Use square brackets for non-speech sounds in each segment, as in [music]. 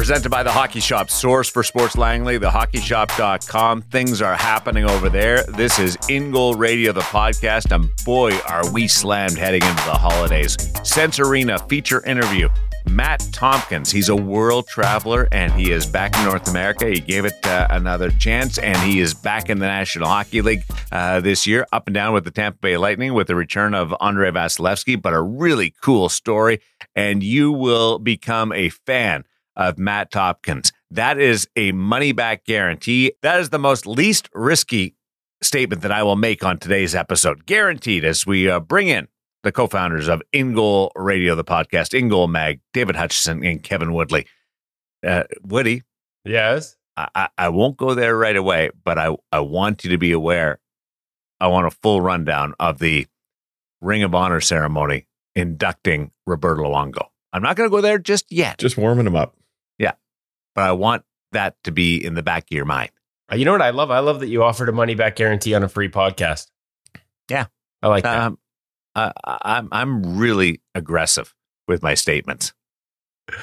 Presented by the Hockey Shop, source for Sports Langley, thehockeyshop.com. Things are happening over there. This is In Goal Radio, the podcast, and boy, are we slammed heading into the holidays. Sense Arena feature interview. Matt Tomkins, he's a world traveler and he is back in North America. He gave it uh, another chance and he is back in the National Hockey League uh, this year, up and down with the Tampa Bay Lightning with the return of Andrei Vasilevskiy, but a really cool story. And you will become a fan of Matt Tomkins. That is a money back guarantee. That is the most least risky statement that I will make on today's episode. Guaranteed as we uh, bring in the co founders of In Goal Radio, the podcast, In Goal Mag, David Hutchison and Kevin Woodley. Uh, Woody. Yes. I, I, I won't go there right away, but I, I want you to be aware. I want a full rundown of the Ring of Honor ceremony inducting Roberto Luongo. I'm not going to go there just yet. Just warming him up but I want that to be in the back of your mind. Uh, you know what I love? I love that you offered a money back guarantee on a free podcast. Yeah, I like that. Um, I, I'm I'm really aggressive with my statements.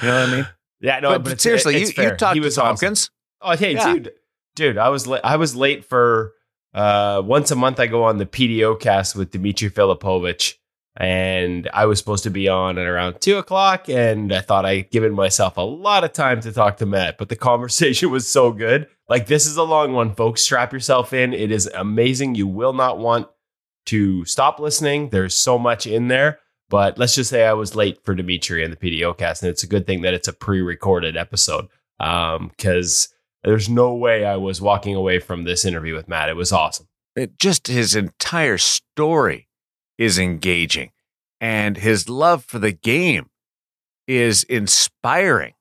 You know what I mean? [sighs] yeah, no, but, but, seriously, it's, you, fair. you talked he to was Tomkins. Awesome. Oh, hey, Yeah. dude, dude, I was la- I was late for uh, once a month. I go on the PDO cast with Dimitri Filipovic, and I was supposed to be on at around two o'clock, and I thought I'd given myself a lot of time to talk to Matt, but the [laughs] conversation was so good. Like this is a long one, folks. Strap yourself in. It is amazing. You will not want to stop listening. There's so much in there. But let's just say I was late for Dimitri and the PDO cast, and it's a good thing that it's a pre-recorded episode um, because there's no way I was walking away from this interview with Matt. It was awesome. It, just his entire story is engaging, and his love for the game is inspiring.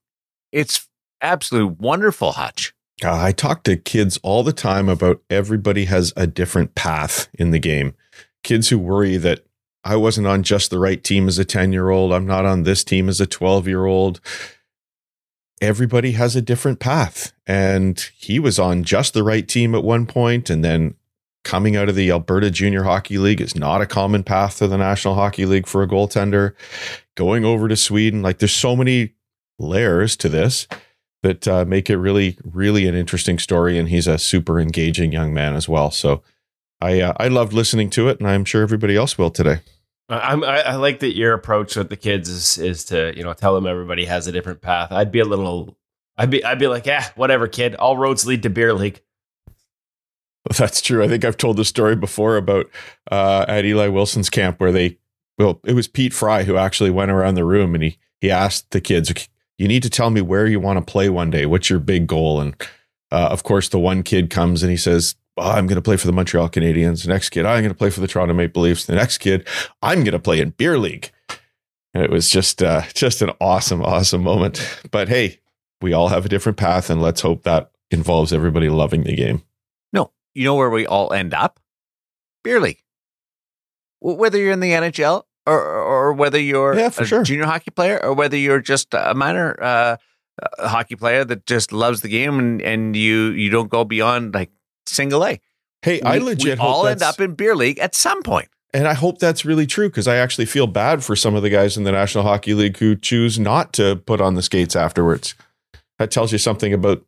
It's absolutely wonderful, Hutch. Uh, I talk to kids all the time about everybody has a different path in the game. Kids who worry that I wasn't on just the right team as a 10 year old, I'm not on this team as a 12 year old. Everybody has a different path. And he was on just the right team at one point, and then coming out of the Alberta Junior Hockey League is not a common path to the National Hockey League for a goaltender. Going over to Sweden, like there's so many layers to this that uh, make it really, really an interesting story. And he's a super engaging young man as well. So I uh, I loved listening to it, and I'm sure everybody else will today. I'm, I, I like that your approach with the kids is is to you know tell them everybody has a different path. I'd be a little, I'd be I'd be like, yeah, whatever, kid. All roads lead to beer league. [laughs] That's true. I think I've told the story before about uh, at Eli Wilson's camp where they, well, it was Pete Fry who actually went around the room and he he asked the kids, "You need to tell me where you want to play one day. What's your big goal?" And uh, of course, the one kid comes and he says, oh, "I'm going to play for the Montreal Canadiens." The next kid, "I'm going to play for the Toronto Maple Leafs." The next kid, "I'm going to play in beer league." And it was just uh, just an awesome, awesome moment. But hey, we all have a different path, and let's hope that involves everybody loving the game. You know where we all end up? Beer league. Whether you're in the NHL or, or whether you're Yeah, a sure. junior hockey player or whether you're just a minor uh, hockey player that just loves the game and, and you you don't go beyond like single A. Hey, I We- legit we hope all end up in beer league at some point. And I hope that's really true because I actually feel bad for some of the guys in the National Hockey League who choose not to put on the skates afterwards. That tells you something about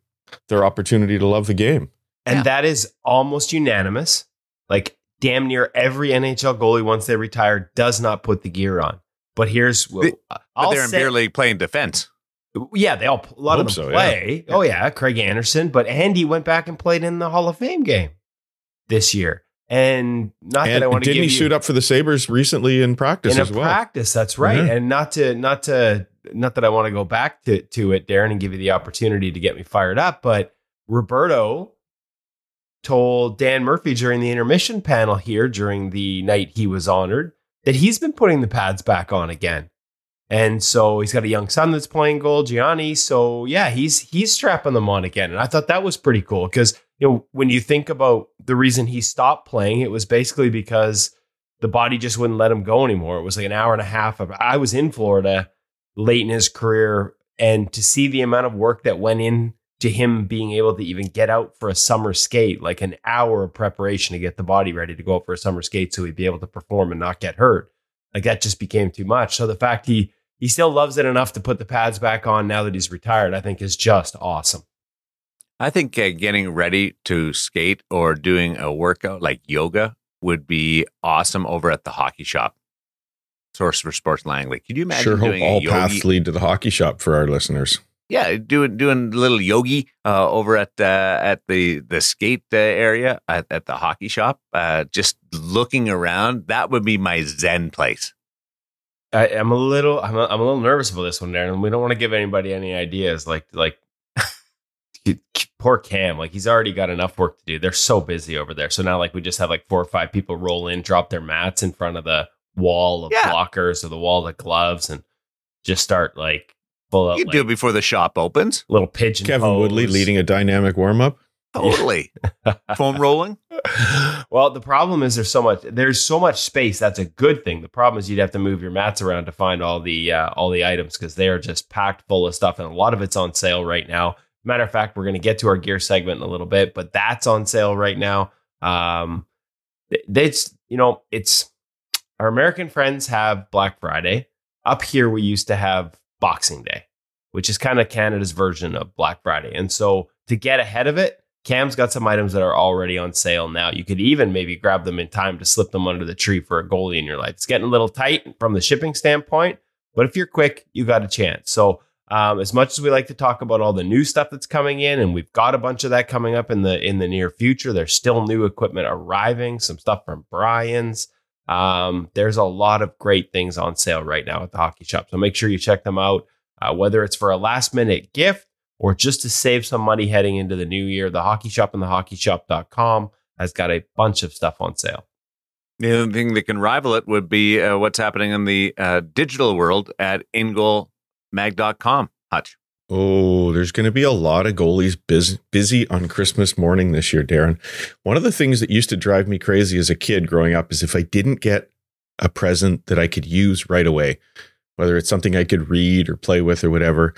their opportunity to love the game. And Yeah. that is almost unanimous. Like damn near every NHL goalie once they retire does not put the gear on. But here's But- But they're in say- beer league playing defense. Yeah, they all a lot of them so, play. Oh yeah, Craig Anderson, but Andy went back and played in the Hall of Fame game this year. And not And that I want to didn't he you suit up for the Sabres recently in practice in a as well? practice. That's right. Mhm. And not to not to not that I want to go back to to it, Darren, and give you the opportunity to get me fired up, but Roberto told Dan Murphy during the intermission panel here during the night he was honored that he's been putting the pads back on again. And so he's got a young son that's playing goal, Gianni. So yeah, he's he's strapping them on again. And I thought that was pretty cool because you know when you think about the reason he stopped playing, it was basically because the body just wouldn't let him go anymore. It was like an hour and a half of I was in Florida late in his career and to see the amount of work that went in to him being able to even get out for a summer skate, like an hour of preparation to get the body ready to go out for a summer skate so he'd be able to perform and not get hurt. Like that just became too much. So the fact he he still loves it enough to put the pads back on now that he's retired. I think is just awesome. I think uh, getting ready to skate or doing a workout like yoga would be awesome over at the hockey shop. Source for Sports Langley. Could you imagine Sure hope doing all a yogi? paths lead to the hockey shop for our listeners. Yeah, doing doing a little yogi uh, over at uh, at the the skate uh, area at, at the hockey shop. Uh, just looking around, that would be my zen place. I, I'm a little, I'm a, I'm a little nervous about this one, Darren. We don't want to give anybody any ideas. Like, like [laughs] poor Cam, like he's already got enough work to do. They're so busy over there. So now, like, we just have like four or five people roll in, drop their mats in front of the wall of Yeah. blockers or the wall of gloves, and just start like full out You like, do it before the shop opens. little pigeon. Kevin Woodley leading a dynamic warm up. Totally. [laughs] Foam rolling. well, the problem is there's so much there's so much space. That's a good thing. The problem is you'd have to move your mats around to find all the uh, all the items because they are just packed full of stuff, and a lot of it's on sale right now. Matter of fact, we're going to get to our gear segment in a little bit, but that's on sale right now. Um, it's you know it's our American friends have Black Friday. Up here, we used to have Boxing Day, which is kind of Canada's version of Black Friday, and so to get ahead of it. Cam's got some items that are already on sale now. You could even maybe grab them in time to slip them under the tree for a goalie in your life. It's getting a little tight from the shipping standpoint, but if you're quick, you got a chance. So, um, as much as we like to talk about all the new stuff that's coming in, and we've got a bunch of that coming up in the in the near future, there's still new equipment arriving. Some stuff from Brian's. Um, there's a lot of great things on sale right now at the hockey shop. So make sure you check them out. Uh, whether it's for a last minute gift or just to save some money heading into the new year, the hockey shop and the hockeyshop.com has got a bunch of stuff on sale. The only thing that can rival it would be uh, what's happening in the uh, digital world at ingoalmag.com. Hutch. Oh, there's going to be a lot of goalies busy, busy on Christmas morning this year, Darren. One of the things that used to drive me crazy as a kid growing up is if I didn't get a present that I could use right away, whether it's something I could read or play with or whatever.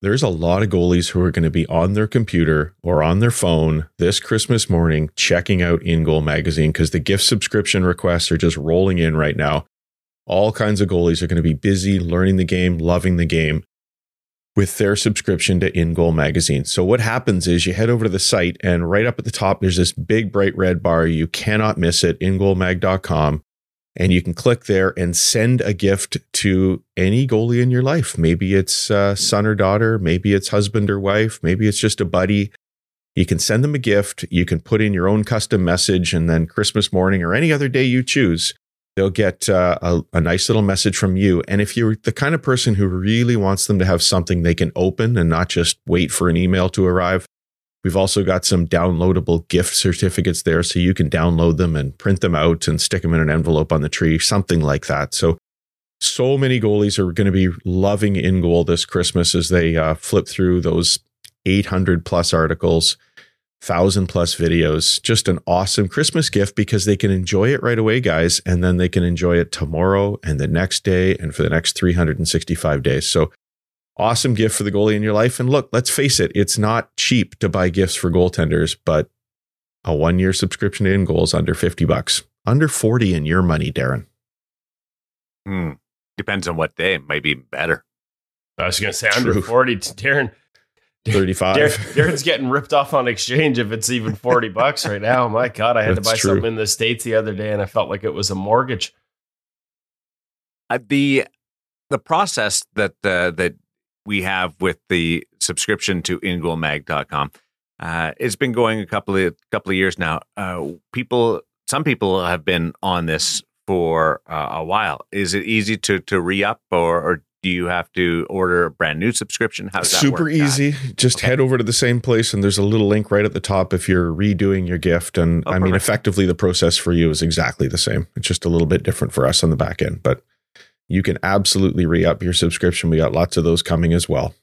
There's a lot of goalies who are going to be on their computer or on their phone this Christmas morning checking out In Goal magazine because the gift subscription requests are just rolling in right now. All kinds of goalies are going to be busy learning the game, loving the game with their subscription to In Goal magazine. So what happens is you head over to the site and right up at the top there's this big bright red bar. You cannot miss it, ingoalmag.com. And you can click there and send a gift to any goalie in your life. Maybe it's uh, son or daughter, maybe it's husband or wife, maybe it's just a buddy. You can send them a gift. You can put in your own custom message, and then Christmas morning or any other day you choose, they'll get uh, a, a nice little message from you. And if you're the kind of person who really wants them to have something they can open and not just wait for an email to arrive, we've also got some downloadable gift certificates there so you can download them and print them out and stick them in an envelope on the tree, something like that. So, so many goalies are going to be loving in goal this Christmas as they uh, flip through those 800 plus articles thousand plus videos. Just an awesome Christmas gift because they can enjoy it right away, guys, and then they can enjoy it tomorrow and the next day and for the next 365 days. So awesome gift for the goalie in your life. And look, let's face it, it's not cheap to buy gifts for goaltenders, but a one year subscription to in goals under 50 bucks, under 40 in your money, Darren. Hmm. Depends on what day. Maybe better. I was going to say under 40 to Darren. 35. Darren, Darren's getting ripped off on exchange if it's even 40 bucks right now. My God, I had to buy true. something in the States the other day and I felt like it was a mortgage. Uh, the the process that uh, that we have with the subscription to ingoalmag.com uh, it's been going a couple of couple of years now. Uh, people, some people have been on this for uh, a while. Is it easy to to re up, or, or do you have to order a brand new subscription? How does that Super work? easy. Just Okay. head over to the same place, and there's a little link right at the top if you're redoing your gift. And Oh, I mean, effectively, the process for you is exactly the same. It's just a little bit different for us on the back end, but you can absolutely re up your subscription. We got lots of those coming as well.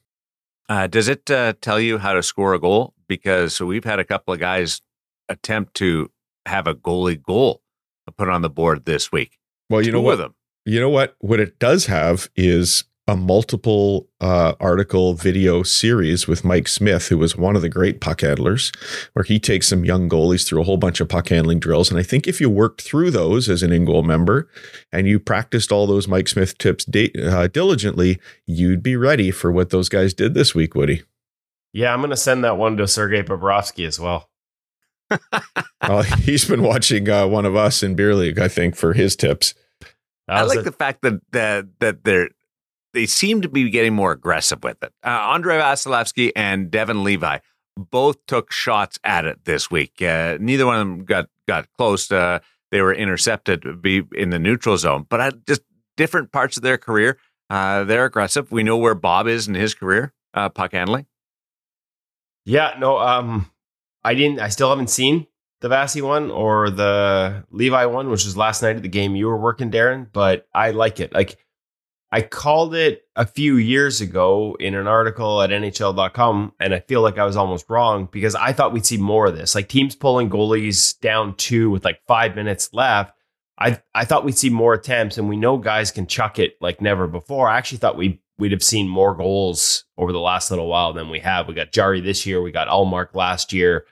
Uh, does it uh, tell you how to score a goal? Because we've had a couple of guys attempt to have a goalie goal put on the board this week. Well, you know Two what? of them. You know what? What it does have is a multiple uh, article video series with Mike Smith, who was one of the great puck handlers, where he takes some young goalies through a whole bunch of puck handling drills. And I think if you worked through those as an in goal member and you practiced all those Mike Smith tips da- uh, diligently, you'd be ready for what those guys did this week, Woody. Yeah, I'm going to send that one to Sergei Bobrovsky as well. [laughs] well, he's been watching uh, one of us in beer league, I think, for his tips. I like a- the fact that that that they're they seem to be getting more aggressive with it. Uh, Andrei Vasilevskiy and Devin Levi both took shots at it this week. Uh, neither one of them got got close. Uh, they were intercepted be in the neutral zone, but I, just different parts of their career. Uh, they're aggressive. We know where Bob is in his career, uh, puck handling. Yeah, no, um, I didn't. I still haven't seen the Vasi one or the Levi one, which was last night at the game you were working, Darren. But I like it. Like I called it a few years ago in an article at NHL.com, and I feel like I was almost wrong because I thought we'd see more of this. Like teams pulling goalies down two with like five minutes left. I I thought we'd see more attempts, and we know guys can chuck it like never before. I actually thought we we'd have seen more goals over the last little while than we have. We got Jari this year, we got Ullmark last year.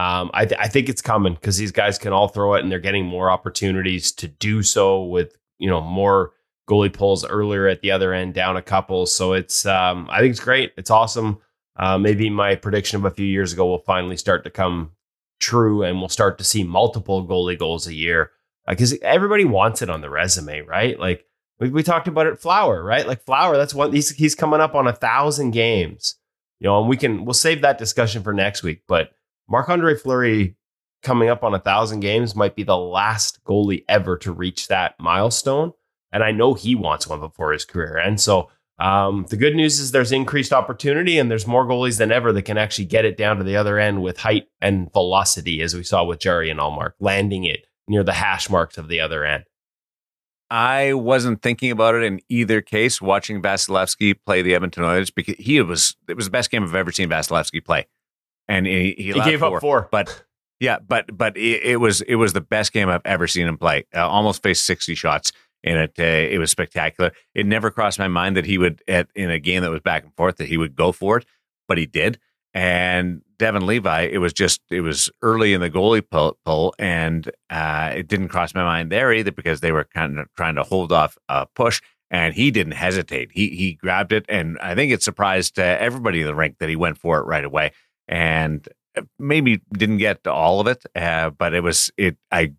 Um, I, th- I think it's coming because these guys can all throw it, and they're getting more opportunities to do so with you know more goalie pulls earlier at the other end, down a couple. So it's um, I think it's great. It's awesome. Uh, maybe my prediction of a few years ago will finally start to come true, and we'll start to see multiple goalie goals a year because uh, everybody wants it on the resume, right? Like we, we talked about it, Flower, right? Like Flower, that's one he's he's coming up on a thousand games, you know, and we can we'll save that discussion for next week. But Marc Andre Fleury coming up on a thousand games might be the last goalie ever to reach that milestone. And I know he wants one before his career. And so um, the good news is there's increased opportunity and there's more goalies than ever that can actually get it down to the other end with height and velocity, as we saw with Jerry and Ullmark, landing it near the hash marks of the other end. I wasn't thinking about it in either case. Watching Vasilevskiy play the Edmonton Oilers because he was it was the best game I've ever seen Vasilevskiy play, and he, he, he gave four, up four. But yeah, but but it, it, was it was the best game I've ever seen him play. Uh, almost faced sixty shots in it. Uh, it was spectacular. It never crossed my mind that he would, at, in a game that was back and forth, that he would go for it, but he did. And Devin Levi, it was just, it was early in the goalie pull, pull and uh, it didn't cross my mind there either because they were kind of trying to hold off a push. And he didn't hesitate. He he grabbed it, and I think it surprised uh, everybody in the rink that he went for it right away. And uh, maybe didn't get all of it, uh, but it was it. I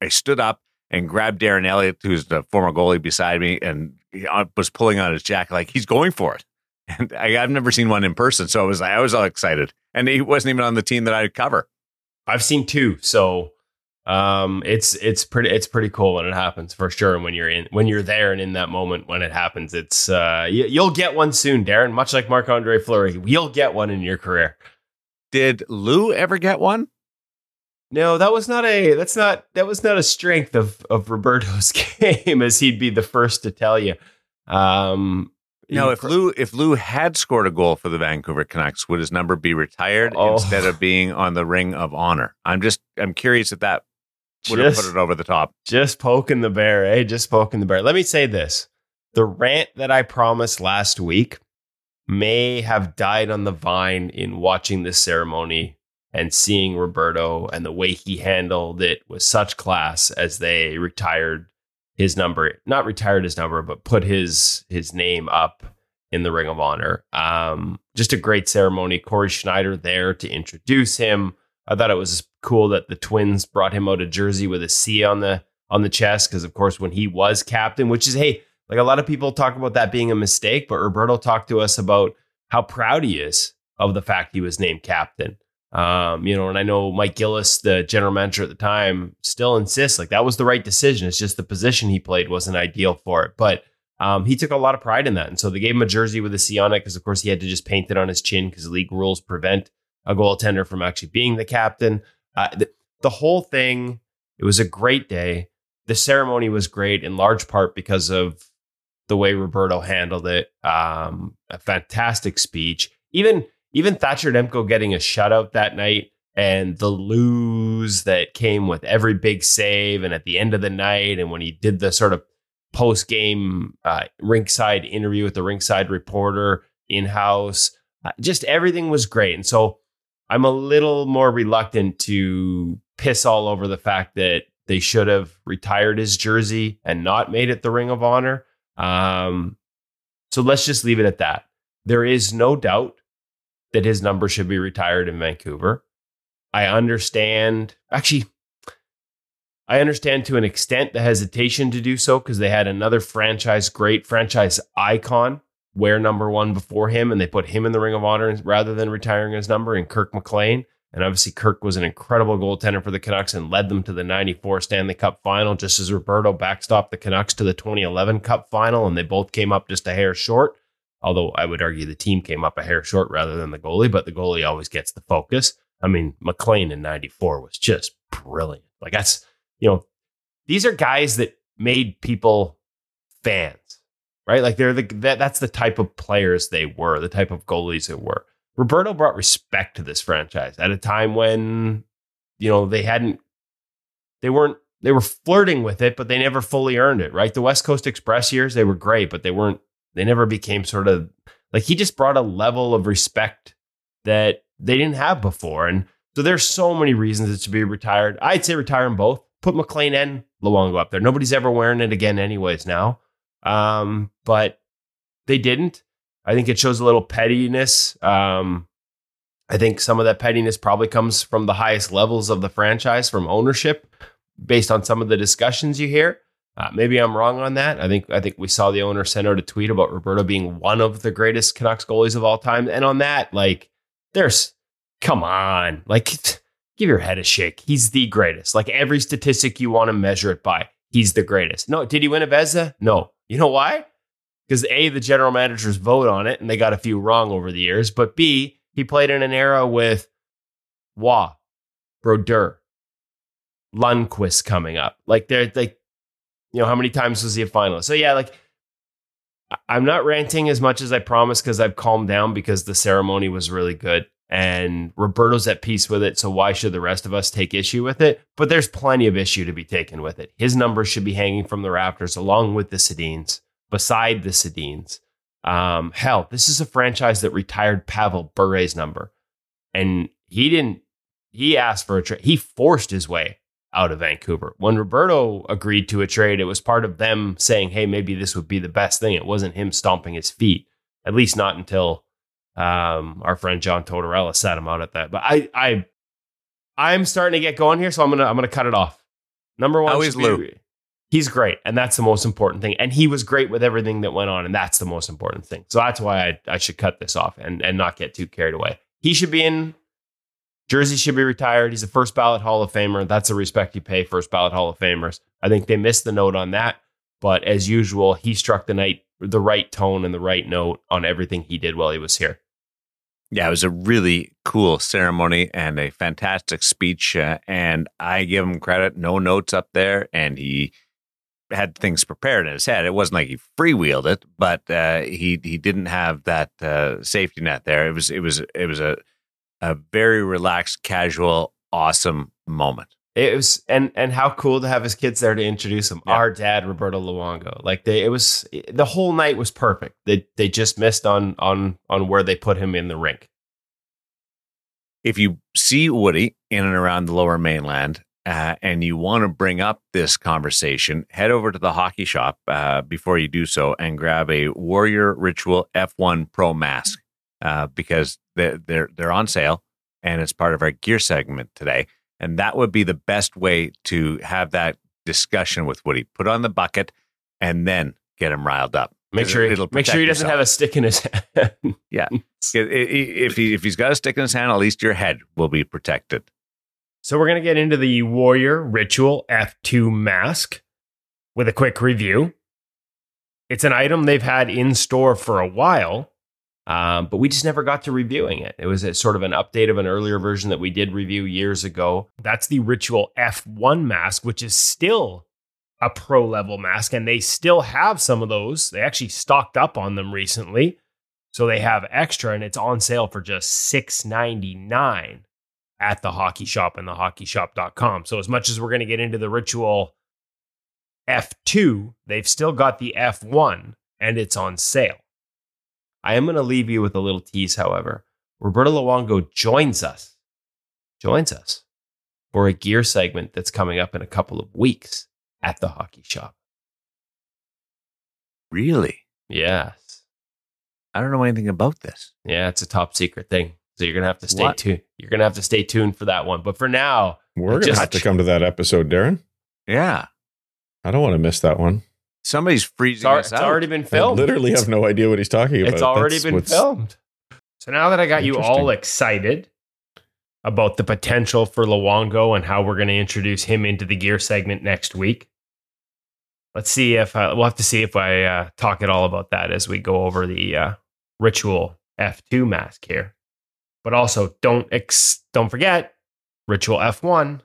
I stood up and grabbed Darren Eliot, who's the former goalie beside me, and he uh, was pulling on his jacket like he's going for it. [laughs] And I, have never seen one in person, so I was I was all excited. And he wasn't even on the team that I'd cover. I've seen two, so um, it's it's pretty it's pretty cool when it happens for sure. And when you're in when you're there and in that moment when it happens, it's uh, you, you'll get one soon, Darren. Much like Marc Andre Fleury, you'll get one in your career. Did Lou ever get one? No, that was not a that's not that was not a strength of of Roberto's [laughs] game, as he'd be the first to tell you. Um, no, if Lou if Lou had scored a goal for the Vancouver Canucks, would his number be retired oh. instead of being on the Ring of Honor? I'm just I'm curious if that would just, have put it over the top. Just poking the bear, eh? Just poking the bear. Let me say this: the rant that I promised last week may have died on the vine in watching this ceremony and seeing Roberto and the way he handled it with such class as they retired his number, not retired his number, but put his his name up in the Ring of Honor. Um, just a great ceremony. Cory Schneider there to introduce him. I thought it was cool that the Twins brought him out a jersey with a C on the on the chest because, of course, when he was captain, which is hey, like a lot of people talk about that being a mistake, but Roberto talked to us about how proud he is of the fact he was named captain. Um, you know, and I know Mike Gillis, the general manager at the time, still insists like that was the right decision. It's just the position he played wasn't ideal for it. But um, he took a lot of pride in that. And so they gave him a jersey with a C on it because, of course, he had to just paint it on his chin because league rules prevent a goaltender from actually being the captain. Uh, the, the whole thing, it was a great day. The ceremony was great in large part because of the way Roberto handled it. Um, a fantastic speech. Even even Thatcher Demko getting a shutout that night and the lose that came with every big save and at the end of the night and when he did the sort of post game uh, rinkside interview with the rinkside reporter in house. Uh, just everything was great. And so I'm a little more reluctant to piss all over the fact that they should have retired his jersey and not made it the Ring of Honor. Um, so let's just leave it at that. There is no doubt that his number should be retired in Vancouver. I understand, actually, I understand to an extent the hesitation to do so because they had another franchise great franchise icon wear number one before him, and they put him in the Ring of Honor rather than retiring his number in Kirk McLean. And obviously, Kirk was an incredible goaltender for the Canucks and led them to the 94 Stanley Cup final, just as Roberto backstopped the Canucks to the 2011 Cup final. And they both came up just a hair short. Although I would argue the team came up a hair short rather than the goalie, but the goalie always gets the focus. I mean, McLean in 94 was just brilliant. Like, that's, you know, these are guys that made people fans right? Like they're the that, that's the type of players they were, the type of goalies they were. Roberto brought respect to this franchise at a time when you know they hadn't they weren't they were flirting with it, but they never fully earned it, right? The West Coast Express years, they were great, but they weren't they never became sort of like he just brought a level of respect that they didn't have before. And so there's so many reasons it should be retired. I'd say retire them both. Put McLean and Luongo up there. Nobody's ever wearing it again, anyways. Now, um, but they didn't. I think it shows a little pettiness. Um, I think some of that pettiness probably comes from the highest levels of the franchise, from ownership, based on some of the discussions you hear. Uh, maybe I'm wrong on that. I think I think we saw the owner send out a tweet about Roberto being one of the greatest Canucks goalies of all time, and on that, like, there's come on, like, [laughs] give your head a shake. He's the greatest. Like every statistic you want to measure it by, he's the greatest. No, did he win a Vezina? No. You know why? Because A, the general managers vote on it and they got a few wrong over the years. But B, he played in an era with Waugh, Brodeur, Lundqvist coming up. Like they're like, you know, how many times was he a finalist? So yeah, like I'm not ranting as much as I promised because I've calmed down because the ceremony was really good and Roberto's at peace with it. So why should the rest of us take issue with it? But there's plenty of issue to be taken with it. His numbers should be hanging from the Raptors along with the Sedins, beside the Sedins. Um, hell, this is a franchise that retired Pavel Bure's number, and he didn't. He asked for a trade. He forced his way out of Vancouver. When Roberto agreed to a trade, it was part of them saying, "Hey, maybe this would be the best thing." It wasn't him stomping his feet. At least not until um, our friend John Tortorella sat him out at that. But I, I, I'm starting to get going here, so I'm gonna, I'm gonna cut it off. Number one, always Lou. He's great, and that's the most important thing. And he was great with everything that went on, and that's the most important thing. So that's why I, I should cut this off and and not get too carried away. He should be in. Jersey should be retired. He's a first ballot Hall of Famer. That's the respect you pay first ballot Hall of Famers. I think they missed the note on that, but as usual, he struck the night the right tone and the right note on everything he did while he was here. Yeah, it was a really cool ceremony and a fantastic speech. Uh, and I give him credit. No notes up there, and he had things prepared in his head. It wasn't like he freewheeled it, but uh, he he didn't have that uh, safety net there. It was it was it was a a very relaxed, casual, awesome moment. It was and and how cool to have his kids there to introduce him. Yeah. Our dad, Roberto Luongo. Like they, it was the whole night was perfect. They they just missed on on on where they put him in the rink. If you see Woody in and around the Lower Mainland, uh, and you want to bring up this conversation, head over to the hockey shop uh, before you do so and grab a Warrior Ritual F1 Pro mask uh, because they're, they're they're on sale and it's part of our gear segment today. And that would be the best way to have that discussion with Woody. Put on the bucket and then get him riled up. Make sure, it'll make sure he doesn't have a stick in his hand. yeah. [laughs] If, he, if he's got a stick in his hand, at least your head will be protected. So we're going to get into the Warrior Ritual F2 mask with a quick review. It's an item they've had in store for a while, um, but we just never got to reviewing it. It was a, sort of an update of an earlier version that we did review years ago. That's the Ritual F1 mask, which is still a pro level mask, and they still have some of those. They actually stocked up on them recently. So they have extra, and it's on sale for just $6.99 at the hockey shop and the hockeyshop.com. So, as much as we're going to get into the ritual F2, they've still got the F1 and it's on sale. I am going to leave you with a little tease, however. Roberto Luongo joins us, joins us for a gear segment that's coming up in a couple of weeks at the hockey shop. Really? Yes. I don't know anything about this. Yeah, it's a top secret thing. So you're gonna have to stay What? tuned. You're gonna have to stay tuned for that one. But for now, We're going to Just- have to come to that episode, Darren. Yeah. I don't want to miss that one. Somebody's freezing al- us it's out. already been I filmed. literally have no idea what he's talking about. It's already That's been what's- filmed. So now that I got you all excited about the potential for Luongo and how we're going to introduce him into the gear segment next week, let's see if uh, we'll have to see if I uh, talk at all about that as we go over the uh, ritual F2 mask here. But also, don't ex- don't forget ritual F1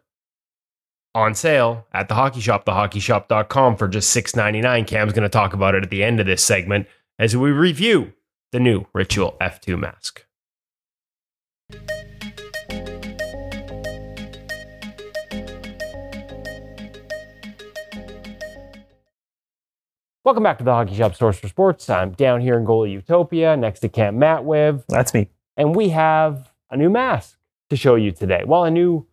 on sale at the hockey shop, thehockeyshop.com for just $6.99. Cam's going to talk about it at the end of this segment as we review the new Ritual F2 mask. Welcome back to the Hockey Shop Source for Sports. I'm down here in Goalie Utopia next to Cam Matwiv, That's me. And we have a new mask to show you today. Well, a new,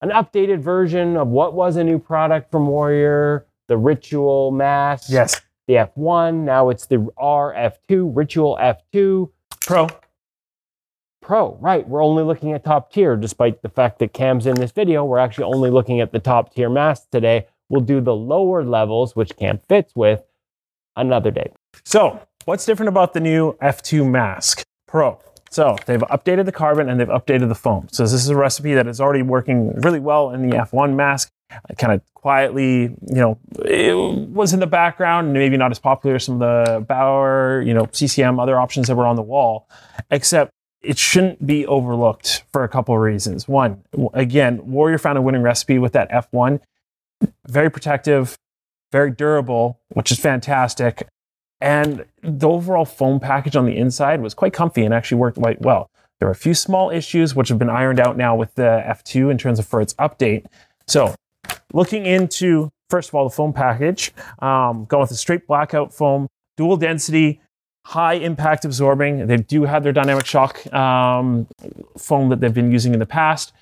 an updated version of what was a new product from Warrior, the Ritual mask Yes. the F1. Now it's the RF2, Ritual F2 Pro. Pro. Right. We're only looking at top tier, despite the fact that Cam's in this video. We're actually only looking at the top tier masks today. We'll do the lower levels, which Cam fits with, another day. So, what's different about the new F2 mask Pro? So, they've updated the carbon and they've updated the foam. So, this is a recipe that is already working really well in the F1 mask. Kind of quietly, you know, it was in the background, maybe not as popular as some of the Bauer, you know, CCM, other options that were on the wall, except it shouldn't be overlooked for a couple of reasons. One, again, Warrior found a winning recipe with that F1. Very protective, very durable, which is fantastic. And the overall foam package on the inside was quite comfy and actually worked quite well. There are a few small issues which have been ironed out now with the F2 in terms of for its update. So, looking into first of all the foam package, um, going with a straight blackout foam, dual density, high impact absorbing. They do have their dynamic shock um, foam that they've been using in the past.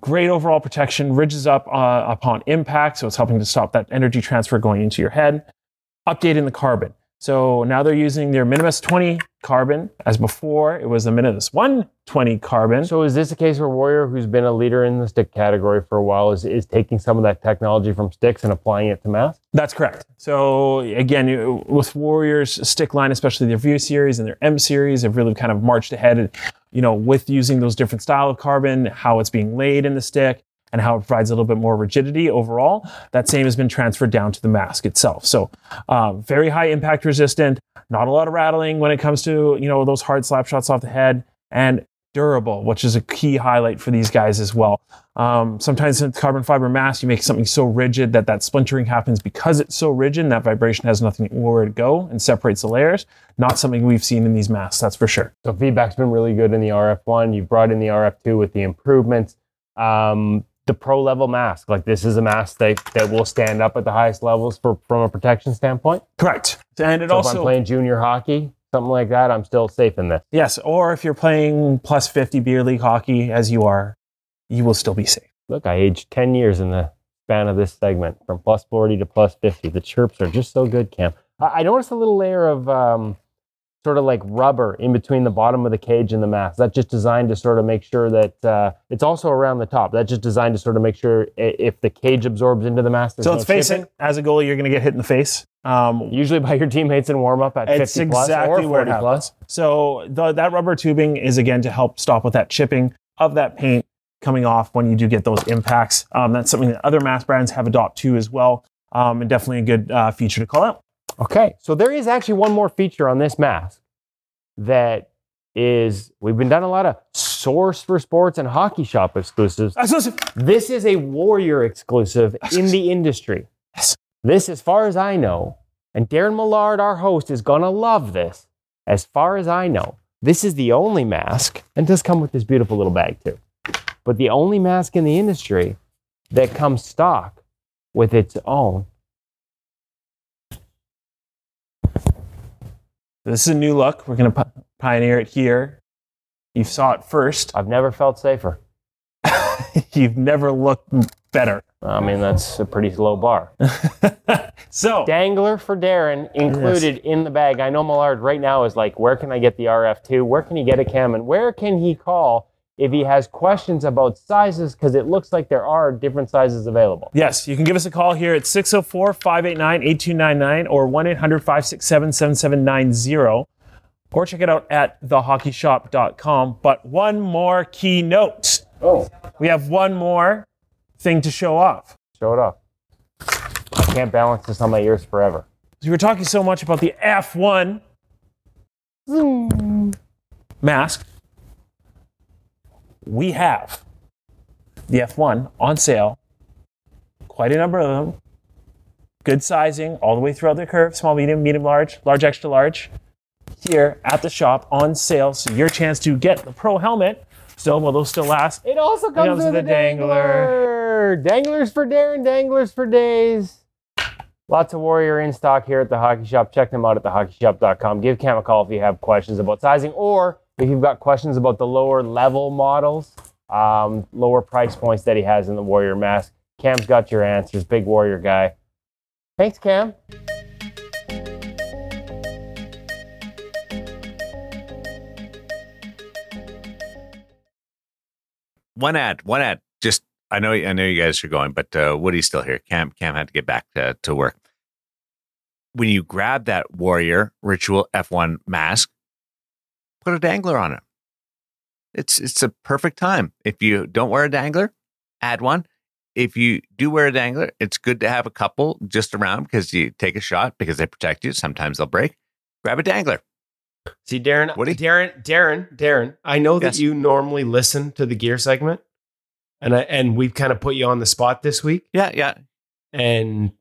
Great overall protection, ridges up uh, upon impact, so it's helping to stop that energy transfer going into your head. Updating the carbon. So now they're using their Minimus 20 carbon, as before it was the Minimus 120 carbon. So is this a case where Warrior, who's been a leader in the stick category for a while, is, is taking some of that technology from sticks and applying it to masks? That's correct. So again, with Warriors stick line, especially their View series and their M series, have really kind of marched ahead, you know, with using those different style of carbon, how it's being laid in the stick, and how it provides a little bit more rigidity overall. That same has been transferred down to the mask itself. So um, very high impact resistant, not a lot of rattling when it comes to you know those hard slap shots off the head, and durable, which is a key highlight for these guys as well. Um, sometimes in carbon fiber mask, you make something so rigid that that splintering happens because it's so rigid that vibration has nothing where to go and separates the layers. Not something we've seen in these masks, that's for sure. So feedback's been really good in the RF1. You've brought in the RF2 with the improvements. Um, the pro level mask, like this is a mask that, that will stand up at the highest levels for from a protection standpoint. Correct. And it So if I'm playing junior hockey, something like that, I'm still safe in this. yes, or if you're playing plus 50 beer league hockey as you are, you will still be safe. Look, I aged 10 years in the span of this segment from plus 40 to plus 50. The chirps are just so good, Cam. I, I noticed a little layer of um, sort of like rubber in between the bottom of the cage and the mask. That's just designed to sort of make sure that uh, it's also around the top. That's just designed to sort of make sure if the cage absorbs into the mask, so no let's face it, as a goalie, you're going to get hit in the face. Um, Usually by your teammates in warm up at 50 It's plus or where it 40 plus. So the, that rubber tubing is again to help stop with that chipping of that paint coming off when you do get those impacts. Um, that's something that other mask brands have adopted too as well, um, and definitely a good uh, feature to call out. Okay, so there is actually one more feature on this mask that is we've been done a lot of source for sports and hockey shop exclusives. Exclusive. This is a Warrior exclusive in the industry. Yes. This, as far as I know, and Darren Millard, our host, is gonna love this. As far as I know, this is the only mask, and does come with this beautiful little bag too. But the only mask in the industry that comes stock with its own This is a new look. We're going to pioneer it here. You saw it first. I've never felt safer. [laughs] You've never looked better. I mean, that's a pretty low bar. [laughs] so, Dangler for Darren included in the bag. I know Millard right now is like, where can I get the RF2? Where can he get a cam? And where can he call if he has questions about sizes? Because it looks like there are different sizes available. yes, you can give us a call here at 604 589 8299 or 1 800 567 7790 or check it out at thehockeyshop.com. But one more key note. Oh, We have one more thing to show off. show it off. I can't balance this on my ears forever. We were talking so much about the F1 Zoom. mask. We have the F1 on sale. Quite a number of them. Good sizing all the way throughout the curve small, medium, medium, large, large, extra large. Here at the shop on sale. So, your chance to get the Pro helmet. Still, will those still last? It also comes, comes with, a a dangler. dangler. Danglers for Darren, danglers for days. Lots of Warrior in stock here at the Hockey Shop. Check them out at thehockeyshop.com. Give Cam a call if you have questions about sizing or if you've got questions about the lower level models, um, lower price points that he has in the Warrior mask. Cam's got your answers. Big Warrior guy. Thanks, Cam. one ad, one ad. Just I know I know you guys are going, but uh, Woody's still here. Cam Cam had to get back to, to work. When you grab that Warrior Ritual F1 mask, put a dangler on it. It's it's a perfect time. If you don't wear a dangler, add one. If you do wear a dangler, it's good to have a couple just around because you take a shot because they protect you. Sometimes they'll break. Grab a dangler. See, Darren, Woody? Darren, Darren, Darren. I know that Yes. you normally listen to the gear segment, and I and we've kind of put you on the spot this week, Yeah, yeah. and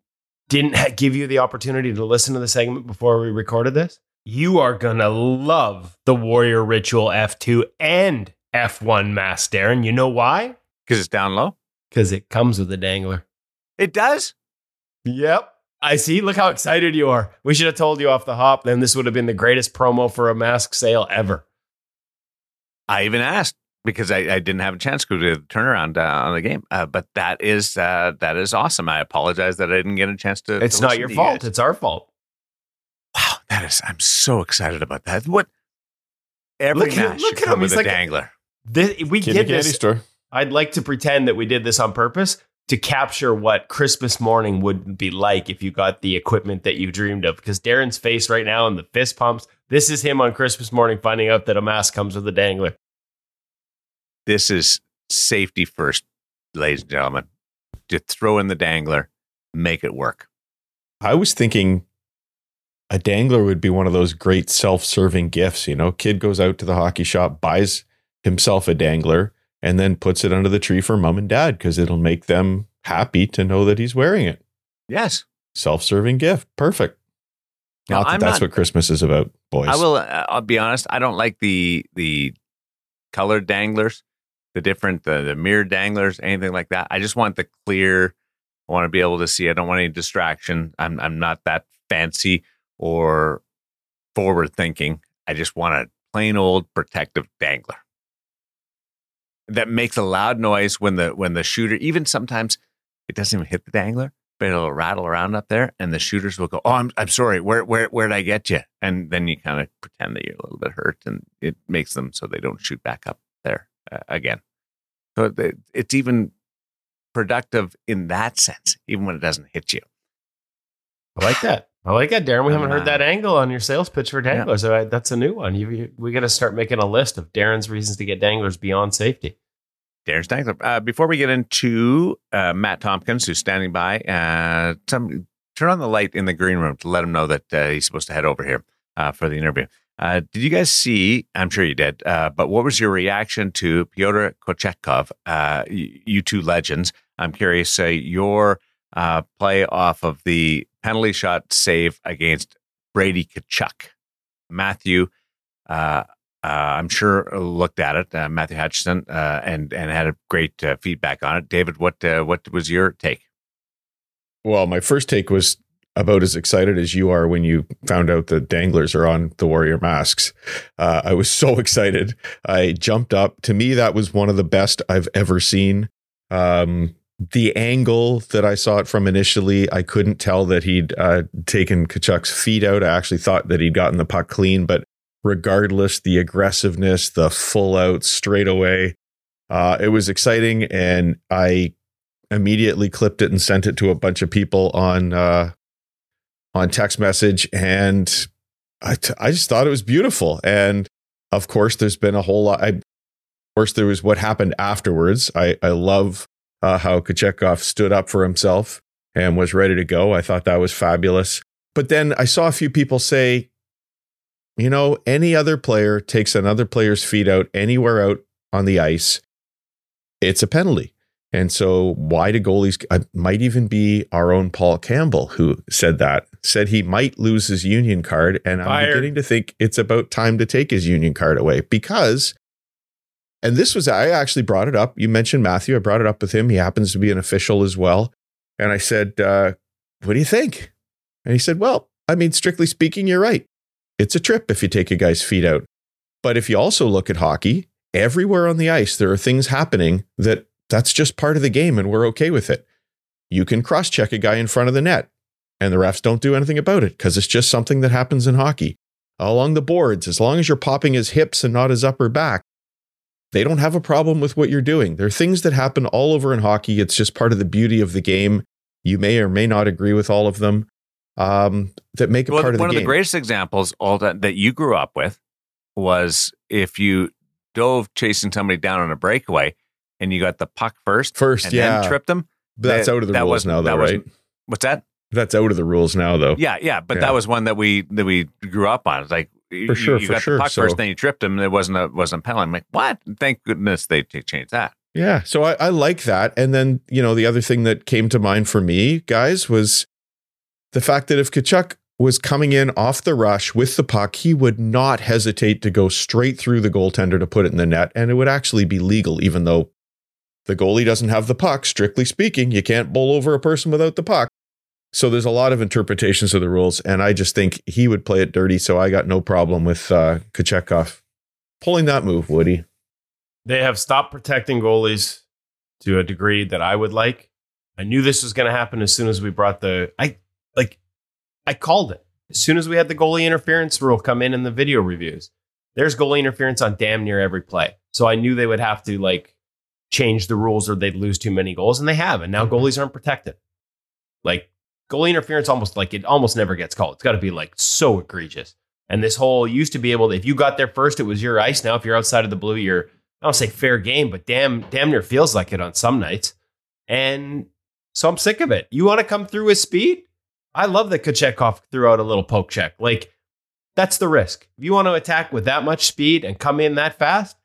didn't give you the opportunity to listen to the segment before we recorded this. You are gonna love the Warrior Ritual F2 and F1 mask, Darren. You know why? Because it's down low. Because it comes with a dangler. It does. Yep. I see. Look how excited you are. We should have told you off the hop. Then this would have been the greatest promo for a mask sale ever. I even asked because I, I didn't have a chance to do the turnaround uh, on the game. Uh, but that is uh, that is awesome. I apologize that I didn't get a chance to. It's to not your to fault. It's our fault. Wow, that is. I'm so excited about that. What? Every Look at- match look at come him. with He's a like- dangler. This, we Kitty did candy this. store. I'd like to pretend that we did this on purpose to capture what Christmas morning would be like if you got the equipment that you dreamed of. Because Darren's face right now and the fist pumps. This is him on Christmas morning finding out that a mask comes with a dangler. This is safety first, ladies and gentlemen. Just throw in the dangler, make it work. I was thinking a dangler would be one of those great self-serving gifts. You know, kid goes out to the hockey shop, buys himself a dangler, and then puts it under the tree for mom and dad because it'll make them happy to know that he's wearing it. Yes, Self-serving gift, perfect. Now, not that that's not- what Christmas is about, boys. I will. Uh, I'll be honest. I don't like the the colored danglers, the different the, the mirror danglers, anything like that. I just want the clear. I want to be able to see. I don't want any distraction. I'm I'm not that fancy or forward thinking. I just want a plain old protective dangler that makes a loud noise when the when the shooter. Even sometimes it doesn't even hit the dangler, but it'll rattle around up there, and the shooters will go, "Oh, I'm I'm sorry. Where where where did I get you?" And then you kind of pretend that you're a little bit hurt, and it makes them so they don't shoot back up there uh, again. So it- it's even productive in that sense, even when it doesn't hit you. I like that. I like that, Darren. We haven't heard that uh, angle on your sales pitch for danglers. So I, that's a new one. You, you, we got to start making a list of Darren's reasons to get danglers beyond safety. Darren Stankler. Uh, before we get into uh, Matt Tomkins, who's standing by, uh, some, turn on the light in the green room to let him know that uh, he's supposed to head over here uh, for the interview. Uh, did you guys see? I'm sure you did. Uh, but what was your reaction to Pyotr Kochetkov, uh, y- you two legends? I'm curious. Uh, your uh, play off of the penalty shot save against Brady Tkachuk. Matthew, uh, uh, I'm sure looked at it, uh, Matthew Hutchison, uh, and and had a great uh, feedback on it. David, what uh, what was your take? Well, my first take was about as excited as you are when you found out the danglers are on the warrior masks. Uh, I was so [laughs] excited. I jumped up. To me, that was one of the best I've ever seen. Um, the angle that I saw it from initially, I couldn't tell that he'd uh, taken Tkachuk's feet out. I actually thought that he'd gotten the puck clean, but regardless, the aggressiveness, the full out straight away, uh, it was exciting. And I immediately clipped it and sent it to a bunch of people on uh, on text message, and I, t- I just thought it was beautiful. And of course, there's been a whole lot. I, of course, there was what happened afterwards. I I love uh, how Kochetkov stood up for himself and was ready to go. I thought that was fabulous. But then I saw a few people say, you know, any other player takes another player's feet out anywhere out on the ice, it's a penalty. And so, why do goalies? I might even be our own Paul Campbell who said that. Said he might lose his union card, and I'm beginning to think it's about time to take his union card away because and this was, I actually brought it up. You mentioned Matthew. I brought it up with him. He happens to be an official as well. And I said, uh, What do you think? And he said, Well, I mean, strictly speaking, you're right. It's a trip if you take a guy's feet out. But if you also look at hockey, everywhere on the ice, there are things happening that that's just part of the game and we're okay with it. You can cross check a guy in front of the net and the refs don't do anything about it because it's just something that happens in hockey. Along the boards, as long as you're popping his hips and not his upper back, they don't have a problem with what you're doing. There are things that happen all over in hockey. It's just part of the beauty of the game. You may or may not agree with all of them um, that make it Well, part of the one of the greatest examples all that, that you grew up with was if you dove chasing somebody down on a breakaway and you got the puck first First, and yeah. then tripped them. But that's that- out of the that rules now, that though, right? What's that? That's out of the rules now, though. Yeah, yeah, but Yeah. that was one that we that we grew up on. It's like you, sure, you for got sure. the puck So- first, then you tripped him. And it wasn't a wasn't a penalty. I'm like, what? Thank goodness they, they changed that. Yeah. So I, I like that. And then, you know, the other thing that came to mind for me, guys, was the fact that if Tkachuk was coming in off the rush with the puck, he would not hesitate to go straight through the goaltender to put it in the net. And it would actually be legal, even though the goalie doesn't have the puck. Strictly speaking, you can't bowl over a person without the puck. So there's a lot of interpretations of the rules. And I just think he would play it dirty. So I got no problem with uh, Kochetkov pulling that move, Woody. They have stopped protecting goalies to a degree that I would like. I knew this was going to happen as soon as we brought the I like I called it. As soon as we had the goalie interference rule come in in the video reviews. There's goalie interference on damn near every play. So I knew they would have to like change the rules or they'd lose too many goals and they have. And now goalies aren't protected. Like goalie interference almost like it almost never gets called. It's got to be like so egregious. And this whole used to be able to if you got there first it was your ice. Now if you're outside of the blue you're I don't say fair game, but damn, damn near feels like it on some nights. And so I'm sick of it. You want to come through with speed? I love that Kochetkov threw out a little poke check. Like, that's the risk. If you want to attack with that much speed and come in that fast,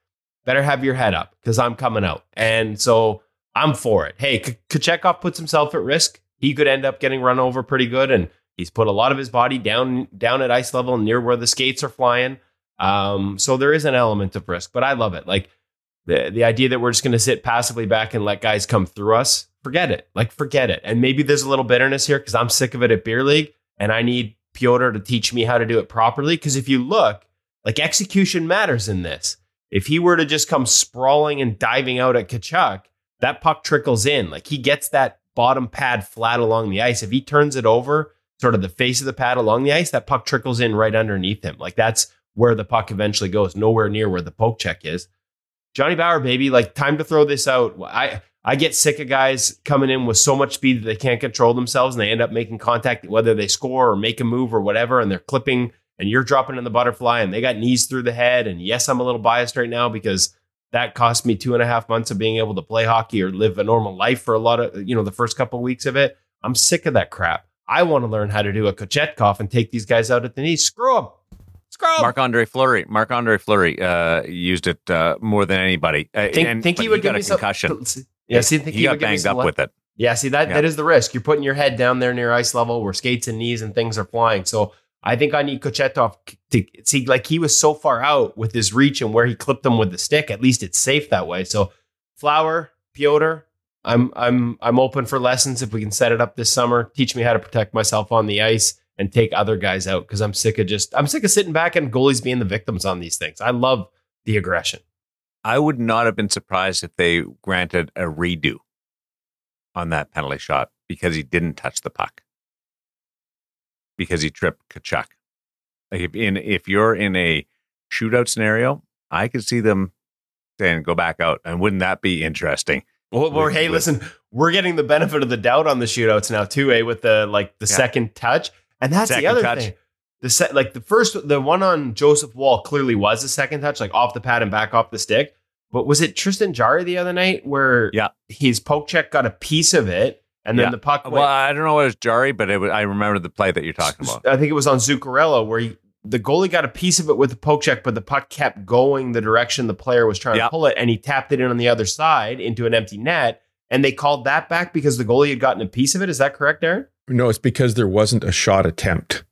better have your head up because I'm coming out. And so I'm for it. Hey, Kochetkov puts himself at risk. He could end up getting run over pretty good. And he's put a lot of his body down, down at ice level near where the skates are flying. Um, so there is an element of risk, but I love it. Like, the, the idea that we're just going to sit passively back and let guys come through us, forget it. Like, forget it. And maybe there's a little bitterness here because I'm sick of it at Beer League and I need Piotr to teach me how to do it properly. Because if you look, like, execution matters in this. If he were to just come sprawling and diving out at Tkachuk, that puck trickles in. Like, he gets that bottom pad flat along the ice. If he turns it over, sort of the face of the pad along the ice, that puck trickles in right underneath him. Like, that's where the puck eventually goes, nowhere near where the poke check is. Johnny Bower, baby, like time to throw this out. I I get sick of guys coming in with so much speed that they can't control themselves and they end up making contact, whether they score or make a move or whatever, and they're clipping and you're dropping in the butterfly and they got knees through the head. And yes, I'm a little biased right now because that cost me two and a half months of being able to play hockey or live a normal life for a lot of, you know, the first couple of weeks of it. I'm sick of that crap. I want to learn how to do a Kochetkov and take these guys out at the knees. Screw them. Marc Andre Fleury. Marc Andre Fleury uh, used it uh, more than anybody. Uh, think, and, think he would got give a me some concussion. [laughs] Yeah, see, think he, he, got banged up le- with it. Yeah, see that Yeah. that is the risk. You're putting your head down there near ice level where skates and knees and things are flying. So I think I need Kochetkov to see like he was so far out with his reach and where he clipped them with the stick. At least it's safe that way. So Flower, Piotr, I'm I'm I'm open for lessons if we can set it up this summer. Teach me how to protect myself on the ice and take other guys out because I'm sick of just I'm sick of sitting back and goalies being the victims on these things. I love the aggression. I would not have been surprised if they granted a redo on that penalty shot because he didn't touch the puck because he tripped Tkachuk. Like if in if you're in a shootout scenario, I could see them saying go back out, and wouldn't that be interesting? Well, well With- hey, with- listen, we're getting the benefit of the doubt on the shootouts now too, eh? With the like the Yeah. second touch, and that's Second the other touch. thing. The set, like the first, the one on Joseph Woll clearly was a second touch, like off the pad and back off the stick. But was it Tristan Jarry the other night where Yeah. his poke check got a piece of it, and then Yeah. the puck went Well, I don't know what it was Jarry, but it was, I remember the play that you're talking about. I think it was on Zuccarello where he, the goalie got a piece of it with the poke check, but the puck kept going the direction the player was trying Yeah. to pull it, and he tapped it in on the other side into an empty net. And they called that back because the goalie had gotten a piece of it. Is that correct, Aaron? No, it's because there wasn't a shot attempt.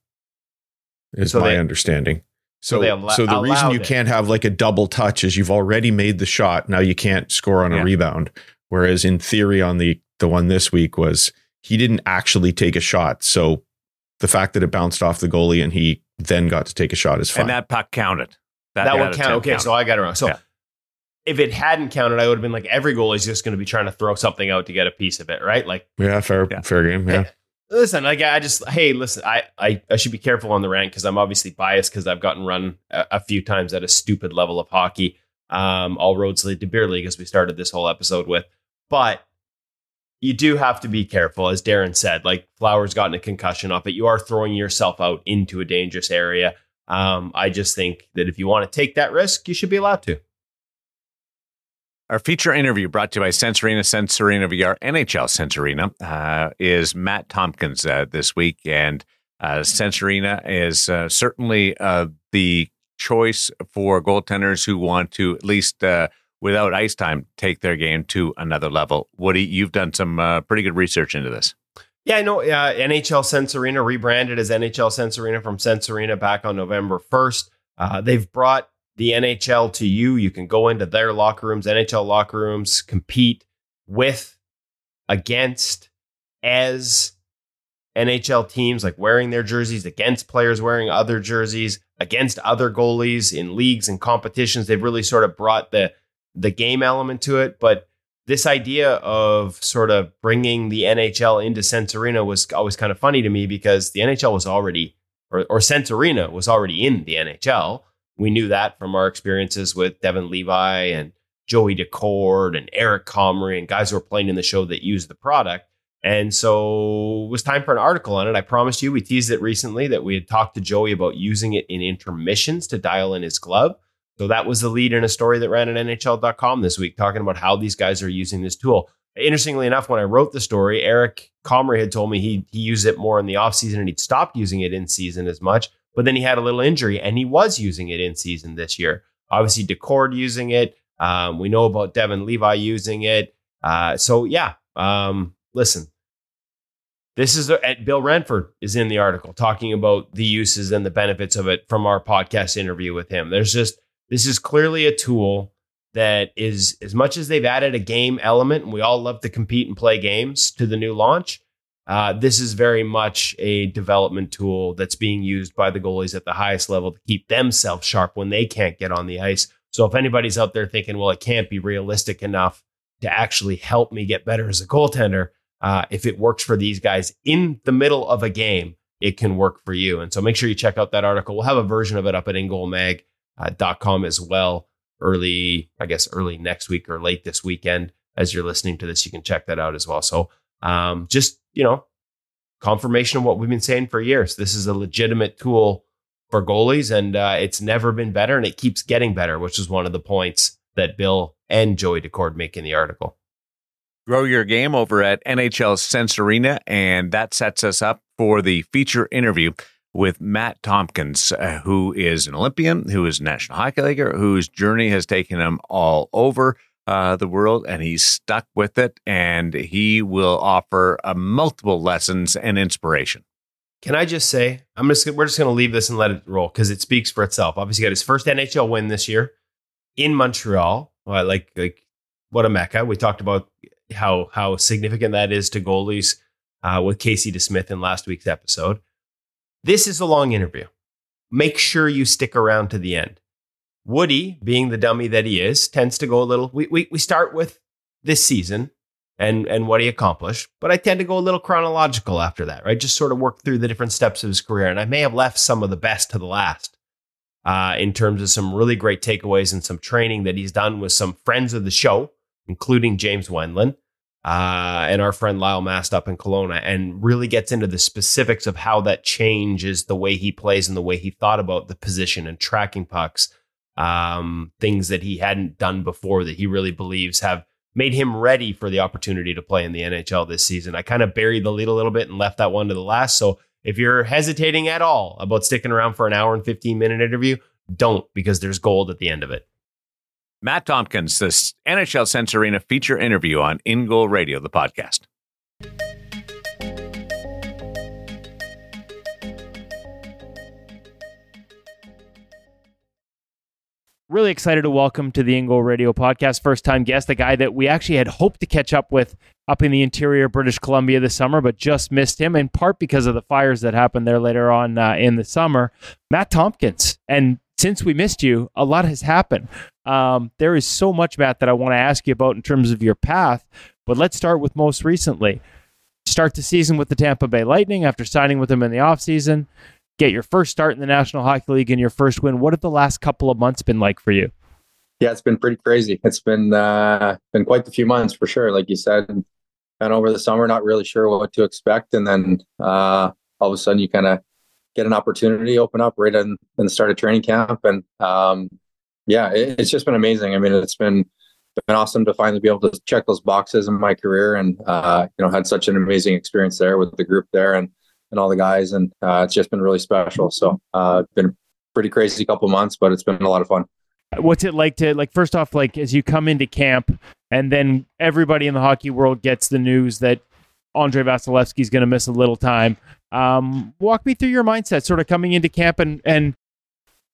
Is So my they- understanding. so So, they so, the reason you it. can't have like a double touch is you've already made the shot. Now you can't score on Yeah. a rebound. Whereas in theory, on the the one this week was he didn't actually take a shot. So the fact that it bounced off the goalie and he then got to take a shot is fine. And that puck counted. That, that would attempt count. Okay, counted. so I got it wrong. So Yeah. if it hadn't counted, I would have been like, every goalie's just going to be trying to throw something out to get a piece of it, right? Like, yeah, fair Yeah. fair game. Yeah. listen, like I just, hey, listen, I I, I should be careful on the rank because I'm obviously biased because I've gotten run a, a few times at a stupid level of hockey. Um, all roads lead to beer league as we started this whole episode with, but you do have to be careful, as Darren said. Like Flowers gotten a concussion off it, you are throwing yourself out into a dangerous area. Um, I just think that if you want to take that risk, you should be allowed to. Our feature interview brought to you by Sense Arena, Sensorina VR, NHL Sense Arena, uh, is Matt Tomkins uh, this week. And uh, Sense Arena is uh, certainly uh, the choice for goaltenders who want to, at least uh, without ice time, take their game to another level. Woody, you've done some uh, pretty good research into this. Yeah, I know. Uh, NHL Sense Arena rebranded as NHL Sense Arena from Sense Arena back on November 1st. Uh, they've brought the NHL to you. You can go into their locker rooms, NHL locker rooms, compete with, against, as NHL teams, like wearing their jerseys against players wearing other jerseys, against other goalies in leagues and competitions. They've really sort of brought the the game element to it, but this idea of sort of bringing the NHL into Sense Arena was always kind of funny to me because the NHL was already, or, or Sense Arena was already in the NHL. We knew that from our experiences with Devin Levi and Joey Daccord and Eric Comrie and guys who were playing in the show that used the product. And so it was time for an article on it. I promised you, we teased it recently that we had talked to Joey about using it in intermissions to dial in his glove. So that was the lead in a story that ran at NHL.com this week, talking about how these guys are using this tool. Interestingly enough, when I wrote the story, Eric Comrie had told me he he used it more in the offseason and he'd stopped using it in season as much. But then he had a little injury and he was using it in season this year. Obviously, Daccord using it. Um, we know about Devin Levi using it. Uh, so yeah, um, listen, this is and Bill Ranford is in the article talking about the uses and the benefits of it from our podcast interview with him. There's just this is clearly a tool that is as much as they've added a game element, and we all love to compete and play games to the new launch. Uh, this is very much a development tool that's being used by the goalies at the highest level to keep themselves sharp when they can't get on the ice. So if anybody's out there thinking, well, it can't be realistic enough to actually help me get better as a goaltender, uh, if it works for these guys in the middle of a game, it can work for you. And so make sure you check out that article. We'll have a version of it up at ingoalmag.com as well. Early, I guess, early next week or late this weekend. As you're listening to this, you can check that out as well. So um, just, you know, confirmation of what we've been saying for years. This is a legitimate tool for goalies, and uh, it's never been better, and it keeps getting better, which is one of the points that Bill and Joey Daccord make in the article. Grow your game over at NHL Sense Arena, and that sets us up for the feature interview with Matt Tomkins, uh, who is an Olympian, who is a National Hockey Leaguer, whose journey has taken him all over uh, the world, and he's stuck with it, and he will offer uh, multiple lessons and inspiration. Can I just say, I'm just we're just going to leave this and let it roll because it speaks for itself. Obviously, got his first NHL win this year in Montreal. Well, like like what a mecca. We talked about how how significant that is to goalies uh, with Casey DeSmith in last week's episode. This is a long interview. Make sure you stick around to the end. Woody, being the dummy that he is, tends to go a little. We, we, we start with this season and, and what he accomplished, but I tend to go a little chronological after that, right? Just sort of work through the different steps of his career. And I may have left some of the best to the last uh, in terms of some really great takeaways and some training that he's done with some friends of the show, including James Wendland uh, and our friend Lyle Mast up in Kelowna, and really gets into the specifics of how that changes the way he plays and the way he thought about the position and tracking pucks, um, things that he hadn't done before that he really believes have made him ready for the opportunity to play in the NHL this season. I kind of buried the lead a little bit and left that one to the last. So if you're hesitating at all about sticking around for an hour and 15 minute interview, don't because there's gold at the end of it. Matt Tomkins, this NHL Sense Arena feature interview on InGoal Radio, the podcast. Really excited to welcome to the InGoal Radio podcast first time guest, a guy that we actually had hoped to catch up with up in the interior British Columbia this summer, but just missed him in part because of the fires that happened there later on uh, in the summer. Matt Tomkins. And since we missed you, a lot has happened. Um, there is so much, Matt, that I want to ask you about in terms of your path. But let's start with most recently. Start the season with the Tampa Bay Lightning after signing with them in the offseason. Get your first start in the National Hockey League and your first win. What have the last couple of months been like for you? Yeah, it's been pretty crazy. It's been uh, been quite a few months for sure. Like you said, and over the summer, not really sure what to expect, and then uh, all of a sudden, you kind of get an opportunity open up right in, in the start of training camp. And um, yeah, it, it's just been amazing. I mean, it's been been awesome to finally be able to check those boxes in my career, and uh, you know, had such an amazing experience there with the group there and and all the guys, and uh, it's just been really special. So, uh, been pretty crazy couple months, but it's been a lot of fun. What's it like to like first off, like as you come into camp, and then everybody in the hockey world gets the news that Andrei Vasilevskiy is going to miss a little time. Um, walk me through your mindset, sort of coming into camp, and and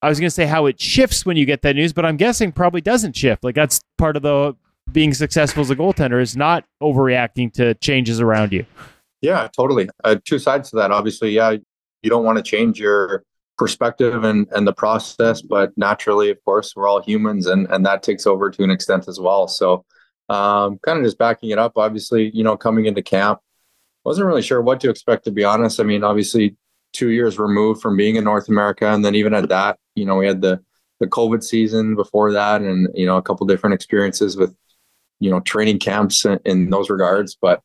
I was going to say how it shifts when you get that news, but I'm guessing probably doesn't shift. Like that's part of the being successful as a goaltender is not overreacting to changes around you. Yeah, totally. Uh, two sides to that. Obviously, yeah, you don't want to change your perspective and, and the process, but naturally, of course, we're all humans and, and that takes over to an extent as well. So, um, kind of just backing it up, obviously, you know, coming into camp, wasn't really sure what to expect to be honest. I mean, obviously two years removed from being in North America, and then even at that, you know, we had the the COVID season before that, and you know, a couple different experiences with you know training camps in, in those regards. But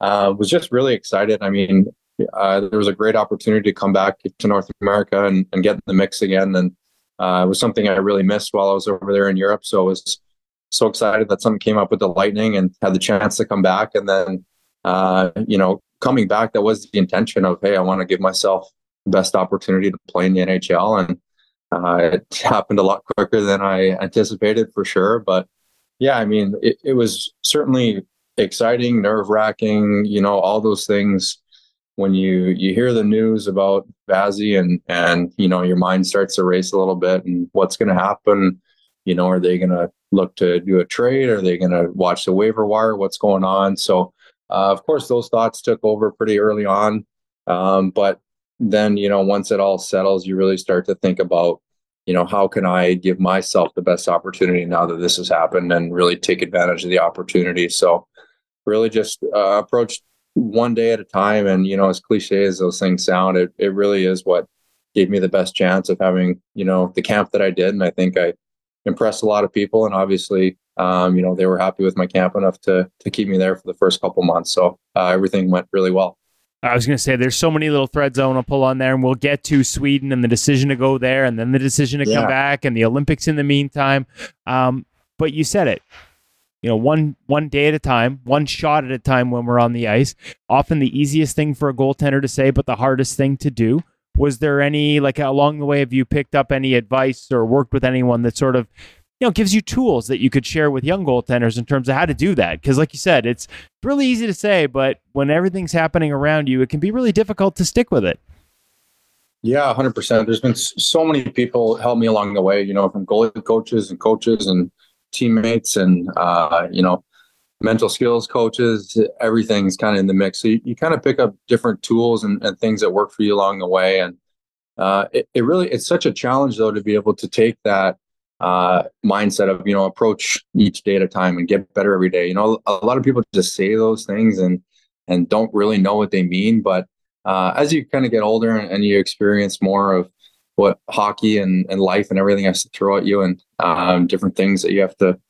uh, was just really excited. I mean, uh, there was a great opportunity to come back to North America and, and get in the mix again, and uh, it was something I really missed while I was over there in Europe. So it was so excited that something came up with the Lightning and had the chance to come back, and then uh, you know, coming back, that was the intention of, hey, I want to give myself the best opportunity to play in the NHL. And uh, it happened a lot quicker than I anticipated for sure. But yeah, I mean, it, it was certainly exciting, nerve wracking, you know, all those things. When you you hear the news about Vasi and and you know your mind starts to race a little bit and what's going to happen, you know, are they going to look to do a trade? Are they going to watch the waiver wire? What's going on? So uh, of course, those thoughts took over pretty early on. Um, but then, you know, once it all settles, you really start to think about, you know, how can I give myself the best opportunity now that this has happened and really take advantage of the opportunity. So, really just uh, approach one day at a time. And, you know, as cliche as those things sound, it, it really is what gave me the best chance of having, you know, the camp that I did. And I think I impressed a lot of people. And obviously, um, you know, they were happy with my camp enough to to keep me there for the first couple months. So uh, everything went really well. I was going to say there's so many little threads I want to pull on there, and we'll get to Sweden and the decision to go there, and then the decision to yeah. come back, and the Olympics in the meantime. Um, but you said it, you know, one one day at a time, one shot at a time when we're on the ice. Often the easiest thing for a goaltender to say, but the hardest thing to do. Was there any like along the way? Have you picked up any advice or worked with anyone that sort of you know, gives you tools that you could share with young goaltenders in terms of how to do that. Because, like you said, it's really easy to say, but when everything's happening around you, it can be really difficult to stick with it. Yeah, 100%. There's been so many people help me along the way, you know, from goalie coaches and coaches and teammates and, uh, you know, mental skills coaches, everything's kind of in the mix. So you, you kind of pick up different tools and, and, things that work for you along the way. And uh, it, it really, it's such a challenge though to be able to take that uh, mindset of, you know, approach each day at a time and get better every day. You know, a lot of people just say those things and, and don't really know what they mean. But uh, as you kind of get older and, and, you experience more of what hockey and, and life and everything has to throw at you and um, different things that you have to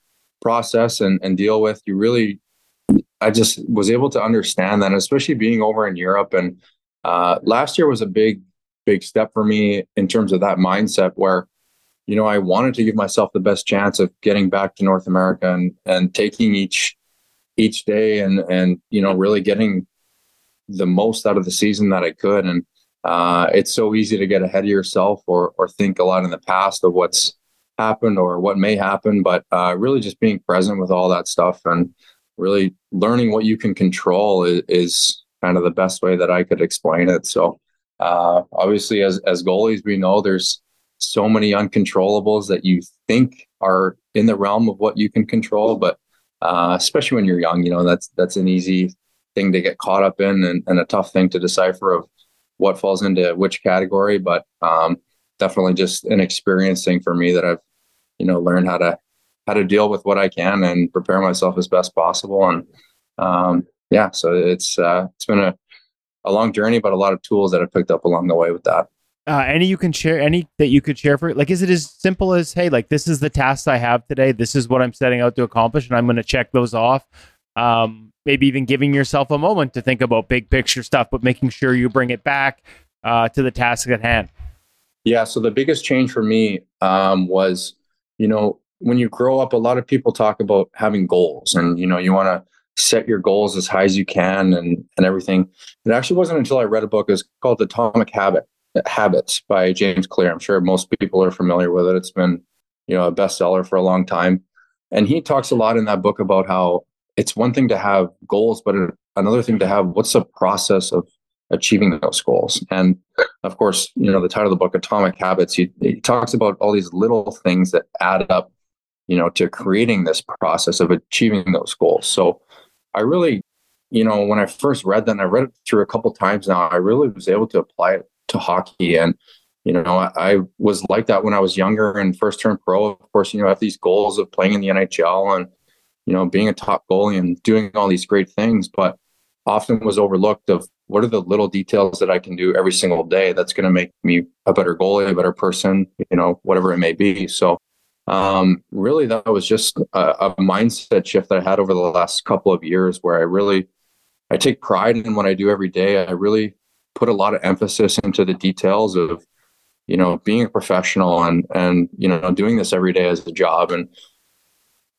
process and, and deal with, you really, I just was able to understand that, especially being over in Europe. And uh, last year was a big, big step for me in terms of that mindset where, you know, I wanted to give myself the best chance of getting back to North America and, and taking each, each day and, and, you know, really getting the most out of the season that I could. And uh, it's so easy to get ahead of yourself or, or think a lot in the past of what's, happen or what may happen, but uh, really just being present with all that stuff and really learning what you can control is, is kind of the best way that I could explain it. So uh, obviously, as as goalies, we know there's so many uncontrollables that you think are in the realm of what you can control, but uh, especially when you're young, you know that's that's an easy thing to get caught up in and, and a tough thing to decipher of what falls into which category. But um, definitely just an experience thing for me that I've you know learn how to how to deal with what I can and prepare myself as best possible. And um, yeah, so it's uh, it's been a a long journey, but a lot of tools that I've picked up along the way with that. Uh, any you can share any that you could share for like is it as simple as hey like this is the tasks i have today this is what i'm setting out to accomplish and i'm going to check those off um, maybe even giving yourself a moment to think about big picture stuff but making sure you bring it back uh, to the task at hand yeah so the biggest change for me um, was you know, when you grow up, a lot of people talk about having goals and, you know, you want to set your goals as high as you can and, and everything. It actually wasn't until I read a book, it's called Atomic Habit Habits by James Clear. I'm sure most people are familiar with it. It's been, you know, a bestseller for a long time. And he talks a lot in that book about how it's one thing to have goals, but another thing to have what's the process of achieving those goals. And of course, you know, the title of the book, Atomic Habits, he, he talks about all these little things that add up, you know, to creating this process of achieving those goals. So I really, you know, when I first read that, I read it through a couple times now, I really was able to apply it to hockey. And, you know, I, I was like that when I was younger and first turned pro. Of course, you know, I have these goals of playing in the NHL and, you know, being a top goalie and doing all these great things. But often was overlooked of what are the little details that I can do every single day that's going to make me a better goalie, a better person, you know, whatever it may be. So, um, really, that was just a, a, mindset shift that I had over the last couple of years where I really, I take pride in what I do every day. I really put a lot of emphasis into the details of, you know, being a professional and, and, you know, doing this every day as a job and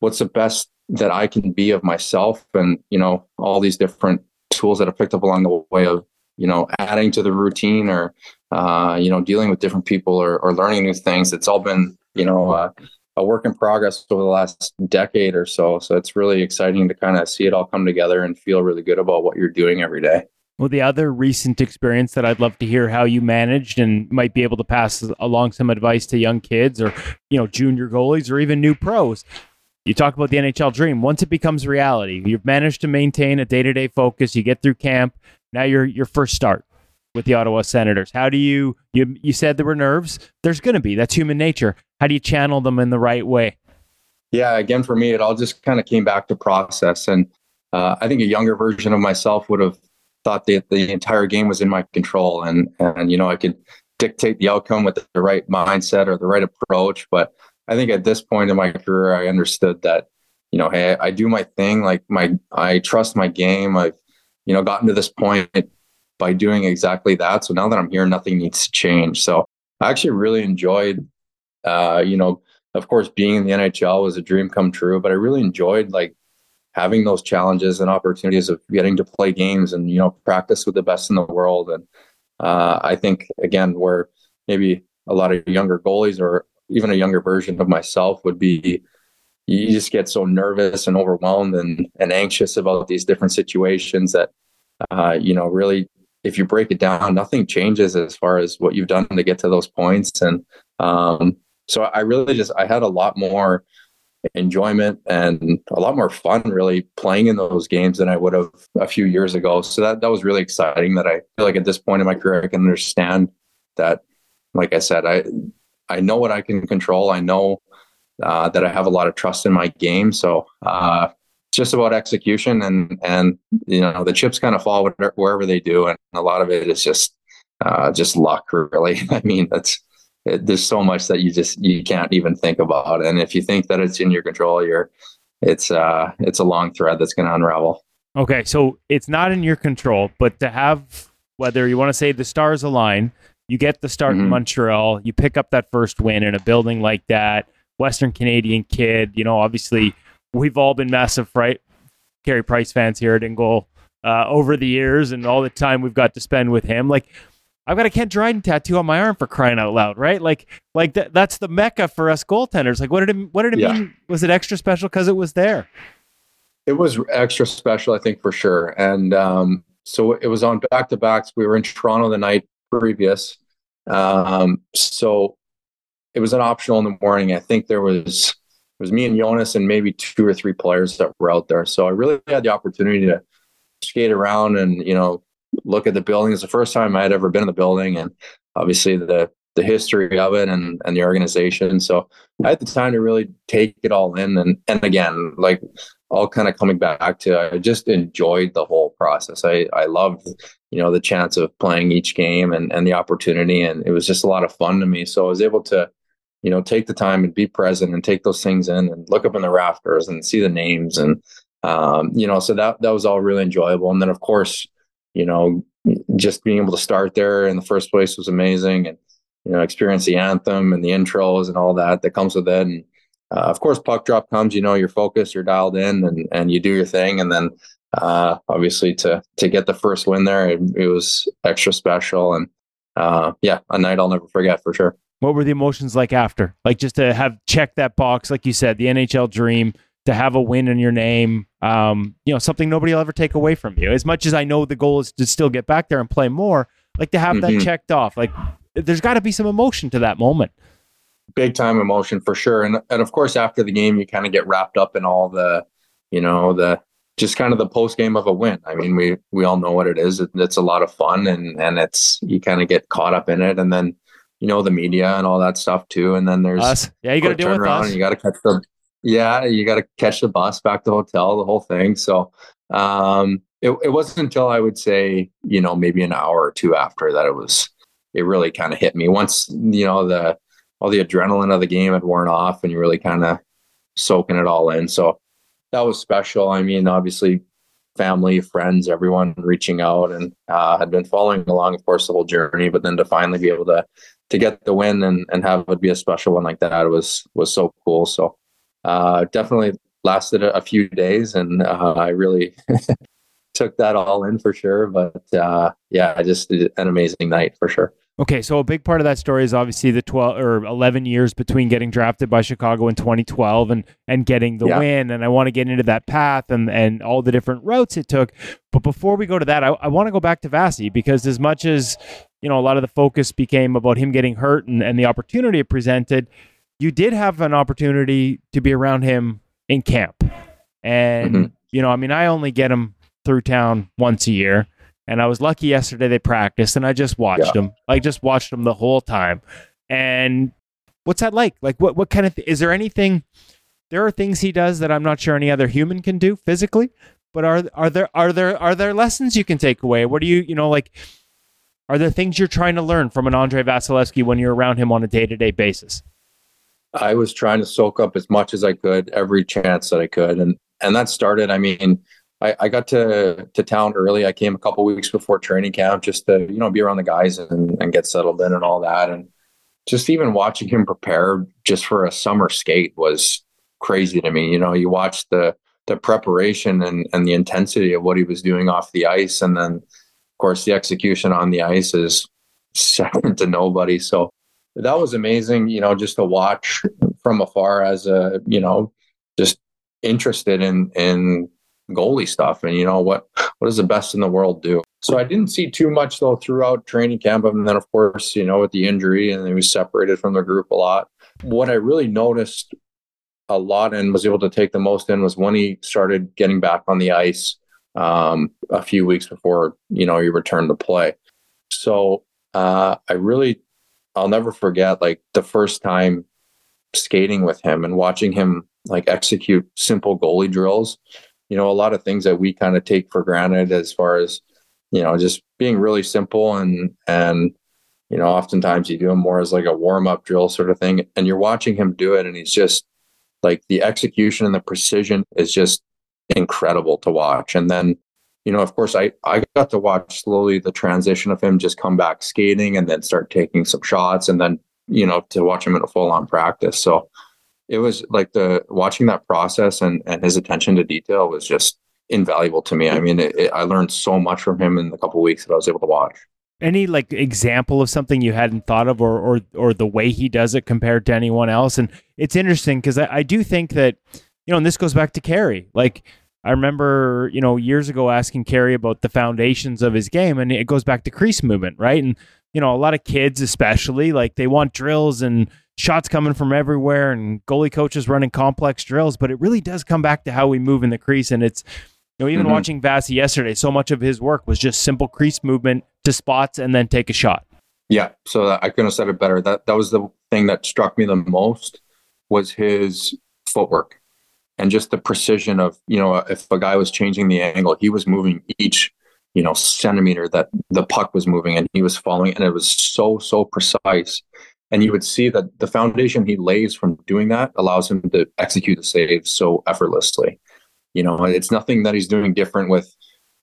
what's the best that I can be of myself and, you know, all these different tools that I picked up along the way of you know adding to the routine or uh, you know dealing with different people or, or learning new things. It's all been you know uh, a work in progress over the last decade or so. So it's really exciting to kind of see it all come together and feel really good about what you're doing every day. Well, the other recent experience that I'd love to hear how you managed and might be able to pass along some advice to young kids or, you know, junior goalies or even new pros you talk about the NHL dream. Once it becomes reality, you've managed to maintain a day to day focus. You get through camp. Now you're your first start with the Ottawa Senators. How do you you you said there were nerves? There's going to be. That's human nature. How do you channel them in the right way? Yeah, again, for me, it all just kind of came back to process, and uh, I think a younger version of myself would have thought that the entire game was in my control, and and you know I could dictate the outcome with the right mindset or the right approach, but I think at this point in my career, I understood that, you know, hey, I do my thing. Like my, I trust my game. I've, you know, gotten to this point by doing exactly that. So now that I'm here, nothing needs to change. So I actually really enjoyed, uh, you know, of course, being in the NHL was a dream come true, but I really enjoyed like having those challenges and opportunities of getting to play games and you know practice with the best in the world. And uh, I think again, where maybe a lot of younger goalies or even a younger version of myself would be you just get so nervous and overwhelmed and, and anxious about these different situations that uh, you know really if you break it down nothing changes as far as what you've done to get to those points and um, so i really just i had a lot more enjoyment and a lot more fun really playing in those games than I would have a few years ago. So that that was really exciting that I feel like at this point in my career I can understand that like I said I I know what I can control. I know uh, that I have a lot of trust in my game. So uh, just about execution and and you know the chips kind of fall wherever they do, and a lot of it is just uh, just luck, really. [laughs] I mean, that's it, there's so much that you just you can't even think about, and if you think that it's in your control, you're it's uh it's a long thread that's going to unravel. Okay, so it's not in your control, but to have whether you want to say the stars align, you get the start mm-hmm. in Montreal, you pick up that first win in a building like that, Western Canadian kid, you know, obviously we've all been massive right Carey Price fans here at InGoal uh, over the years and all the time we've got to spend with him. Like I've got a Ken Dryden tattoo on my arm for crying out loud, right? Like like th- that's the mecca for us goaltenders. Like what did it what did it yeah. mean? Was it extra special because it was there? It was extra special, I think for sure. And um, so it was on back to backs. We were in Toronto the night previous. Um, so it was an optional in the morning. I think there was it was me and Jonas and maybe two or three players that were out there. So I really had the opportunity to skate around and you know look at the building. It's the first time I had ever been in the building, and obviously the the history of it and and the organization. So I had the time to really take it all in. And and again, like all kind of coming back to, I just enjoyed the whole process. I I loved you know the chance of playing each game and and the opportunity, and it was just a lot of fun to me. So I was able to you know, take the time and be present and take those things in and look up in the rafters and see the names and um, you know, so that that was all really enjoyable. And then of course, you know, just being able to start there in the first place was amazing and you know, experience the anthem and the intros and all that that comes with it. And uh, of course, puck drop comes, you know, you're focused, you're dialed in, and and you do your thing. And then uh, obviously to to get the first win there, it, it was extra special. And uh, yeah, a night I'll never forget for sure. What were the emotions like after? Like just to have checked that box, like you said, the NHL dream, to have a win in your name, um, you know, something nobody will ever take away from you. As much as I know the goal is to still get back there and play more, like to have mm-hmm. that checked off, like there's got to be some emotion to that moment. Big time emotion for sure, and and of course after the game you kind of get wrapped up in all the, you know, the just kind of the post game of a win. I mean, we we all know what it is. It, it's a lot of fun, and and it's you kind of get caught up in it, and then you know the media and all that stuff too. And then there's us. Yeah, you got to deal with us. you got to catch the yeah, you got to catch the bus back to the hotel, the whole thing. So um, it it wasn't until I would say you know maybe an hour or two after that it was it really kind of hit me once you know the all the adrenaline of the game had worn off and you really kind of soaking it all in. So that was special. I mean, obviously family, friends, everyone reaching out and uh, had been following along, of course, the whole journey. But then to finally be able to to get the win and, and have it be a special one like that was was so cool. So uh, definitely lasted a, a, few days, and uh, I really [laughs] took that all in for sure. But uh, yeah, I just an amazing night for sure. Okay, so a big part of that story is obviously the 12 or 11 years between getting drafted by Chicago in 2012 and and getting the yeah. win. And I want to get into that path and and all the different routes it took. But before we go to that, I, I want to go back to Vasi because as much as you know, a lot of the focus became about him getting hurt and, and the opportunity it presented. You did have an opportunity to be around him in camp. And, mm-hmm. you know, I mean, I only get him through town once a year. And I was lucky yesterday they practiced and I just watched yeah. him. I just watched him the whole time. And what's that like? Like, what, what kind of, th- is there anything, there are things he does that I'm not sure any other human can do physically, but are, are there, are there, are there lessons you can take away? What do you, you know, like, are there things you're trying to learn from an Andrei Vasilevskiy when you're around him on a day to day basis? I was trying to soak up as much as I could, every chance that I could, and and that started. I mean, I, I got to to town early. I came a couple weeks before training camp just to you know be around the guys and, and get settled in and all that, and just even watching him prepare just for a summer skate was crazy to me. You know, you watch the the preparation and and the intensity of what he was doing off the ice, and then of course, the execution on the ice is [laughs] second to nobody. So that was amazing, you know, just to watch from afar as a, you know, just interested in in goalie stuff and you know what what does the best in the world do. So I didn't see too much though throughout training camp, and then of course, you know, with the injury and he was separated from the group a lot. What I really noticed a lot and was able to take the most in was when he started getting back on the ice um, a few weeks before you know he returned to play. So uh, I really, I'll never forget like the first time skating with him and watching him like execute simple goalie drills. You know, a lot of things that we kind of take for granted as far as you know just being really simple and and you know oftentimes you do them more as like a warm up drill sort of thing and you're watching him do it and he's just like the execution and the precision is just incredible to watch. And then you know of course i i got to watch slowly the transition of him just come back skating and then start taking some shots and then you know to watch him in a full on practice. So it was like the watching that process and and his attention to detail was just invaluable to me. I mean it, it, i learned so much from him in the couple weeks that i was able to watch. Any like example of something you hadn't thought of or or or the way he does it compared to anyone else? And it's interesting because I, I do think that you know and this goes back to Carey like I remember, you know, years ago asking Carey about the foundations of his game, and it goes back to crease movement, right? And you know, a lot of kids, especially, like they want drills and shots coming from everywhere, and goalie coaches running complex drills. But it really does come back to how we move in the crease, and it's you know, even mm-hmm. watching Vasi yesterday, so much of his work was just simple crease movement to spots and then take a shot. Yeah, so that, I couldn't have said it better. That that was the thing that struck me the most was his footwork and just the precision of you know if a guy was changing the angle, he was moving each you know centimeter that the puck was moving and he was following, and it was so so precise. And you would see that the foundation he lays from doing that allows him to execute the save so effortlessly. You know, it's nothing that he's doing different with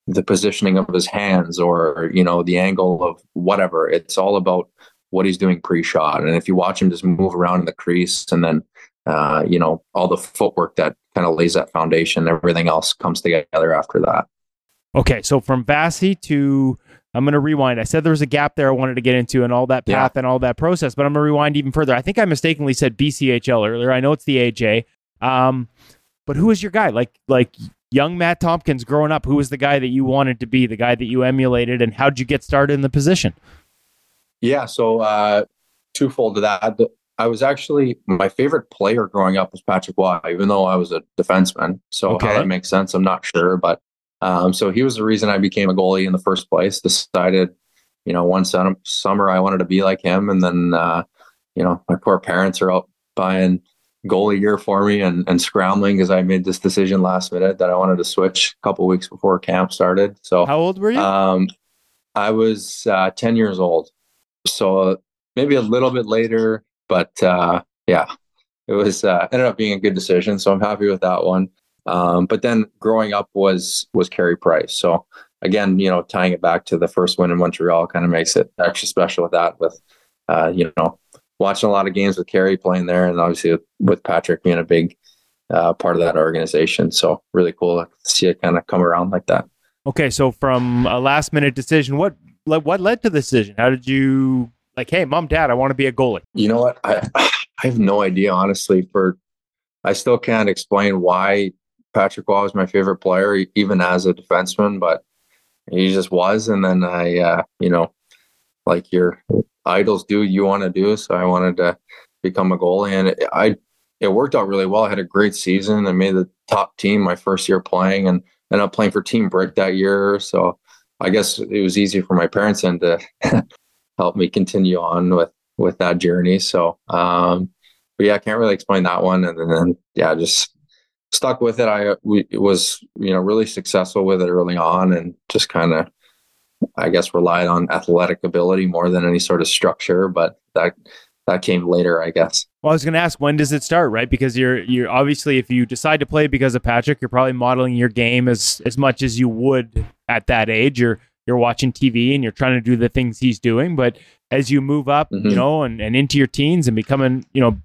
the positioning of his hands or, you know, the angle of whatever. It's all about what he's doing pre-shot. And if you watch him just move around in the crease and then uh, you know, all the footwork that kind of lays that foundation, everything else comes together after that. Okay, so from Vasi to I'm going to rewind. I said there was a gap there I wanted to get into and all that path yeah. and all that process, but I'm going to rewind even further. I think I mistakenly said BCHL earlier. I know it's the AJ. Um, but who was your guy? Like like young Matt Tomkins growing up, who was the guy that you wanted to be, the guy that you emulated, and how'd you get started in the position? Yeah, so uh, twofold to that. I was actually my favorite player growing up was Patrick Roy, even though I was a defenseman. So okay. how that makes sense, I'm not sure, but um, so he was the reason I became a goalie in the first place. Decided, you know, one summer I wanted to be like him, and then uh, you know my poor parents are out buying goalie year for me and, and scrambling because I made this decision last minute that I wanted to switch a couple weeks before camp started. So how old were you? Um, I was uh, 10 years old. So maybe a little bit later, but uh, yeah, it was uh, ended up being a good decision. So I'm happy with that one. Um, but then growing up was was Carey Price. So again, you know, tying it back to the first win in Montreal kind of makes it extra special with that. With uh, you know, watching a lot of games with Carey playing there, and obviously with, with Patrick being a big uh, part of that organization. So really cool to see it kind of come around like that. Okay, so from a last minute decision, what what led to the decision? How did you like? Hey, mom, dad, I want to be a goalie. You know what? I [sighs] I have no idea honestly. For I still can't explain why Patrick Roy was my favorite player, even as a defenseman, but he just was. And then I, uh, you know, like your idols do, you want to do. So I wanted to become a goalie, and it, I it worked out really well. I had a great season. I made the top team my first year playing, and ended up playing for Team Brick that year. So I guess it was easy for my parents and to [laughs] help me continue on with with that journey. So, um, but yeah, I can't really explain that one. And then yeah, just stuck with it. I we, was you know really successful with it early on, and just kind of I guess relied on athletic ability more than any sort of structure, but that that came later, I guess. Well, I was going to ask when does it start, right? Because you're you're obviously if you decide to play because of Patrick, you're probably modeling your game as as much as you would at that age. You're you're watching TV and you're trying to do the things he's doing, but as you move up, mm-hmm. you know, and, and into your teens and becoming, you know,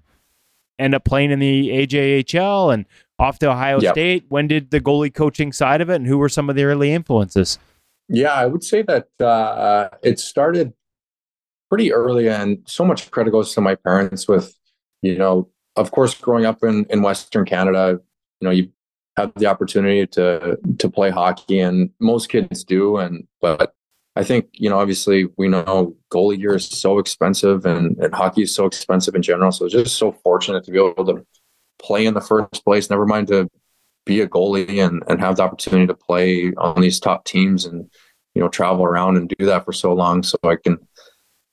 end up playing in the AJHL and off to Ohio yep. State. When did the goalie coaching side of it, and who were some of the early influences? Yeah, I would say that uh, it started pretty early, and so much credit goes to my parents. With you know, of course, growing up in in Western Canada, you know, you have the opportunity to to play hockey, and most kids do. And but I think you know, obviously, we know goalie gear is so expensive, and and hockey is so expensive in general. So just so fortunate to be able to play in the first place, never mind to be a goalie and, and have the opportunity to play on these top teams and, you know, travel around and do that for so long. So I can,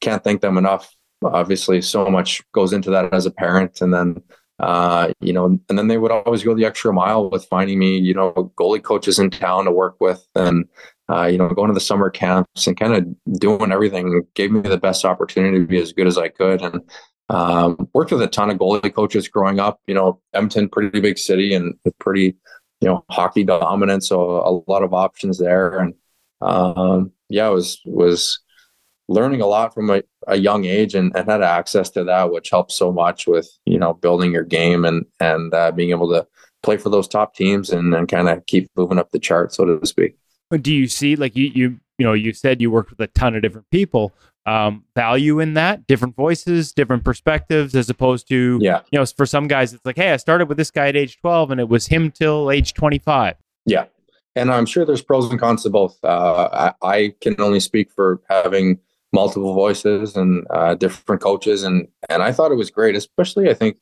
can't thank them enough. Obviously, so much goes into that as a parent. And then, uh, you know, and then they would always go the extra mile with finding me, you know, goalie coaches in town to work with and, uh, you know, going to the summer camps and kind of doing everything gave me the best opportunity to be as good as I could. And um, worked with a ton of goalie coaches growing up. You know, Edmonton, pretty big city and pretty, you know, hockey dominant. So a lot of options there. And um, yeah, was was learning a lot from a, a young age and, and, had access to that, which helps so much with you know building your game and and uh, being able to play for those top teams and, and kind of keep moving up the chart, so to speak. Do you see like you you you know you said you worked with a ton of different people um, value in that different voices different perspectives as opposed to yeah. you know for some guys it's like hey i started with this guy at age 12 and it was him till age 25 yeah. And i'm sure there's pros and cons to both. Uh, I, I, can only speak for having multiple voices and uh, different coaches and and i thought it was great especially i think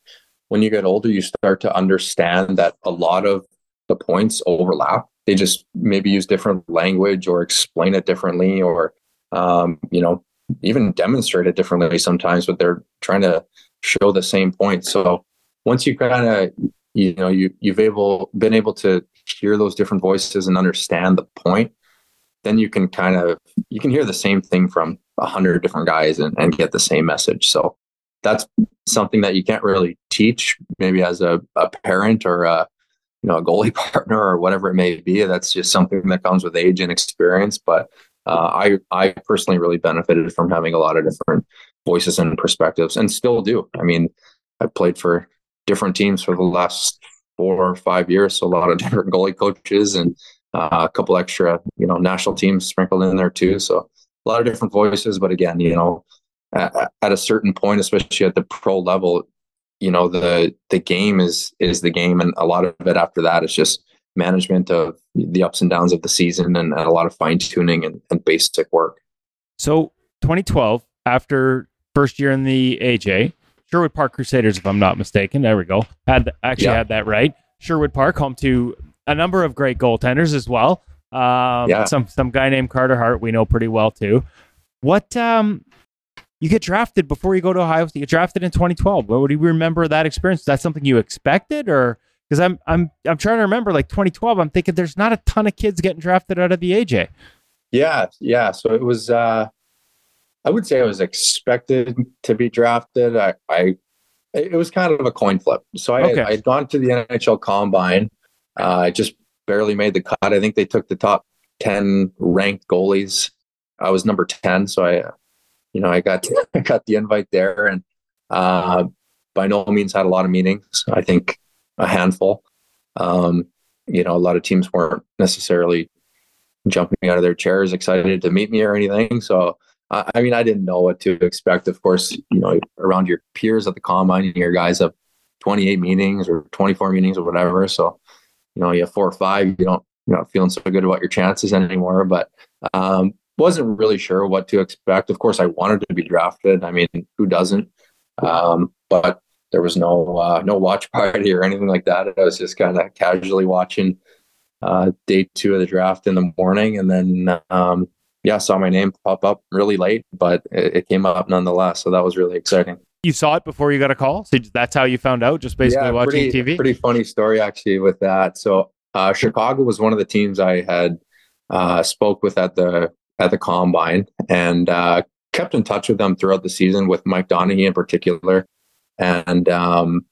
when you get older you start to understand that a lot of the points overlap. They just maybe use different language or explain it differently or um, you know even demonstrate it differently sometimes, but they're trying to show the same point. So once you kind of you know you you've able been able to hear those different voices and understand the point, then you can kind of you can hear the same thing from a hundred different guys and, and get the same message. So that's something that you can't really teach maybe as a, a parent or a you know a goalie [laughs] partner or whatever it may be. That's just something that comes with age and experience. But uh, I I personally really benefited from having a lot of different voices and perspectives, and still do. I mean, I've played for different teams for the last four or five years, so a lot of [laughs] different goalie coaches and uh, a couple extra, you know, national teams sprinkled in there too. So a lot of different voices, but again, you know, at, at a certain point, especially at the pro level, you know, the the game is is the game, and a lot of it after that is just management of the ups and downs of the season and, and a lot of fine tuning and, and, basic work. So 2012, after first year in the AJ, Sherwood Park Crusaders, if I'm not mistaken, there we go. Had actually yeah. had that right. Sherwood Park, home to a number of great goaltenders as well. Um, yeah. Some some guy named Carter Hart we know pretty well too. What um, you get drafted before you go to Ohio State. You get drafted in 2012. What would you remember that experience? Is that something you expected, or because I'm I'm I'm trying to remember like 2012. I'm thinking there's not a ton of kids getting drafted out of the AJ. Yeah, yeah. So it was. uh I would say I was expected to be drafted. I, I it was kind of a coin flip. So I, okay. I had gone to the NHL Combine. Uh, I just barely made the cut. I think they took the top ten ranked goalies. I was number ten, so I, you know, I got [laughs] I got the invite there, and uh, by no means had a lot of meetings. I think a handful. Um, you know, a lot of teams weren't necessarily jumping out of their chairs excited to meet me or anything. So, I mean, I didn't know what to expect. Of course, you know, around your peers at the combine, your guys have 28 meetings or 24 meetings or whatever. So, you know, you have four or five, you don't, you're not feeling so good about your chances anymore. But um, wasn't really sure what to expect. Of course, I wanted to be drafted. I mean, who doesn't? Um, but there was no uh, no watch party or anything like that. I was just kind of casually watching uh, day two of the draft in the morning, and then um, yeah, saw my name pop up really late, but it, it, came up nonetheless. So that was really exciting. You saw it before you got a call, so that's how you found out, just basically yeah, watching pretty, TV. Pretty funny story actually with that. So uh, Chicago was one of the teams I had uh, spoke with at the at the combine, and uh, kept in touch with them throughout the season with Mike Doneghey in particular. And um,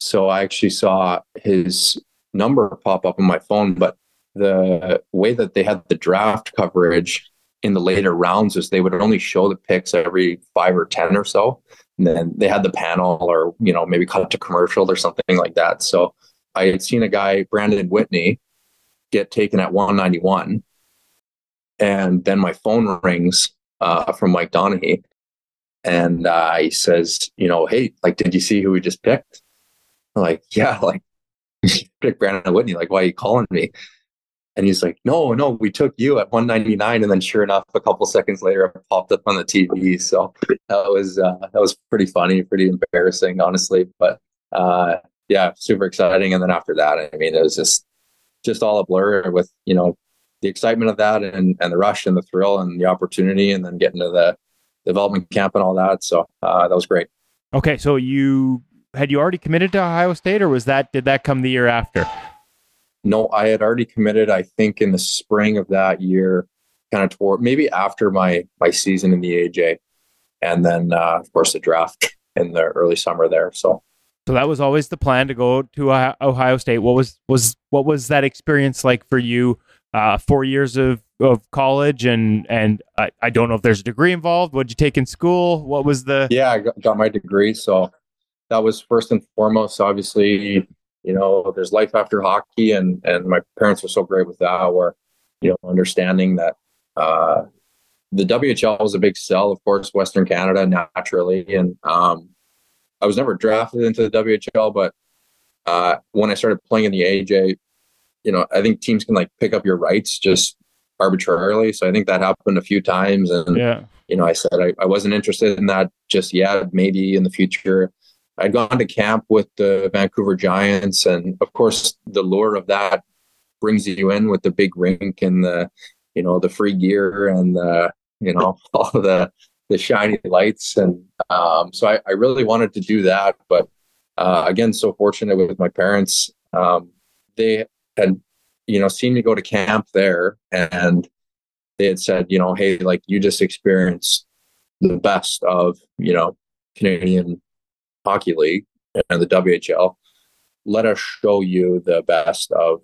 so I actually saw his number pop up on my phone, but the way that they had the draft coverage in the later rounds is they would only show the picks every five or 10 or so. And then they had the panel or, you know, maybe cut to commercial or something like that. So I had seen a guy, Brandon Whitney, get taken at 191. And then my phone rings uh, from Mike Doneghey and uh, he says, you know, hey, like, did you see who we just picked? I'm like, yeah, [laughs] like, [laughs] pick Brandon Whitney. Like, why are you calling me? And he's like, no, no, we took you at 199. And then sure enough, a couple seconds later, it popped up on the TV. So that was, uh, that was pretty funny, pretty embarrassing, honestly. But uh, yeah, super exciting. And then after that, I mean, it was just just all a blur with you know the excitement of that and and the rush and the thrill and the opportunity, and then getting to the development camp and all that. So uh, that was great. Okay, so you had you already committed to Ohio State, or was that did that come the year after? No, I had already committed. I think in the spring of that year, kind of toward maybe after my my season in the AJ, and then uh, of course the draft [laughs] in the early summer there. So, so that was always the plan to go to Ohio State. What was was what was that experience like for you? Uh, four years of, of college, and and I, I don't know if there's a degree involved. What did you take in school? What was the? Yeah, I got, got my degree. So that was first and foremost. Obviously, you know, there's life after hockey, and and my parents were so great with that. Where you know, understanding that uh, the WHL was a big sell, of course, Western Canada naturally, and um, I was never drafted into the WHL, but uh, when I started playing in the AJ, you know, I think teams can like pick up your rights just arbitrarily. So I think that happened a few times, and yeah. you know, I said I, I wasn't interested in that just yet. Maybe in the future. I'd gone to camp with the Vancouver Giants, and of course, the lure of that brings you in with the big rink and the, you know, the free gear and the you know, [laughs] all the the shiny lights. And um, so I, I, really wanted to do that, but uh, again, so fortunate with my parents. Um, they had, you know, seen me go to camp there, and they had said, you know, hey, like you just experienced the best of, you know, Canadian Hockey League and the WHL. Let us show you the best of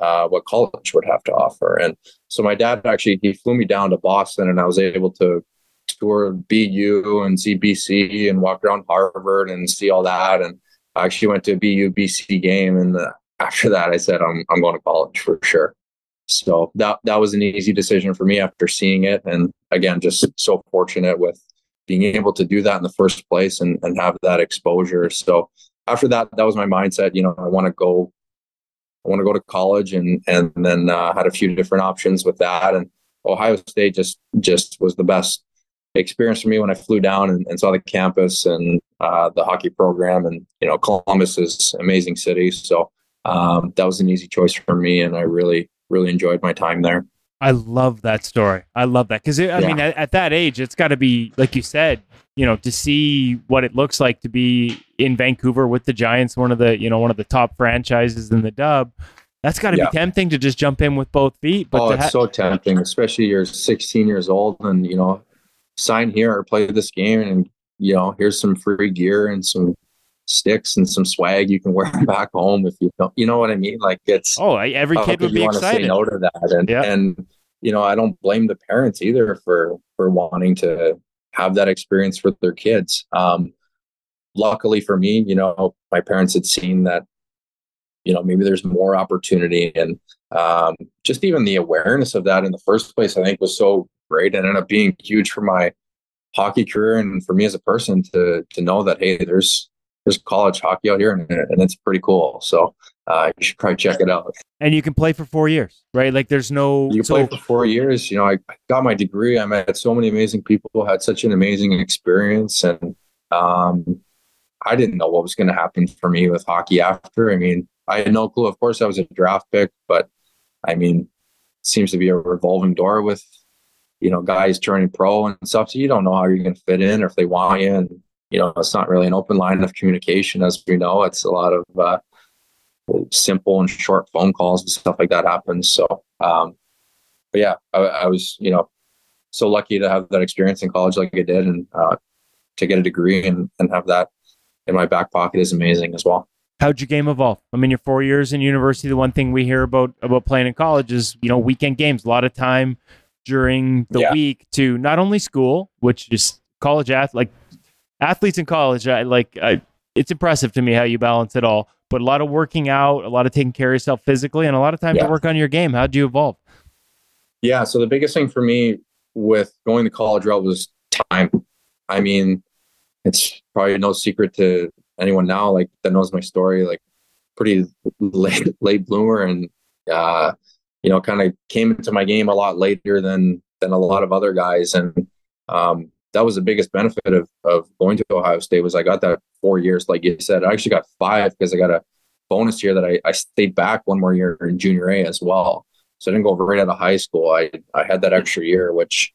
uh, what college would have to offer. And so my dad actually he flew me down to Boston, and I was able to tour BU and see BC and walk around Harvard and see all that. And I actually went to a BU BC game, and the, after that, I said I'm I'm going to college for sure. So that that was an easy decision for me after seeing it, and again, just so fortunate with being able to do that in the first place and, and have that exposure. So after that, that was my mindset. You know, I want to go I want to go to college and and then uh, had a few different options with that. And Ohio State just just was the best experience for me when I flew down and, and saw the campus and uh, the hockey program. And you know, Columbus is amazing city, so um, that was an easy choice for me, and I really really enjoyed my time there. I love that story. I love that because I yeah. mean, at, at, that age, it's got to be like you said, you know, to see what it looks like to be in Vancouver with the Giants, one of the you know one of the top franchises in the Dub. That's got to yeah. be tempting to just jump in with both feet. But oh, it's ha- so tempting, especially you're 16 years old and you know, sign here or play this game, and you know, here's some free gear and some sticks and some swag you can wear [laughs] back home if you don't. You know what I mean? Like it's oh, every kid would be excited. Say no to that, and yeah. and you know, I don't blame the parents either for for wanting to have that experience for their kids. Um, luckily for me, you know, my parents had seen that, you know, maybe there's more opportunity and um, just even the awareness of that in the first place, I think was so great and ended up being huge for my hockey career and for me as a person to to know that hey, there's there's college hockey out here and, and it's pretty cool. So uh, you should probably check it out. And you can play for four years, right? Like there's no. You so- play for four years. You know, I got my degree. I met so many amazing people, had such an amazing experience. And um, I didn't know what was going to happen for me with hockey after. I mean, I had no clue. Of course, I was a draft pick, but I mean, seems to be a revolving door with, you know, guys turning pro and stuff. So you don't know how you're going to fit in or if they want you. And, you know, it's not really an open line of communication, as we know. It's a lot of, uh, simple and short phone calls and stuff like that happens. So, um, but yeah, I, I, was, you know, so lucky to have that experience in college like I did and uh, to get a degree and, and have that in my back pocket is amazing as well. How'd your game evolve? I mean, your four years in university, the one thing we hear about about playing in college is, you know, weekend games, a lot of time during the yeah. week to not only school, which is college ath like athletes in college, I like I, it's impressive to me how you balance it all, but a lot of working out, a lot of taking care of yourself physically, and a lot of time yeah. to work on your game. How do you evolve? Yeah. So the biggest thing for me with going the college route was time. I mean, it's probably no secret to anyone now, like that knows my story, like pretty late, [laughs] late bloomer and, uh, you know, kind of came into my game a lot later than, than a lot of other guys. And, um, that was the biggest benefit of, of going to Ohio State was I got that four years, like you said. I actually got five because I got a bonus year that I, I stayed back one more year in junior A as well. So I didn't go right out of high school. I I had that extra year, which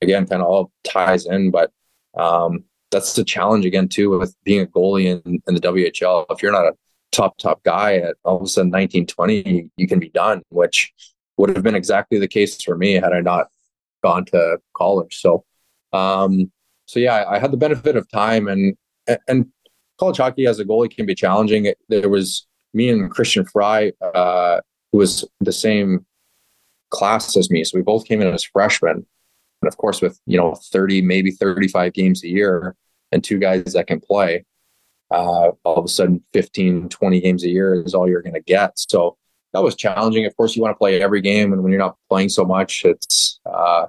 again kind of all ties in. But um, that's the challenge again too with being a goalie in, in the WHL. If you're not a top top guy at all of a sudden 19, 20, you, you can be done, which would have been exactly the case for me had I not gone to college. So um, so yeah, I, had the benefit of time and and college hockey as a goalie can be challenging. There was me and Christian Frey, uh, who was the same class as me. So we both came in as freshmen. And of course, with, you know, 30, maybe 35 games a year and two guys that can play, uh, all of a sudden 15, 20 games a year is all you're going to get. So that was challenging. Of course, you want to play every game. And when you're not playing so much, it's, uh,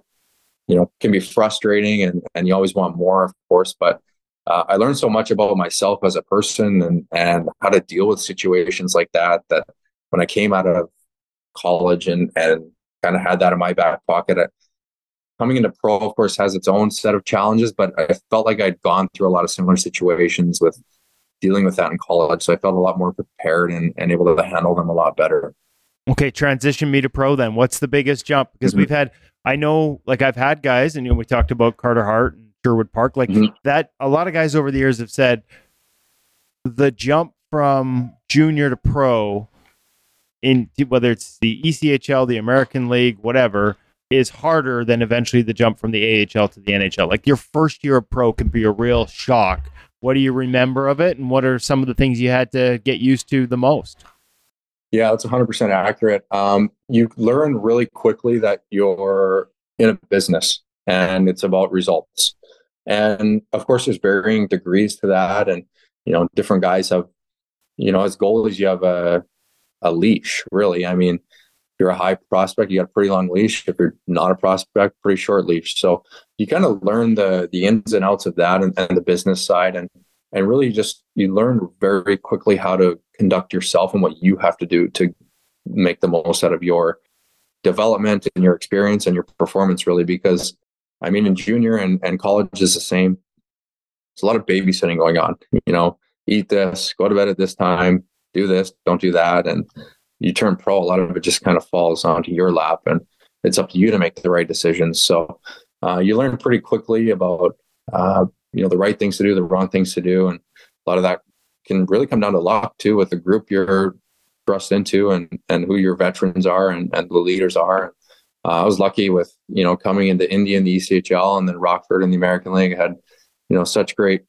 you know, can be frustrating and, and you always want more, of course. But uh, I learned so much about myself as a person and, and how to deal with situations like that, that when I came out of college and, and kind of had that in my back pocket, I, coming into pro, of course, has its own set of challenges, but I felt like I'd gone through a lot of similar situations with dealing with that in college. So I felt a lot more prepared and, and able to handle them a lot better. Okay, transition me to pro then. What's the biggest jump? Because mm-hmm. we've had, I know, like I've had guys, and you know, we talked about Carter Hart and Sherwood Park, like mm-hmm. that. A lot of guys over the years have said the jump from junior to pro in whether it's the ECHL, the American League, whatever, is harder than eventually the jump from the AHL to the NHL. Like your first year of pro can be a real shock. What do you remember of it, and what are some of the things you had to get used to the most? Yeah, that's 100% accurate. Um, you learn really quickly that you're in a business and it's about results. And of course, there's varying degrees to that. And, you know, different guys have, you know, as goalies, you have a, a leash, really. I mean, you're a high prospect, you got a pretty long leash. If you're not a prospect, pretty short leash. So you kind of learn the the ins and outs of that and, and the business side and and really just you learn very quickly how to conduct yourself and what you have to do to make the most out of your development and your experience and your performance really because I mean in junior and, and college is the same. There's a lot of babysitting going on, you know, eat this, go to bed at this time, do this, don't do that. And you turn pro, a lot of it just kind of falls onto your lap and it's up to you to make the right decisions. So uh, you learn pretty quickly about uh, you know the right things to do, the wrong things to do, and a lot of that can really come down to luck too with the group you're thrust into and and who your veterans are and, and the leaders are. Uh, I was lucky with you know coming into Indy in the ECHL and then Rockford in the American League. I had you know such great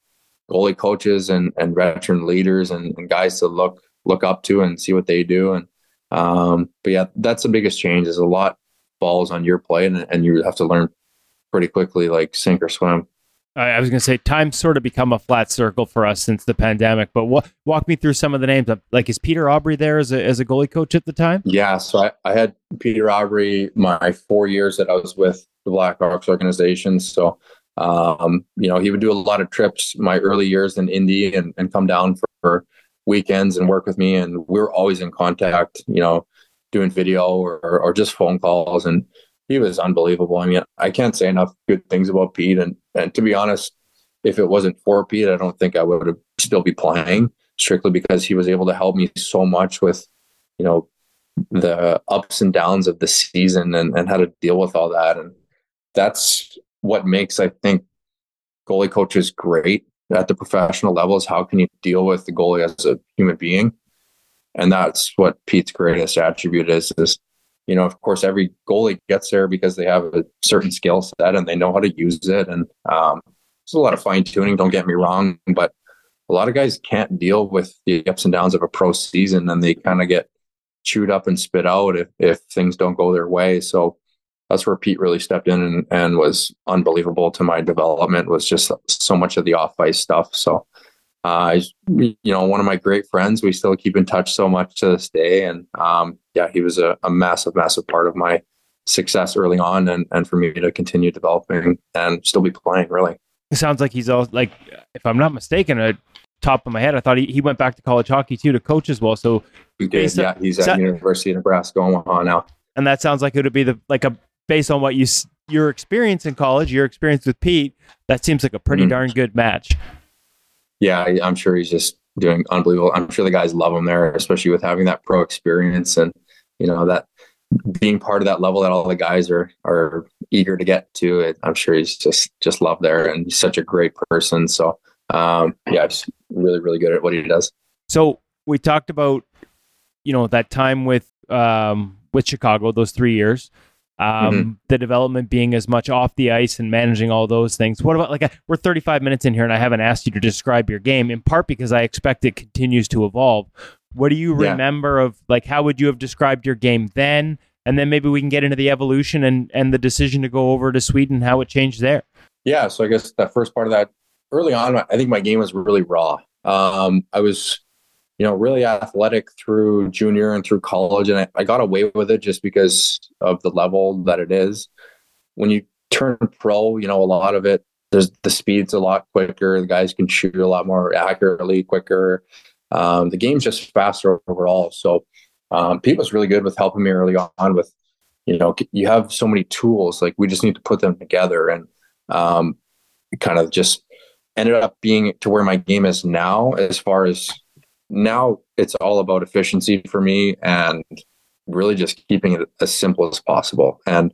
goalie coaches and and veteran leaders and, and guys to look look up to and see what they do and um, but yeah, that's the biggest change. Is a lot falls on your plate, and, and you have to learn pretty quickly, like sink or swim. I was going to say time's sort of become a flat circle for us since the pandemic. But walk me through some of the names. Like, is Peter Aubry there as a as a goalie coach at the time? Yeah, so I, I had Peter Aubry my four years that I was with the Blackhawks organization. So, um, you know, he would do a lot of trips my early years in Indy and, and come down for, for weekends and work with me. And we are always in contact, you know, doing video or, or just phone calls. And he was unbelievable. I mean, I can't say enough good things about Pete. And, and to be honest, if it wasn't for Pete, I don't think I would have still be playing strictly because he was able to help me so much with, you know, the ups and downs of the season and, and how to deal with all that. And that's what makes, I think, goalie coaches great at the professional level is how can you deal with the goalie as a human being? And that's what Pete's greatest attribute is, is, you know, of course, every goalie gets there because they have a certain skill set and they know how to use it. And um, a lot of fine tuning, don't get me wrong, but a lot of guys can't deal with the ups and downs of a pro season and they kind of get chewed up and spit out if, if things don't go their way. So that's where Pete really stepped in and, and was unbelievable to my development was just so much of the off ice stuff. So, uh, you know, one of my great friends, we still keep in touch so much to this day. And, um, yeah, he was a, a, massive, massive part of my success early on and, and for me to continue developing and still be playing really. It sounds like he's all like, if I'm not mistaken, at top of my head, I thought he, he went back to college hockey too to coach as well. So he did, yeah, he's at the University of Nebraska Omaha now. And that sounds like it would be the like a based on what you your experience in college, your experience with Pete, that seems like a pretty mm-hmm. darn good match. Yeah, I'm sure he's just doing unbelievable. I'm sure the guys love him there, especially with having that pro experience and you know that being part of that level that all the guys are are eager to get to. It, I'm sure he's just just loved there, and he's such a great person. So um, yeah, just really really good at what he does. So we talked about, you know, that time with um, with Chicago, those three years, um, Mm-hmm. the development being as much off the ice and managing all those things. What about like we're 35 minutes in here, and I haven't asked you to describe your game in part because I expect it continues to evolve. What do you Yeah. remember of like how would you have described your game then? And then maybe we can get into the evolution and and the decision to go over to Sweden, how it changed there. Yeah, so I guess that first part of that early on, I think my game was really raw. Um, I was, you know, really athletic through junior and through college, and I, I got away with it just because of the level that it is. When you turn pro, you know, a lot of it, there's the speed's a lot quicker. The guys can shoot a lot more accurately, quicker. Um, the game's just faster overall. So, um, Pete was really good with helping me early on with, you know, you have so many tools. Like we just need to put them together and um, kind of just ended up being to where my game is now as far as now it's all about efficiency for me and really just keeping it as simple as possible. And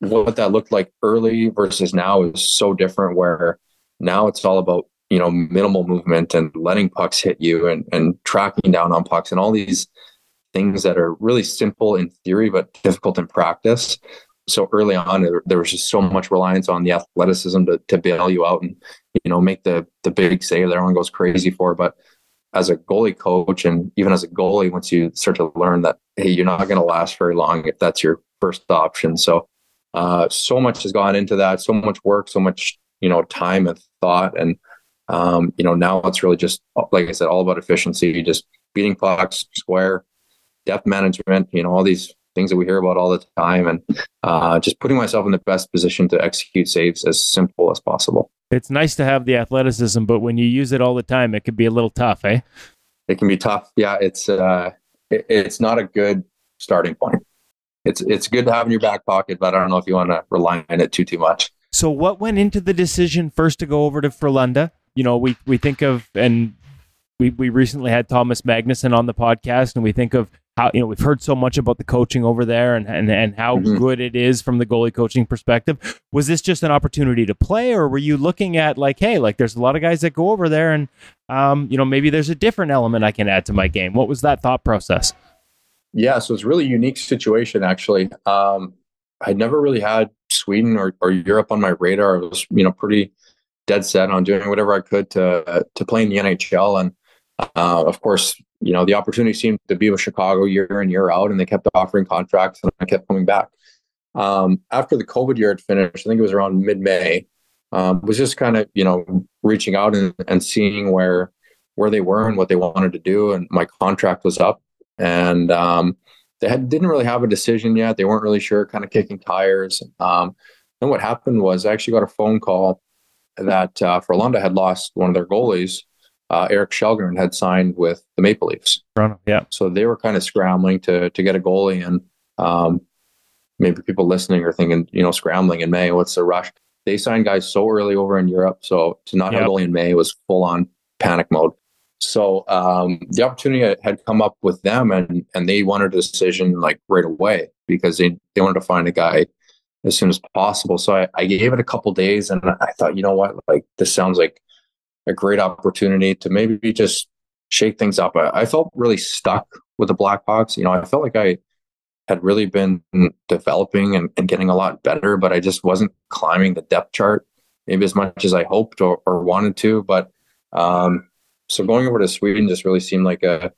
what that looked like early versus now is so different where now it's all about you know minimal movement and letting pucks hit you and and tracking down on pucks and all these things that are really simple in theory but difficult in practice. So early on there, was just so much reliance on the athleticism to, to bail you out and you know make the the big save that everyone goes crazy for. But as a goalie coach and even as a goalie once you start to learn that hey you're not going to last very long if that's your first option. So uh, so much has gone into that so much work so much you know time and thought and um, you know now it's really just like i said all about efficiency just beating pucks square depth management you know all these things that we hear about all the time and uh, just putting myself in the best position to execute saves as simple as possible It's nice to have the athleticism, but when you use it all the time, it can be a little tough, eh? it can be tough yeah it's uh, it, it's not a good starting point it's it's good to have in your back pocket but i don't know if you want to rely on it too too much So what went into the decision first to go over to Frölunda? You know, we we think of and we we recently had Thomas Magnusson on the podcast and we think of how you know we've heard so much about the coaching over there and and, and how Mhm. good it is from the goalie coaching perspective. Was this just an opportunity to play or were you looking at like, hey, like there's a lot of guys that go over there and um, you know, maybe there's a different element I can add to my game. What was that thought process? Yeah, so it's a really unique situation actually. Um, I never really had Sweden or, or Europe on my radar. I was, you know, pretty dead set on doing whatever I could to to play in the NHL. And uh, of course, you know, the opportunity seemed to be with Chicago year in year out, and they kept offering contracts, and I kept coming back. Um, after the COVID year had finished, I think it was around mid May. Um, was just kind of you know reaching out and, and seeing where where they were and what they wanted to do, and my contract was up, and um, they had, didn't really have a decision yet. They weren't really sure, kind of kicking tires. Um, and what happened was I actually got a phone call that uh, had lost one of their goalies. Uh, Erik Källgren had signed with the Maple Leafs, Toronto, yeah. so they were kind of scrambling to to get a goalie. And um, maybe people listening are thinking, you know, scrambling in May, what's the rush? They signed guys so early over in Europe, so to not have Yep. a goalie in May was full on panic mode. So um, the opportunity had come up with them, and and they wanted a decision like right away because they they wanted to find a guy as soon as possible. So I, I gave it a couple days, and I thought, you know what, like this sounds like a great opportunity to maybe just shake things up. I, I felt really stuck with the Blackhawks. You know, I felt like I had really been developing and, and getting a lot better, but I just wasn't climbing the depth chart maybe as much as I hoped or, or wanted to. But um, so going over to Sweden just really seemed like a,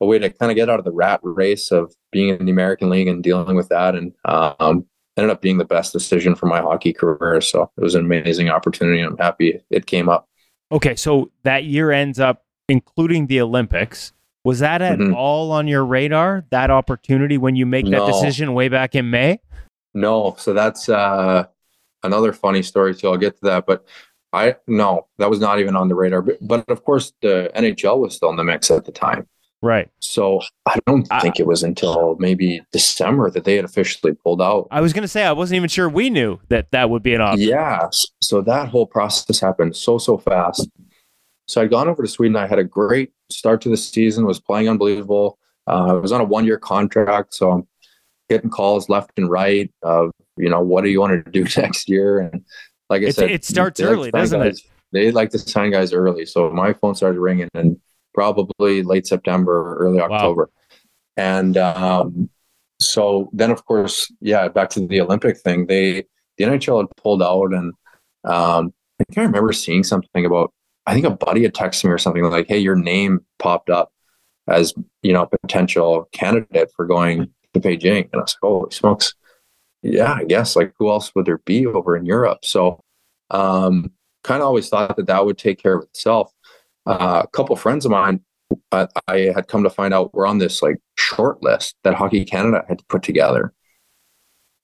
a way to kind of get out of the rat race of being in the American League and dealing with that. And um, ended up being the best decision for my hockey career. So it was an amazing opportunity. I'm happy it came up. Okay, so that year ends up including the Olympics. Was that at Mhm. all on your radar? That opportunity when you make that decision way back in May? No, so that's uh, another funny story too. I'll get to that, but I no, that was not even on the radar. But, but of course, the NHL was still in the mix at the time. Right. So I don't I- think it was until maybe December that they had officially pulled out. I was going to say I wasn't even sure we knew that that would be an option. Yeah, so that whole process happened so so fast. So I'd gone over to Sweden. I had a great start to the season, was playing unbelievable. Uh, I was on a one year contract. So I'm getting calls left and right of, you know, what do you want to do [laughs] next year? And like I It's- said, it starts they like early, doesn't it? They like to sign guys early. So my phone started ringing in probably late September, early October. And um, so then, of course, yeah, back to the Olympic thing. They the NHL had pulled out, and um, I think I remember seeing something about. I think a buddy had texted me or something like, "Hey, your name popped up as you know potential candidate for going to Beijing," and I was like, "Holy smokes!" Yeah, I guess like who else would there be over in Europe? So, um, kind of always thought that that would take care of itself. Uh, a couple friends of mine I, I had come to find out we're on this like short list that Hockey Canada had put together.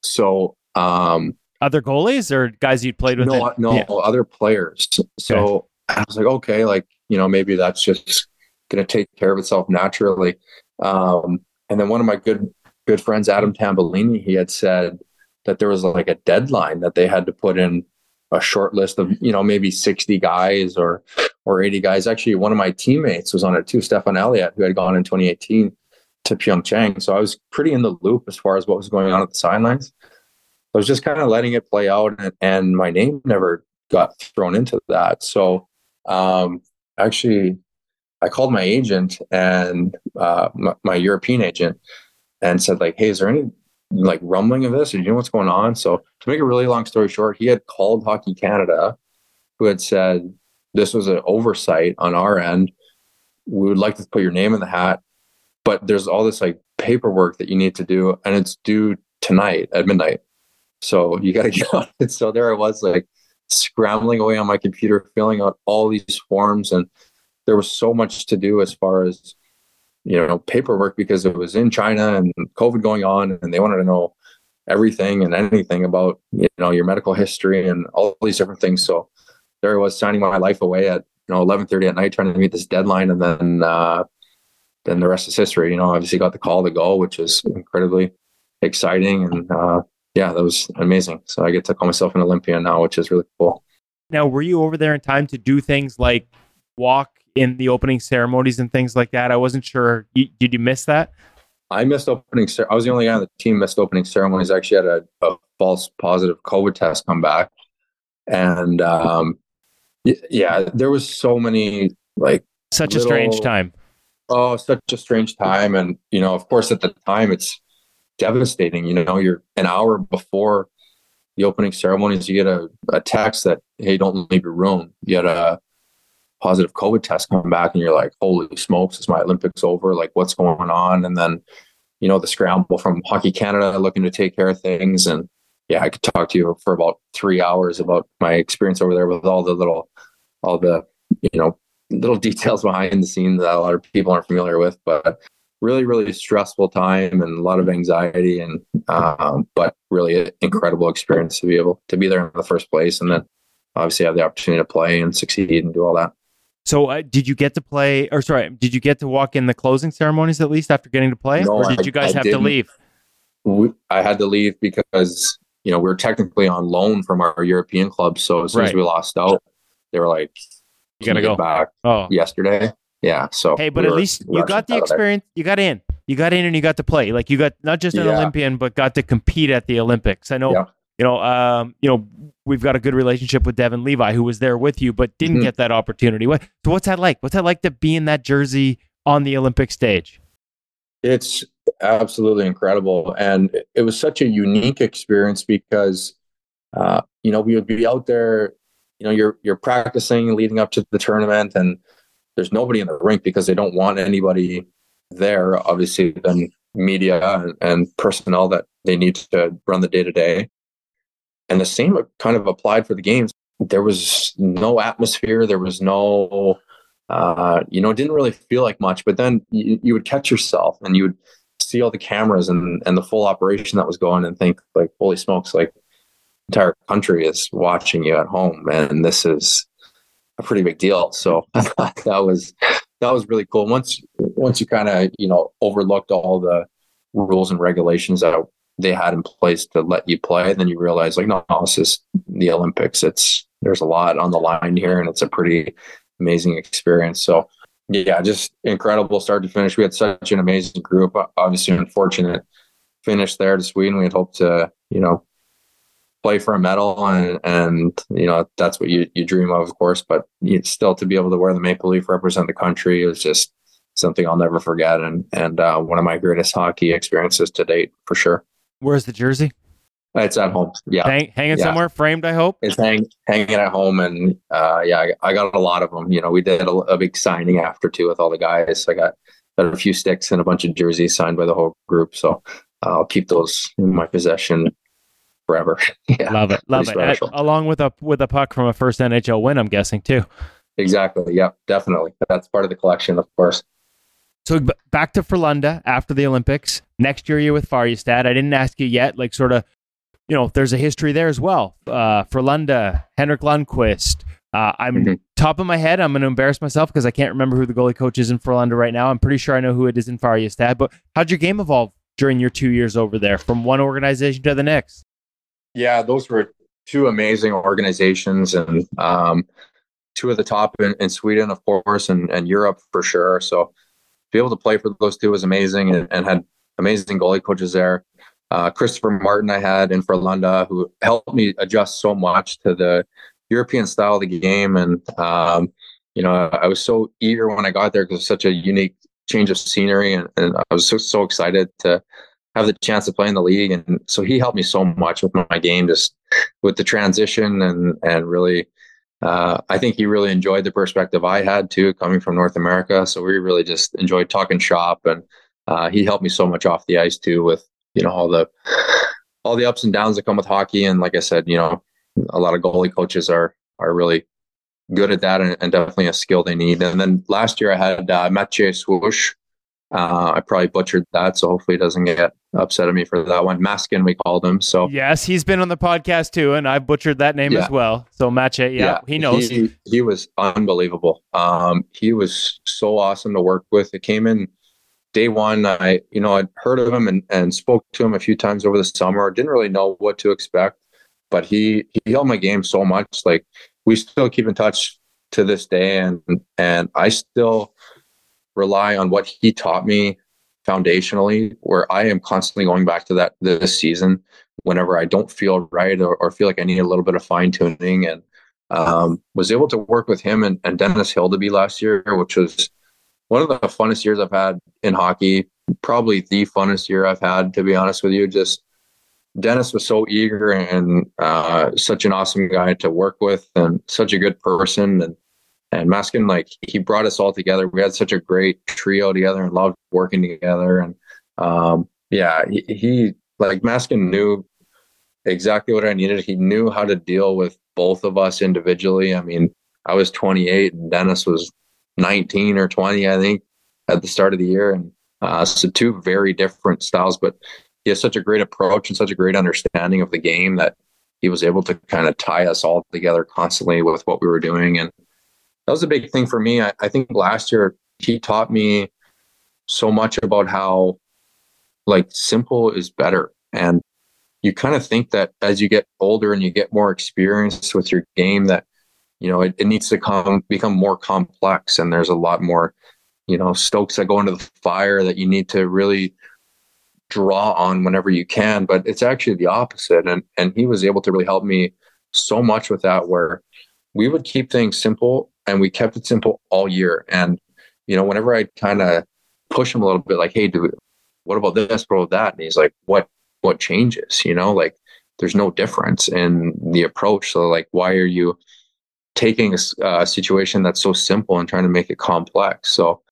So um Other goalies or guys you'd played with? no it? no Yeah. other players. So I was like, okay, like you know, maybe that's just gonna take care of itself naturally. Um and then one of my good good friends, Adam Tambellini, he had said that there was like a deadline that they had to put in a short list of you know maybe 60 guys or or 80 guys. Actually one of my teammates was on it too stefan elliott who had gone in 2018 to pyeongchang. So i was pretty in the loop as far as what was going on at the sidelines. I was just kind of letting it play out and, and my name never got thrown into that. So um actually i called my agent and uh my, my european agent and said like hey is there any like rumbling of this? Do you know what's going on? So to make a really long story short he had called hockey canada who had said this was an oversight on our end. We would like to put your name in the hat but there's all this like paperwork that you need to do and it's due tonight at midnight. So you got to [laughs] get on it. So there i was like scrambling away on my computer filling out all these forms and there was so much to do as far as you know paperwork because it was in China and COVID going on, and they wanted to know everything and anything about you know your medical history and all these different things. So there I was signing my life away at you know eleven thirty at night, trying to meet this deadline, and then uh, then the rest is history. You know, obviously got the call to go, which is incredibly exciting, and uh, yeah, that was amazing. So I get to call myself an Olympian now, which is really cool. Now, were you over there in time to do things like walk in the opening ceremonies and things like that? I wasn't sure. You, did you miss that? I missed opening. cer- I was the only guy on the team missed opening ceremonies. I actually had a, a false positive COVID test come back, and um, yeah, there was so many like Such a strange time. oh, such a strange time, and you know, of course, at the time, it's devastating. You know, you're an hour before the opening ceremonies, you get a, a text that hey, don't leave your room. You get a positive COVID test come back, and you're like, holy smokes, is my Olympics over? Like, what's going on? And then, you know, the scramble from Hockey Canada looking to take care of things. And yeah, I could talk to you for about three hours about my experience over there with all the little, all the, you know, little [laughs] details behind the scenes that a lot of people aren't familiar with. But really, really stressful time and a lot of anxiety, and um, but really an incredible experience to be able to be there in the first place, and then obviously have the opportunity to play and succeed and do all that. So, uh, did you get to play, or sorry, did you get to walk in the closing ceremonies at least after getting to play, No, or did I- you guys I have to didn't. leave? we, I had to leave because you know we were technically on loan from our European club. So as soon as we lost out, they were like, You gotta go." back Oh, yesterday." Yeah. So hey, but we at were least you got the out of there. experience. You got in. You got in, and you got to play. Like you got not just an Yeah. Olympian, but got to compete at the Olympics. I know. Yeah. You know, um, you know, we've got a good relationship with Devin Levi, who was there with you, but didn't Mhm. get that opportunity. What? So, what's that like? What's that like to be in that jersey on the Olympic stage? It's absolutely incredible, and it- was such a unique experience because, uh, you know, we would be out there. You know, you're you're practicing leading up to the tournament, and there's nobody in the rink because they don't want anybody there. Obviously, than media and, and personnel that they need to run the day to day. And the same kind of applied for the games. There was no atmosphere. There was no, uh, you know, it didn't really feel like much. But then you, you would catch yourself and you would see all the cameras and, and the full operation that was going and think like, holy smokes, like entire country is watching you at home. And this is a pretty big deal. So [laughs] that was, that was really cool. Once, once you kind of, you know, overlooked all the rules and regulations that they had in place to let you play, then you realize like, no, no, this is the Olympics. It's, there's a lot on the line here and it's a pretty amazing experience. So yeah, just incredible start to finish. We had such an amazing group. Obviously, unfortunate finish there to Sweden. We had hoped to, you know, play for a medal, and and you know that's what you you dream of, of course. But still, to be able to wear the maple leaf, represent the country, is just something I'll never forget, and and uh, one of my greatest hockey experiences to date for sure. Where's the jersey? It's at home. Yeah, Hang, hanging Yeah. somewhere, framed. I hope. it's hang, hanging at home and uh, yeah I, I got a lot of them you know we did a, a big signing after too with all the guys i got, got a few sticks and a bunch of jerseys signed by the whole group so i'll keep those in my possession forever [laughs] yeah Love it, love it. Pretty Uh, special. along with a with a puck from a first NHL win, I'm guessing too. exactly yeah definitely that's part of the collection of course So back to Frölunda after the Olympics. Next year, you're with Färjestad. I didn't ask you yet, like sort of, you know, there's a history there as well. Uh, Frölunda, Henrik Lundqvist. Uh, I'm Mhm. top of my head. I'm going to embarrass myself because I can't remember who the goalie coach is in Frölunda right now. I'm pretty sure I know who it is in Färjestad. But how'd your game evolve during your two years over there, from one organization to the next? yeah those were two amazing organizations and um, two of the top in, in sweden of course and, and europe for sure so to be able to play for those two was amazing and, and had amazing goalie coaches there uh, christopher martin i had in Frölunda who helped me adjust so much to the european style of the game. And um, you know i was so eager when i got there because it was such a unique change of scenery. And, and i was so, so excited to have the chance to play in the league. And so he helped me so much with my game just with the transition and and really uh, I think he really enjoyed the perspective I had too, coming from North America. So we really just enjoyed talking shop, and uh, he helped me so much off the ice too, with you know all the all the ups and downs that come with hockey. And like I said, you know, a lot of goalie coaches are are really good at that, and, and definitely a skill they need. And then last year I had uh, Mathieu Swoosh. Uh, I probably butchered that, so hopefully he doesn't get upset at me for that one. Maskin, we called him. So Yes, he's been on the podcast too, and I butchered that name Yeah. as well. So Mache, yeah, he knows. He, he was unbelievable. Um, he was so awesome to work with. It came in day one. I, you know, I'd heard of him and, and spoke to him a few times over the summer. Didn't really know what to expect, but he he held my game so much. Like we still keep in touch to this day, and and I still rely on what he taught me foundationally. Where I am constantly going back to that this season whenever I don't feel right or, or feel like I need a little bit of fine tuning and um, was able to work with him and, and Dennis Hildeby last year, which was one of the funnest years I've had in hockey. Probably the funnest year I've had, to be honest with you. Just Dennis was so eager and uh, such an awesome guy to work with, and such a good person. And and Maskin, like he brought us all together. We had such a great trio together and loved working together. And um, yeah, he, he like Maskin knew exactly what I needed. He knew how to deal with both of us individually. I mean, I was 28 and Dennis was 19 or 20, I think, at the start of the year. And uh, so two very different styles, but he has such a great approach and such a great understanding of the game that he was able to kind of tie us all together constantly with what we were doing. And that was a big thing for me. I, I think last year he taught me so much about how like simple is better. And you kind of think that as you get older and you get more experience with your game that you know it, it needs to come become more complex and there's a lot more you know stokes that go into the fire that you need to really draw on whenever you can. But it's actually the opposite and and he was able to really help me so much with that where we would keep things simple and we kept it simple all year. And you know whenever i kind of push him a little bit like hey dude what about this? What about that? And he's like what what changes? You know like there's no difference in the approach. So like why are you taking a situation that's so simple and trying to make it complex so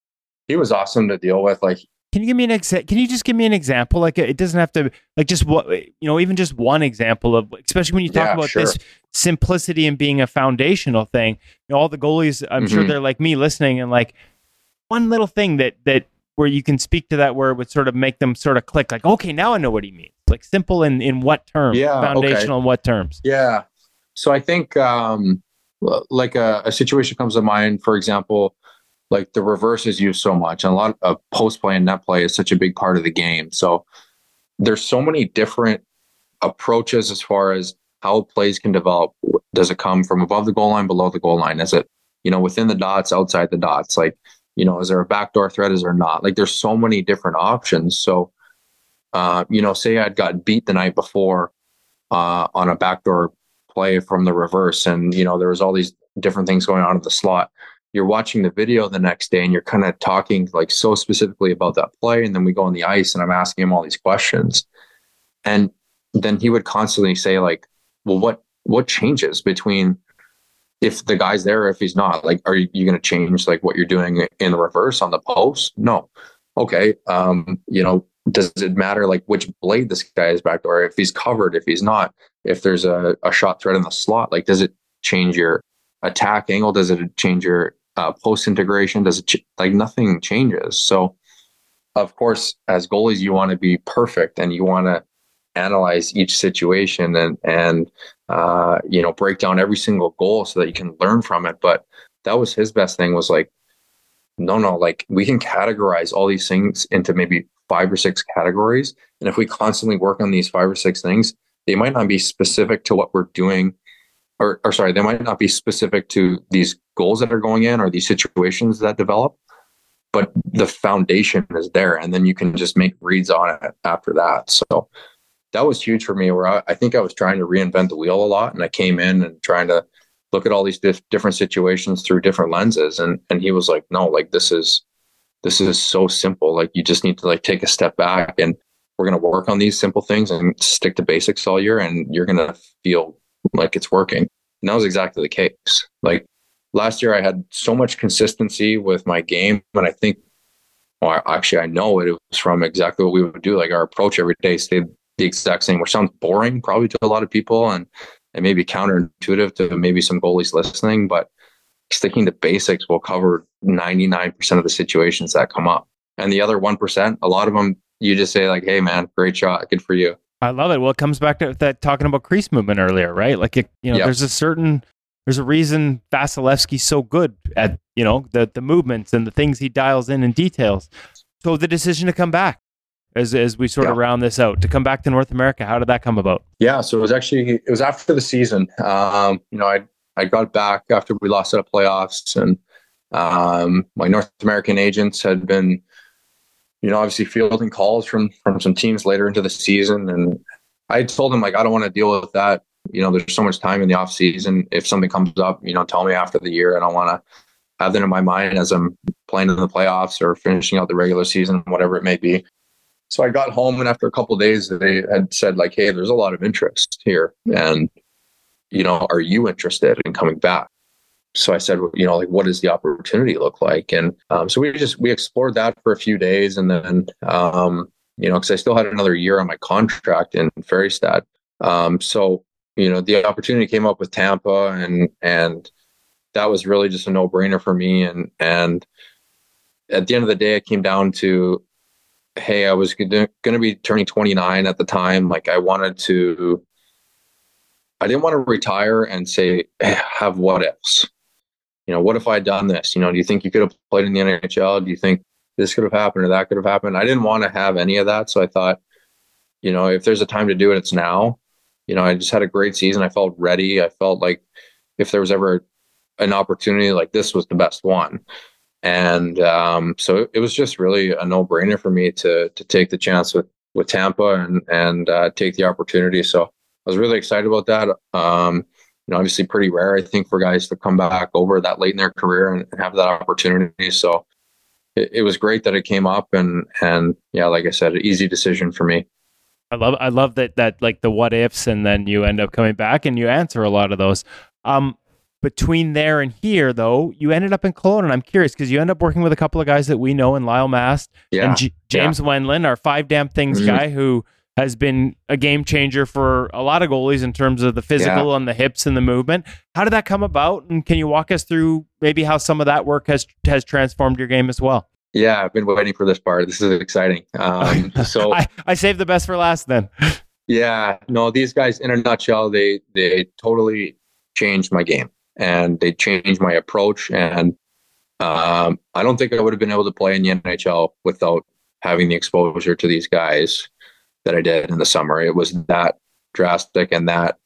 he was awesome to deal with like Can you give me an exa- Can you just give me an example? Like it doesn't have to like just what you know, even just one example of, especially when you talk Yeah, about sure. this simplicity and being a foundational thing. You know, all the goalies, I'm sure Mhm. they're like me, listening and like one little thing that that where you can speak to that word would sort of make them sort of click. Like, okay, now I know what he means. Like simple in in what terms? Yeah, okay. foundational in what terms? Yeah. So I think um, like a, a situation comes to mind, for example, like the reverse is used so much, and a lot of post play and net play is such a big part of the game. So there's so many different approaches as far as how plays can develop. Does it come from above the goal line, below the goal line? Is it you know, within the dots, outside the dots. Like, you know, is there a backdoor threat? Is there not? Like, there's so many different options. So, uh, you know, say I'd gotten beat the night before uh, on a backdoor play from the reverse, and you know, there was all these different things going on at the slot. You're watching the video the next day, and you're kind of talking like so specifically about that play, and then we go on the ice, and I'm asking him all these questions, and then he would constantly say like, "Well, what what changes between if the guy's there or if he's not? Like are you, you going to change like what you're doing in the reverse on the post? No. Okay um you know does it matter like which blade this guy is back or if he's covered if he's not if there's a, a shot thread in the slot like does it change your attack angle? Does it change your uh, post integration? Does it ch- like nothing changes. So of course as goalies you want to be perfect and you want to analyze each situation and and uh, you know break down every single goal so that you can learn from it. But that was his best thing was like, no, no, like we can categorize all these things into maybe five or six categories, and if we constantly work on these five or six things, they might not be specific to what we're doing. Or, or sorry, they might not be specific to these goals that are going in or these situations that develop, but the foundation is there and then you can just make reads on it after that so that was huge for me where I, I, think I was trying to reinvent the wheel a lot and I came in and trying to look at all these dif- different situations through different lenses and and he was like no like this is this is so simple. Like you just need to like take a step back and we're going to work on these simple things and stick to basics all year and you're going to feel like it's working. And that was exactly the case. Like last year I had so much consistency with my game and I think well actually I know it, it was from exactly what we would do. Like our approach every day stayed the exact same, which sounds boring probably to a lot of people and it may be counterintuitive to maybe some goalies listening, but sticking to basics will cover 99% of the situations that come up. And the other 1%, a lot of them, you just say like, Hey man, great shot. Good for you. I love it. Well, it comes back to that talking about crease movement earlier, right? Like, it, you know, yep. there's a certain, there's a reason Vasilevskiy's so good at, you know, the, the movements and the things he dials in and details. So the decision to come back, as as we sort yeah. of round this out to come back to North America? How did that come about? Yeah, so it was actually it was after the season. Um, you know, I I got back after we lost at playoffs, and um, my North American agents had been, you know, obviously fielding calls from from some teams later into the season, and I told them like I don't want to deal with that. You know, there's so much time in the off season. If something comes up, you know, tell me after the year. I don't want to have that in my mind as I'm playing in the playoffs or finishing out the regular season, whatever it may be. So I got home, and after a couple days, they had said like, "Hey, there's a lot of interest here, and you know, are you interested in coming back?" So I said, you know, like, what does the opportunity look like? And um, so we just we explored that for a few days, and then um, you know, because I still had another year on my contract in Färjestad. Um, so you know, the opportunity came up with Tampa, and and that was really just a no brainer for me. And and at the end of the day, it came down to hey, I was going to be turning 29 at the time. Like I wanted to, I didn't want to retire and say, have what ifs. You know, what if I had done this? You know, do you think you could have played in the NHL? Do you think this could have happened or that could have happened? I didn't want to have any of that. So I thought, you know, if there's a time to do it, it's now. You know, I just had a great season. I felt ready. I felt like if there was ever an opportunity like this was the best one and um, so it was just really a no brainer for me to to take the chance with with Tampa and and uh, take the opportunity. So I was really excited about that. Um, you know, obviously pretty rare, I think, for guys to come back over that late in their career and, and have that opportunity. So it, it, was great that it came up, and and yeah, like I said, an easy decision for me. I love I love that that like the what ifs, and then you end up coming back and you answer a lot of those. Um, between there and here, though, you ended up in Kelowna, and I'm curious because you end up working with a couple of guys that we know in Lyle Mast yeah. and G- James yeah. Wendland, our five damn things mm-hmm. guy, who has been a game changer for a lot of goalies in terms of the physical yeah. and the hips and the movement. How did that come about? And can you walk us through maybe how some of that work has has transformed your game as well? Yeah, I've been waiting for this part. This is exciting. Um, [laughs] so I, I saved the best for last then. [laughs] yeah, no, these guys in a nutshell, they they totally changed my game and they changed my approach. And um, I don't think I would have been able to play in the NHL without having the exposure to these guys that I did in the summer. It was that drastic and that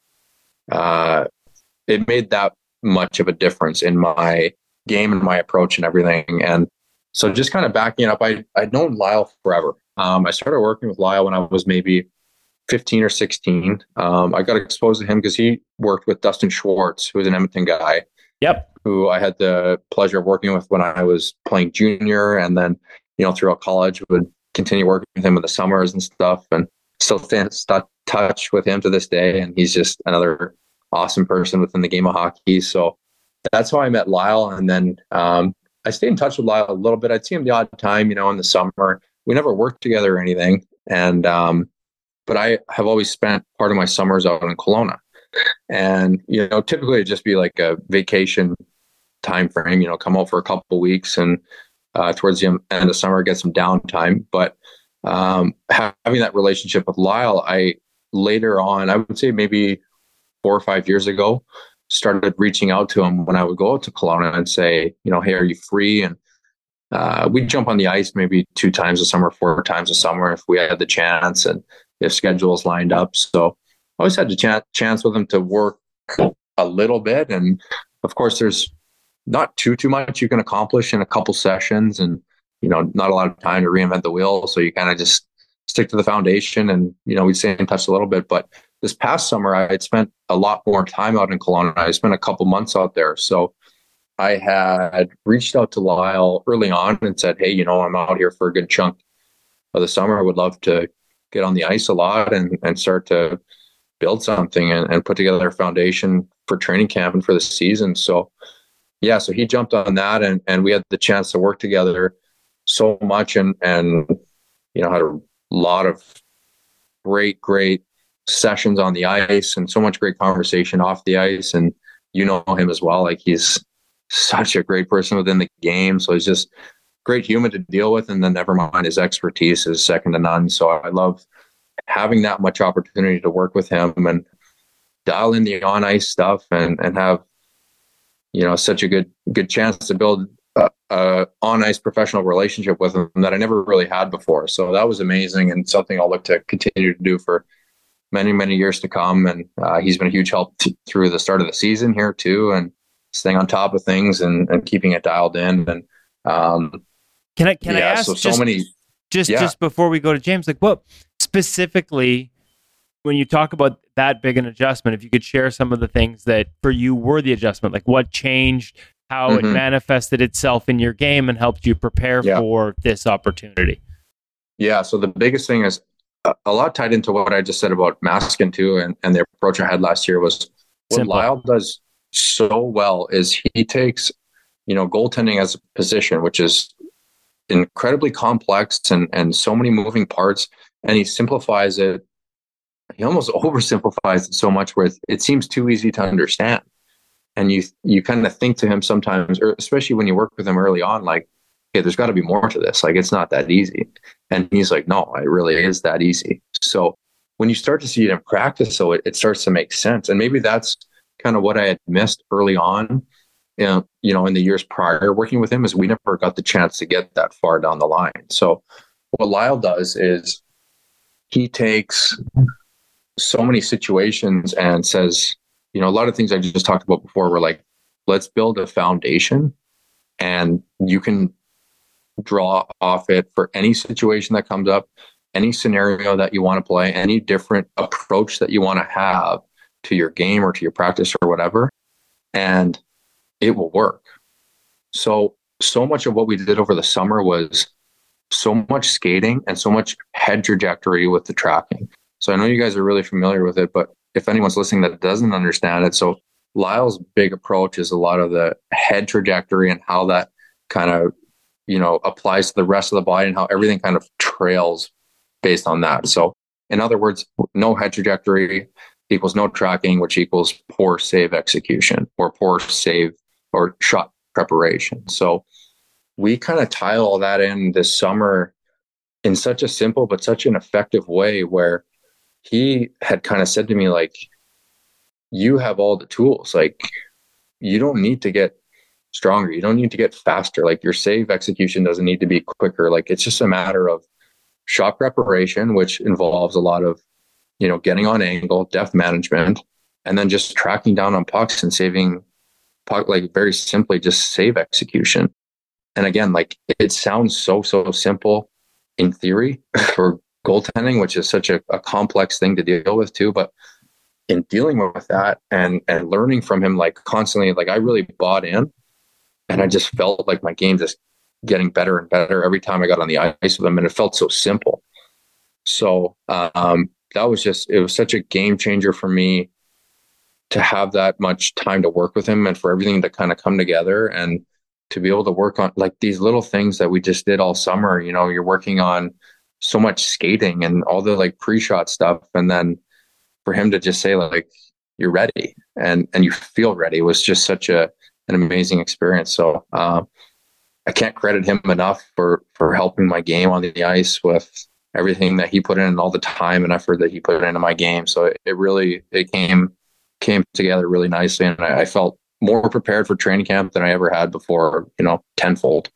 uh, it made that much of a difference in my game and my approach and everything. And so just kind of backing up, I I'd known Lyle forever. Um, I started working with Lyle when I was maybe 15 or 16. Um, I got exposed to him because he worked with Dustin Schwartz, who was an Edmonton guy. Yep. Who I had the pleasure of working with when I was playing junior, and then you know throughout college would continue working with him in the summers and stuff, and still stay in touch with him to this day. And he's just another awesome person within the game of hockey. So that's how I met Lyle, and then um, I stayed in touch with Lyle a little bit. I'd see him the odd time, you know, in the summer. We never worked together or anything, and um, but I have always spent part of my summers out in Kelowna. And, you know, typically it'd just be like a vacation time frame, you know, come out for a couple weeks and uh, towards the end of summer, get some downtime. But um, having that relationship with Lyle, I later on, I would say maybe four or five years ago, started reaching out to him when I would go out to Kelowna and say, you know, hey, are you free? And uh, we'd jump on the ice maybe two times a summer, four times a summer if we had the chance. And if schedules lined up. So I always had the ch- chance with him to work a little bit. And of course, there's not too too much you can accomplish in a couple sessions, and you know, not a lot of time to reinvent the wheel. So you kind of just stick to the foundation, and you know, we stay in touch a little bit. But this past summer, I had spent a lot more time out in Kelowna. I spent a couple months out there, so. I had reached out to Lyle early on and said, Hey, you know, I'm out here for a good chunk of the summer. I would love to get on the ice a lot and, and start to build something and, and put together a foundation for training camp and for the season. So yeah, so he jumped on that and, and we had the chance to work together so much and, and, you know, had a lot of great, great sessions on the ice and so much great conversation off the ice. And you know him as well. Like he's such a great person within the game. So he's just great human to deal with. And then never mind his expertise is second to none. So I love having that much opportunity to work with him and dial in the on ice stuff and, and have, you know, such a good, good chance to build a, a on ice professional relationship with him that I never really had before. So that was amazing and something I'll look to continue to do for many, many years to come. And uh, he's been a huge help t- through the start of the season here too. And staying on top of things and, and keeping it dialed in. And, um, can I can yeah, I ask so, so just, many just yeah. just before we go to James, like what specifically when you talk about that big an adjustment, if you could share some of the things that for you were the adjustment, like what changed, how mm-hmm. it manifested itself in your game and helped you prepare yeah. for this opportunity. Yeah. So the biggest thing is a lot tied into what I just said about Maskin too, and, and the approach I had last year was what Simple. Lyle does so well is he takes, you know, goaltending as a position, which is incredibly complex and and so many moving parts and he simplifies it he almost [laughs] oversimplifies it so much where it seems too easy to understand. And you you kind of think to him sometimes or especially when you work with him early on like hey there's got to be more to this. Like it's not that easy. And he's like no it really is that easy. So when you start to see it in practice so it, it starts to make sense. And maybe that's kind of what i had missed early on you know, in the years prior working with him is we never got the chance to get that far down the line. So what Lyle does is he takes so many situations and says, you know, a lot of things I just talked about before were like, let's build a foundation and you can draw off it for any situation that comes up, any scenario that you want to play, any different approach that you want to have to your game or to your practice or whatever. And it will work. So, so much of what we did over the summer was so much skating and so much head trajectory with the tracking. So I know you guys are really familiar with it, but if anyone's listening that doesn't understand it, so Lyle's big approach is a lot of the head trajectory and how that kind of, you know, applies to the rest of the body and how everything kind of trails based on that. So in other words, no head trajectory equals no tracking, which equals poor save execution or poor save or shot preparation. So we kind of tie all that in this summer in such a simple but such an effective way where he had kind of said to me like you have all the tools like you don't need to get stronger you don't need to get faster like your save execution doesn't need to be quicker like it's just a matter of shot preparation which involves a lot of you know getting on angle depth management and then just tracking down on pucks and saving puck, like very simply just save execution. And again, like it sounds so, so simple in theory [laughs] for goaltending, which is such a, a complex thing to deal with too. But in dealing with that and and learning from him like constantly, like I really bought in and I just felt like my game just getting better and better every time I got on the ice with him. And it felt so simple. So um, that was just, it was such a game changer for me to have that much time to work with him and for everything to kind of come together and to be able to work on like these little things that we just did all summer. You know, you're working on so much skating and all the like pre-shot stuff. And then for him to just say like, you're ready and, and you feel ready was just such a, an amazing experience. So, uh, I can't credit him enough for, for helping my game on the ice with everything that he put in and all the time and effort that he put into my game. So it, it really it came came together really nicely, and I, I, felt more prepared for training camp than I ever had before. You know, tenfold.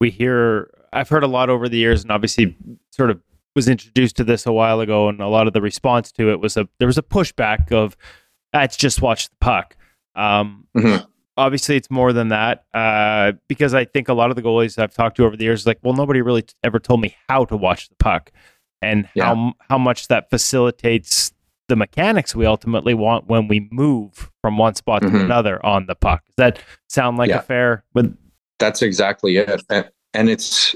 We hear I've heard a lot over the years, and obviously, sort of was introduced to this a while ago, and a lot of the response to it was a there was a pushback of, "It's just watch the puck." Um, mm-hmm obviously it's more than that uh, because I think a lot of the goalies I've talked to over the years, like, well, nobody really t- ever told me how to watch the puck and yeah. how how much that facilitates the mechanics we ultimately want when we move from one spot mm-hmm. to another on the puck. Does that sound like yeah. a fair? With that's exactly it, and, and it's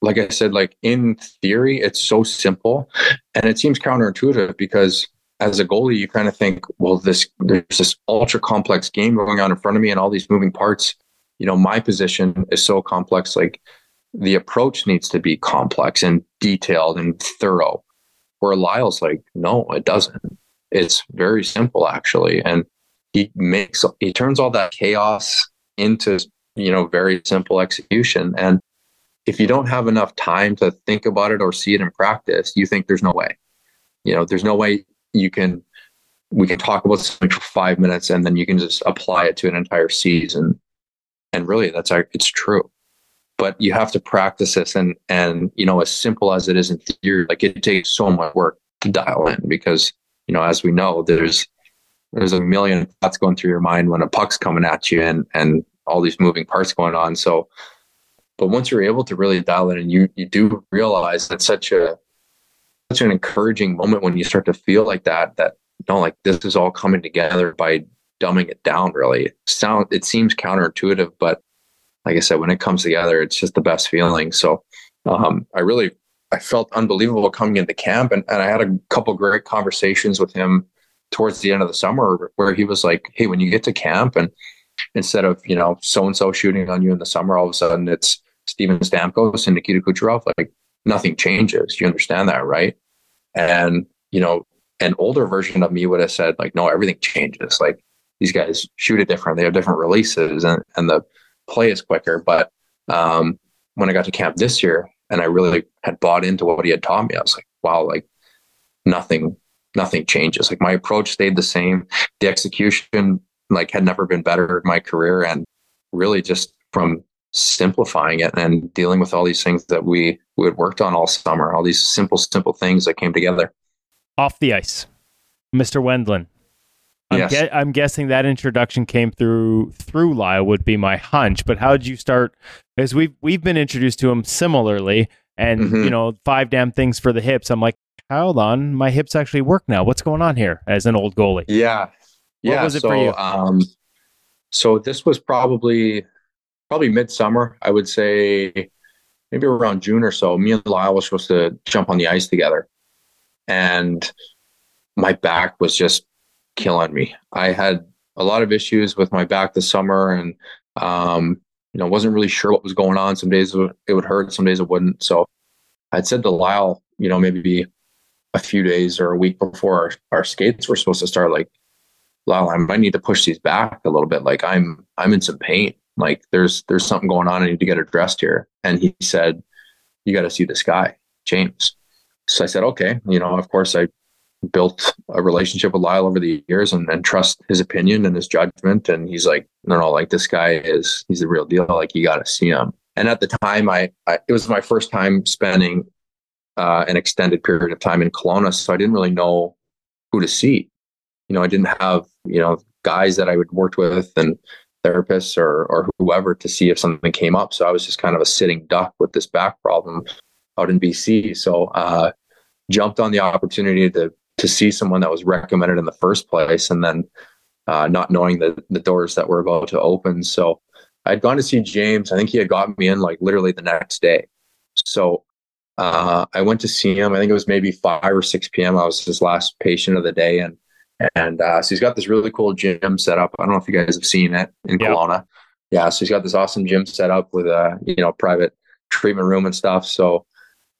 like I said, like in theory, it's so simple, and it seems counterintuitive because as a goalie, you kind of think, well, this there's this ultra complex game going on in front of me and all these moving parts. You know, my position is so complex. Like the approach needs to be complex and detailed and thorough. Where Lyle's like, no, it doesn't. It's very simple actually, and he makes he turns all that chaos into you know very simple execution. And if you don't have enough time to think about it or see it in practice, you think there's no way. You know, there's no way you can we can talk about something for five minutes and then you can just apply it to an entire season. And really that's it's true. But you have to practice this and and you know as simple as it is in theory like it takes so much work to dial in because you know as we know there's there's a million thoughts going through your mind when a puck's coming at you and and all these moving parts going on. So but once you're able to really dial in and you you do realize that such a such an encouraging moment when you start to feel like that that know like this is all coming together by dumbing it down really. It sound it seems counterintuitive but like i said when it comes together it's just the best feeling. So um, i really i felt unbelievable coming into camp and, and i had a couple great conversations with him towards the end of the summer where he was like hey when you get to camp and instead of you know so and so shooting on you in the summer all of a sudden it's Steven Stamkos and Nikita Kucherov like nothing changes you understand that right and, you know, an older version of me would have said, like, no, everything changes. Like these guys shoot it different. They have different releases and, and the play is quicker. But um, when I got to camp this year and I really had bought into what he had taught me, I was like, wow, like nothing, nothing changes. Like my approach stayed the same. The execution like had never been better in my career. And really just from simplifying it and dealing with all these things that we we had worked on all summer, all these simple, simple things that came together. Off the ice, Mr. Wendland. I'm, yes. Ge- I'm guessing that introduction came through through Lyle would be my hunch. But how did you start? Because we've we've been introduced to him similarly, and mm-hmm. you know, five damn things for the hips. I'm like, hold on, my hips actually work now. What's going on here? As an old goalie, yeah, yeah. What was it so, for you? Um, so this was probably probably midsummer. I would say maybe around June or so. Me and Lyle were supposed to jump on the ice together, and my back was just killing me. I had a lot of issues with my back this summer, and um, you know, wasn't really sure what was going on. Some days it would hurt, some days it wouldn't. So I'd said to Lyle, you know, maybe a few days or a week before our, our skates were supposed to start, like, Lyle, I might need to push these back a little bit. Like I'm I'm in some pain like there's there's something going on. I need to get addressed here. And he said you got to see this guy james. So i said okay you know of course i built a relationship with lyle over the years and, trust his opinion and his judgment. And he's like no no like this guy is he's the real deal. Like you got to see him. And at the time I, I, it was my first time spending uh, an extended period of time in Kelowna, so I didn't really know who to see. You know, I didn't have you know guys that I would worked with and therapists or or whoever to see if something came up. So I was just kind of a sitting duck with this back problem out in BC. So uh, jumped on the opportunity to to see someone that was recommended in the first place, and then uh, not knowing the the doors that were about to open. So I'd gone to see James. I think he had got me in like literally the next day. So uh, I went to see him. I think it was maybe five or six p.m. I was his last patient of the day, and and uh, so he's got this really cool gym set up. I don't know if you guys have seen it in yep. Kelowna. Yeah, so he's got this awesome gym set up with a you know private treatment room and stuff. So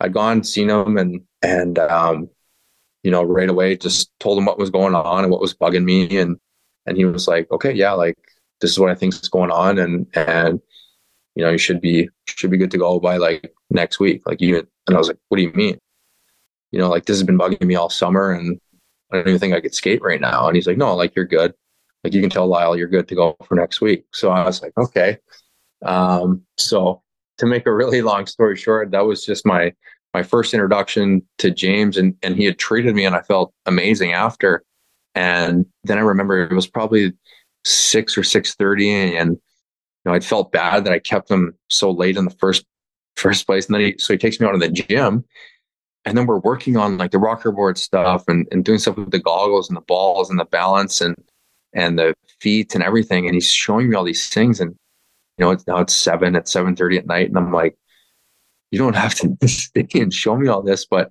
I'd gone seen him and and um, you know right away just told him what was going on and what was bugging me and and he was like, okay, yeah, like this is what I think is going on and and you know you should be should be good to go by like next week. Like even and I was like, what do you mean? You know, like this has been bugging me all summer and I don't even think I could skate right now. And he's like, no, like you're good. Like you can tell Lyle you're good to go for next week. So I was like, okay. Um, so to make a really [laughs] long story short, that was just my my first introduction to James and and he had treated me and I felt amazing after. And then I remember it was probably six or six thirty and you know, I felt bad that I kept him so late in the first first place. And then he so he takes me out of the gym and then we're working on like the rocker board stuff and, and doing stuff with the goggles and the balls and the balance and and the feet and everything and he's showing me all these things and you know it's now it's seven at seven thirty at night and i'm like you don't have to [laughs] stay and show me all this but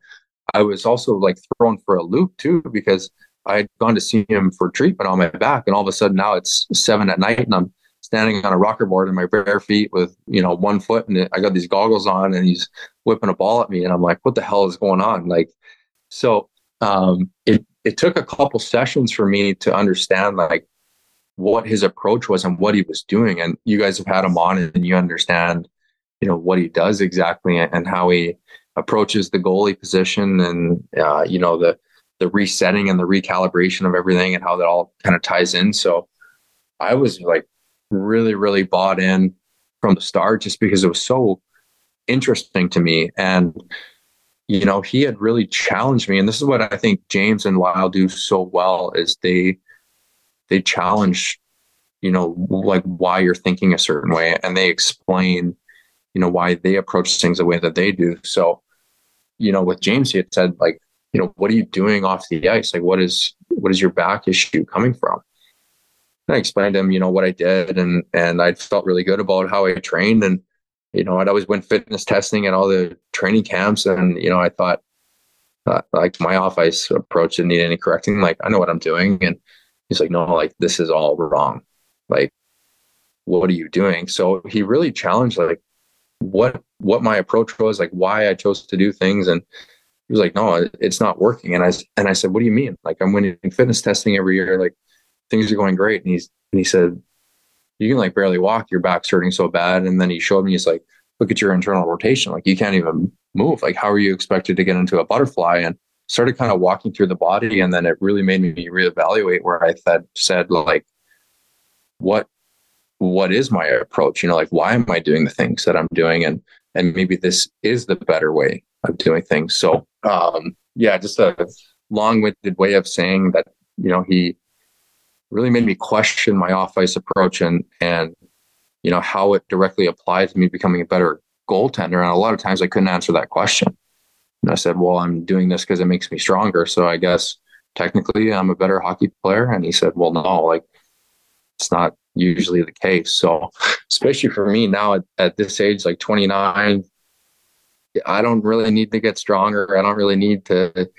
i was also like thrown for a loop too because i had gone to see him for treatment on my back and all of a sudden now it's seven at night and i'm standing on a rocker board in my bare feet with you know one foot and I got these goggles on and he's whipping a ball at me and I'm like what the hell is going on? Like so um, it it took a couple sessions for me to understand like what his approach was and what he was doing and you guys have had him on and you understand you know what he does exactly and how he approaches the goalie position and uh, you know the the resetting and the recalibration of everything and how that all kind of ties in. So I was like really, really bought in from the start just because it was so interesting to me. And, you know, he had really challenged me. And this is what I think James and Lyle do so well is they they challenge, you know, like why you're thinking a certain way and they explain, you know, why they approach things the way that they do. So, you know, with James, he had said, like, you know, what are you doing off the ice? Like what is what is your back issue coming from? I explained to him, you know, what I did and and I felt really good about how I trained and you know, I'd always went fitness testing and all the training camps and you know, I thought uh, like my off ice approach didn't need any correcting. Like I know what I'm doing and he's like, no, like this is all wrong. Like what are you doing? So he really challenged like what what my approach was, like why I chose to do things and he was like, no, it's not working. And I and I said, what do you mean? Like I'm winning fitness testing every year. Like things are going great. And he's, and he said, you can like barely walk. Your back's hurting so bad. And then he showed me, he's like, look at your internal rotation. Like you can't even move. Like, how are you expected to get into a butterfly? And started kind of walking through the body. And then it really made me reevaluate where I said, said like, what, what is my approach? You know, like, why am I doing the things that I'm doing? And, and maybe this is the better way of doing things. So, um, yeah, just a long-winded way of saying that, you know, he, really made me question my off ice approach and and you know how it directly applied to me becoming a better goaltender. And a lot of times I couldn't answer that question. And I said, "Well, I'm doing this because it makes me stronger. So I guess technically I'm a better hockey player." And he said, "Well, no, like it's not usually the case." So especially for me now at, at this age, like 29, I don't really need to get stronger. I don't really need to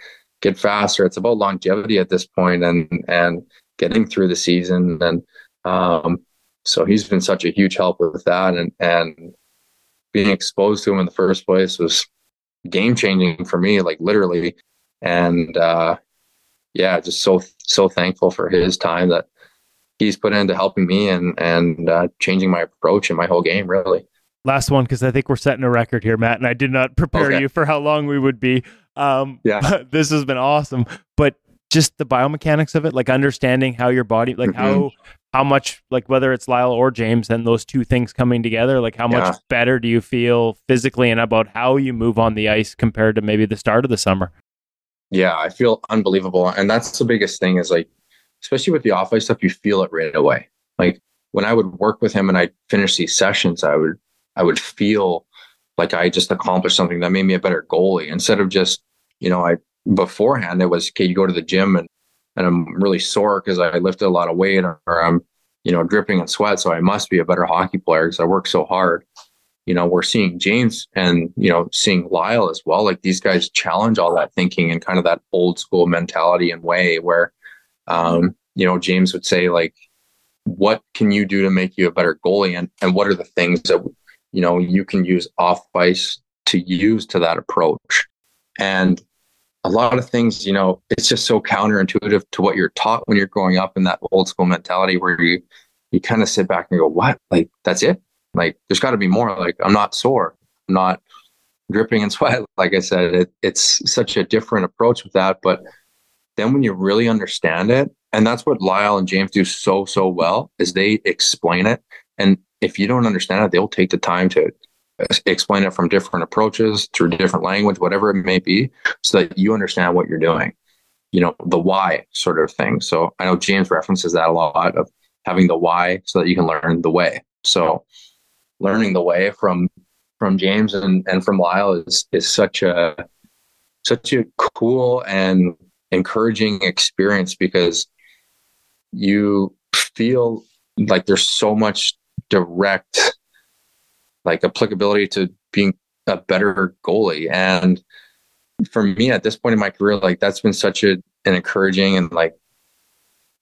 get faster. It's about longevity at this point, and and getting through the season. And um, so he's been such a huge help with that. And, and being exposed to him in the first place was game changing for me, like literally. And uh, yeah, just so, so thankful for his time that he's put into helping me and, and uh, changing my approach and my whole game, really. Last one, because I think we're setting a record here, Matt, and I did not prepare okay. you for how long we would be. Um, yeah, [laughs] this has been awesome. But just the biomechanics of it, like understanding how your body, like mm-hmm. how how much, like whether it's Lyle or James, and those two things coming together, like how much better do you feel physically, and about how you move on the ice compared to maybe the start of the summer? Yeah, I feel unbelievable, and that's the biggest thing is like, especially with the off ice stuff, you feel it right away. Like when I would work with him and I finish these sessions, I would I would feel like I just accomplished something that made me a better goalie instead of just, you know, I beforehand it was okay, you go to the gym and and I'm really sore because I lifted a lot of weight or, or I'm, you know, dripping in sweat. So I must be a better hockey player because I work so hard. You know, we're seeing James and, you know, seeing Lyle as well. Like these guys challenge all that thinking and kind of that old school mentality and way where, um, you know, James would say, like, what can you do to make you a better goalie? And, and what are the things that, you know, you can use off ice to use to that approach? And a lot of things, you know, it's just so counterintuitive to what you're taught when you're growing up in that old school mentality where you you kind of sit back and go, What? Like that's it? Like there's gotta be more. Like I'm not sore. I'm not dripping in [laughs] sweat. Like I said, it, it's such a different approach with that. But then when you really understand it, and that's what Lyle and James do so, so well, is they explain it. And if you don't understand it, they'll take the time to explain it from different approaches through different language, whatever it may be, so that you understand what you're doing. You know, the why sort of thing. So I know James references that a lot of having the why so that you can learn the way. So learning the way from from James and, and from Lyle is is such a such a cool and encouraging experience because you feel like there's so much direct like applicability to being a better goalie. And for me at this point in my career, like that's been such a, an encouraging and like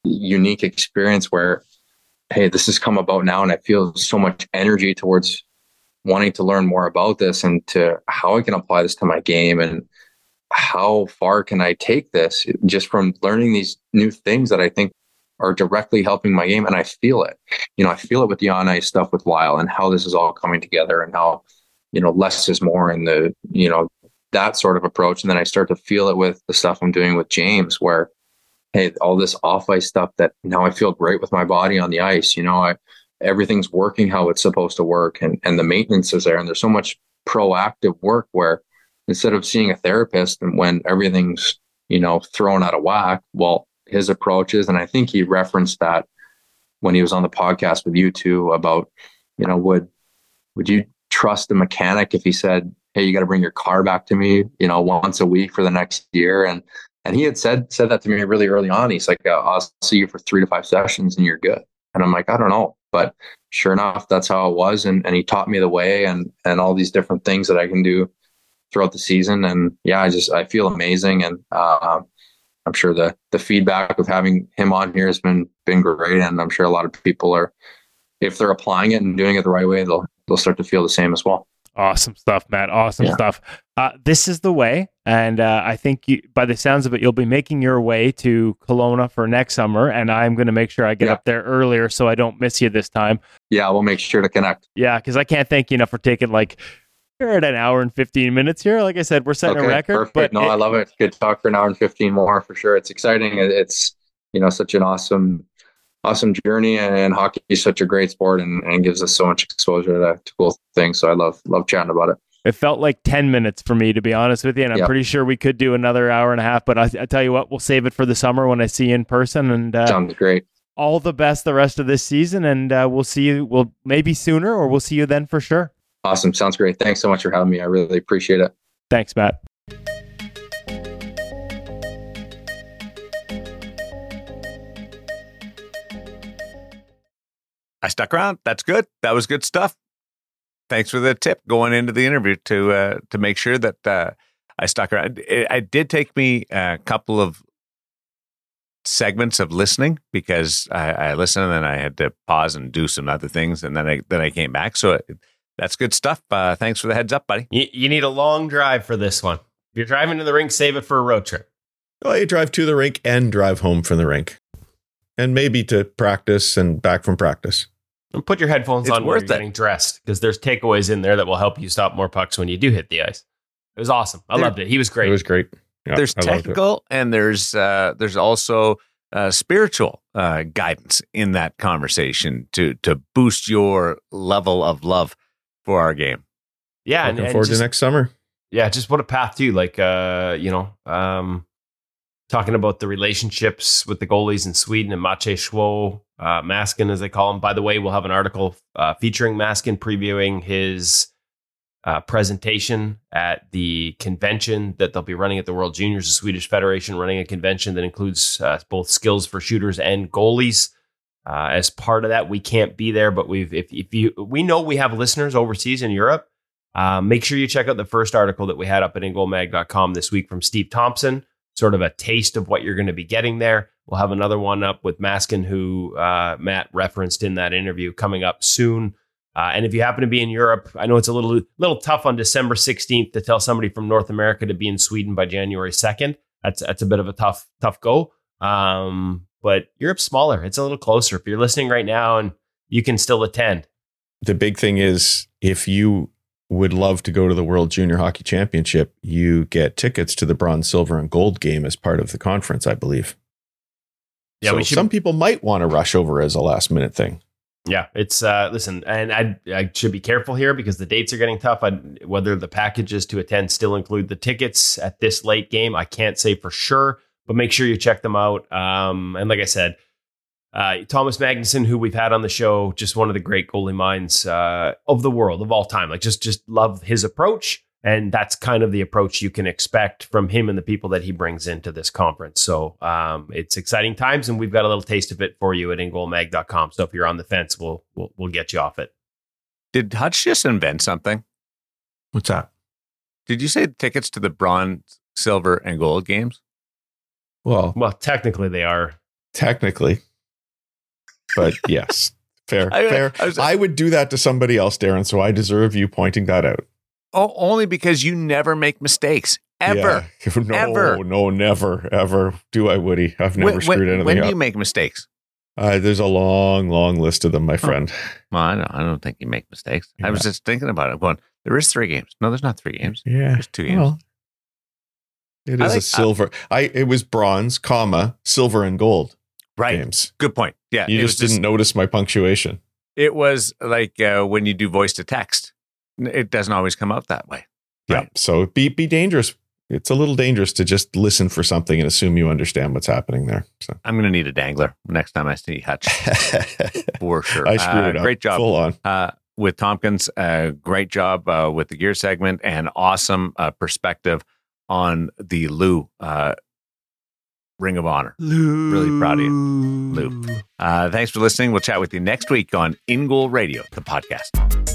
unique experience where, hey, this has come about now and I feel so much energy towards wanting to learn more about this and to how I can apply this to my game and how far can I take this just from learning these new things that I think are directly helping my game and I feel it. You know, I feel it with the on ice stuff with Lyle and how this is all coming together and how, you know, less is more in the, you know, that sort of approach. And then I start to feel it with the stuff I'm doing with James where, hey, all this off ice stuff that now I feel great with my body on the ice. You know, I everything's working how it's supposed to work and, and the maintenance is there. And there's so much proactive work where instead of seeing a therapist and when everything's, you know, thrown out of whack, well, his approaches. And I think he referenced that when he was on the podcast with you too about, you know, would would you trust a mechanic if he said, Hey, you got to bring your car back to me, you know, once a week for the next year? And and he had said said that to me really early on. He's like, uh, I'll see you for three to five sessions and you're good. And I'm like, I don't know. But sure enough, that's how it was. And and he taught me the way and and all these different things that I can do throughout the season. And yeah, I just I feel amazing. And uh, I'm sure the the feedback of having him on here has been been great, and I'm sure a lot of people are, if they're applying it and doing it the right way, they'll they'll start to feel the same as well. Awesome stuff, Matt. Awesome yeah. stuff. Uh, this is the way, and uh, I think you, by the sounds of it, you'll be making your way to Kelowna for next summer, and I'm going to make sure I get yeah. up there earlier so I don't miss you this time. Yeah, we'll make sure to connect. Yeah, because I can't thank you enough for taking like we're at an hour and 15 minutes here. Like I said, we're setting okay, a record. Perfect. But no, it, I love it. Good talk for an hour and 15 more for sure. It's exciting. It's, you know, such an awesome, awesome journey and hockey is such a great sport and, and gives us so much exposure to, to cool things. So I love, love chatting about it. It felt like 10 minutes for me, to be honest with you. And I'm yep. pretty sure we could do another hour and a half, but I, I, tell you what, we'll save it for the summer when I see you in person. And uh, sounds great. All the best the rest of this season. And uh, we'll see you, we'll maybe sooner or we'll see you then for sure. Awesome. Sounds great. Thanks so much for having me. I really appreciate it. Thanks, Matt. I stuck around. That's good. That was good stuff. Thanks for the tip going into the interview to uh, to make sure that uh, I stuck around. It, it, did take me a couple of segments of listening because I, I listened and then I had to pause and do some other things, and then I then I came back. So it, that's good stuff. Uh, thanks for the heads up, buddy. You, you, need a long drive for this one. If you're driving to the rink, save it for a road trip. Well, you drive to the rink and drive home from the rink, and maybe to practice and back from practice. And put your headphones it's on while you're it. getting dressed because there's takeaways in there that will help you stop more pucks when you do hit the ice. It was awesome. I there, loved it. He was great. It was great. Yeah, there's technical and there's uh, there's also uh, spiritual uh, guidance in that conversation to to boost your level of love for our game. Yeah, looking and, and forward just, to next summer. Yeah, just what a path too. Like, uh, you know, um, talking about the relationships with the goalies in Sweden and Maciej Schwo, uh, Maskin, as they call him. By the way, we'll have an article uh, featuring Maskin previewing his uh, presentation at the convention that they'll be running at the World Juniors, the Swedish Federation running a convention that includes uh, both skills for shooters and goalies. Uh, as part of that, we can't be there, but we've if, if you we know we have listeners overseas in Europe. Uh, make sure you check out the first article that we had up at ingoalmag.com this week from Steve Thompson, sort of a taste of what you're going to be getting there. We'll have another one up with Maskin, who uh, Matt referenced in that interview, coming up soon. Uh, and if you happen to be in Europe, I know it's a little little tough on December 16th to tell somebody from North America to be in Sweden by January 2nd. That's that's a bit of a tough tough go. Um, but Europe's smaller; it's a little closer. If you're listening right now and you can still attend, The big thing is if you would love to go to the World Junior Hockey Championship, you get tickets to the bronze, silver, and gold game as part of the conference, I believe. Yeah, so should- some people might want to rush over as a last minute thing. Yeah, it's uh listen, and I I should be careful here because the dates are getting tough. I, whether the packages to attend still include the tickets at this late game, I can't say for sure, but make sure you check them out. Um, and like I said, uh, Thomas Magnusson, who we've had on the show, just one of the great goalie minds uh, of the world of all time. Like just just love his approach, and that's kind of the approach you can expect from him and the people that he brings into this conference. So um, it's exciting times, and we've got a little taste of it for you at ingoalmag.com. So if you're on the fence, we'll we'll, we'll get you off it. Did Hutch just invent something? What's that? Did you say tickets to the bronze, silver, and gold games? Well, Well, technically they are. technically, but [laughs] yes, fair, I- fair. I was- I would do that to somebody else, Darren. So I deserve you pointing that out. Oh, only because you never make mistakes ever. Yeah. [laughs] No, Ever. no, never, ever. Do I, Woody? I've never when, screwed when, anything when up. do you make mistakes? uh, there's a long, long list of them, my friend. Well, I don't, I don't think you make mistakes. I was just thinking about it. I'm going, there is three games. No, there's not three games. Yeah. There's two games. Well, it I like- a silver. I it was bronze, comma silver and gold right. games. Good point. Yeah. You just didn't notice my punctuation. It was like uh, when you do voice to text. It doesn't always come out that way. Yeah. Right. So be be dangerous. It's a little dangerous to just listen for something and assume you understand what's happening there. So I'm going to need a dangler next time I see Hutch [laughs] for sure. I screwed Uh, it up. Great job. Full on. uh, with Tomkins. Uh, great job uh, with the gear segment and awesome uh, perspective on the Lou uh, Ring of Honor. Really proud of you, Lou. Uh, thanks for listening. We'll chat with you next week on InGoal Radio, the podcast.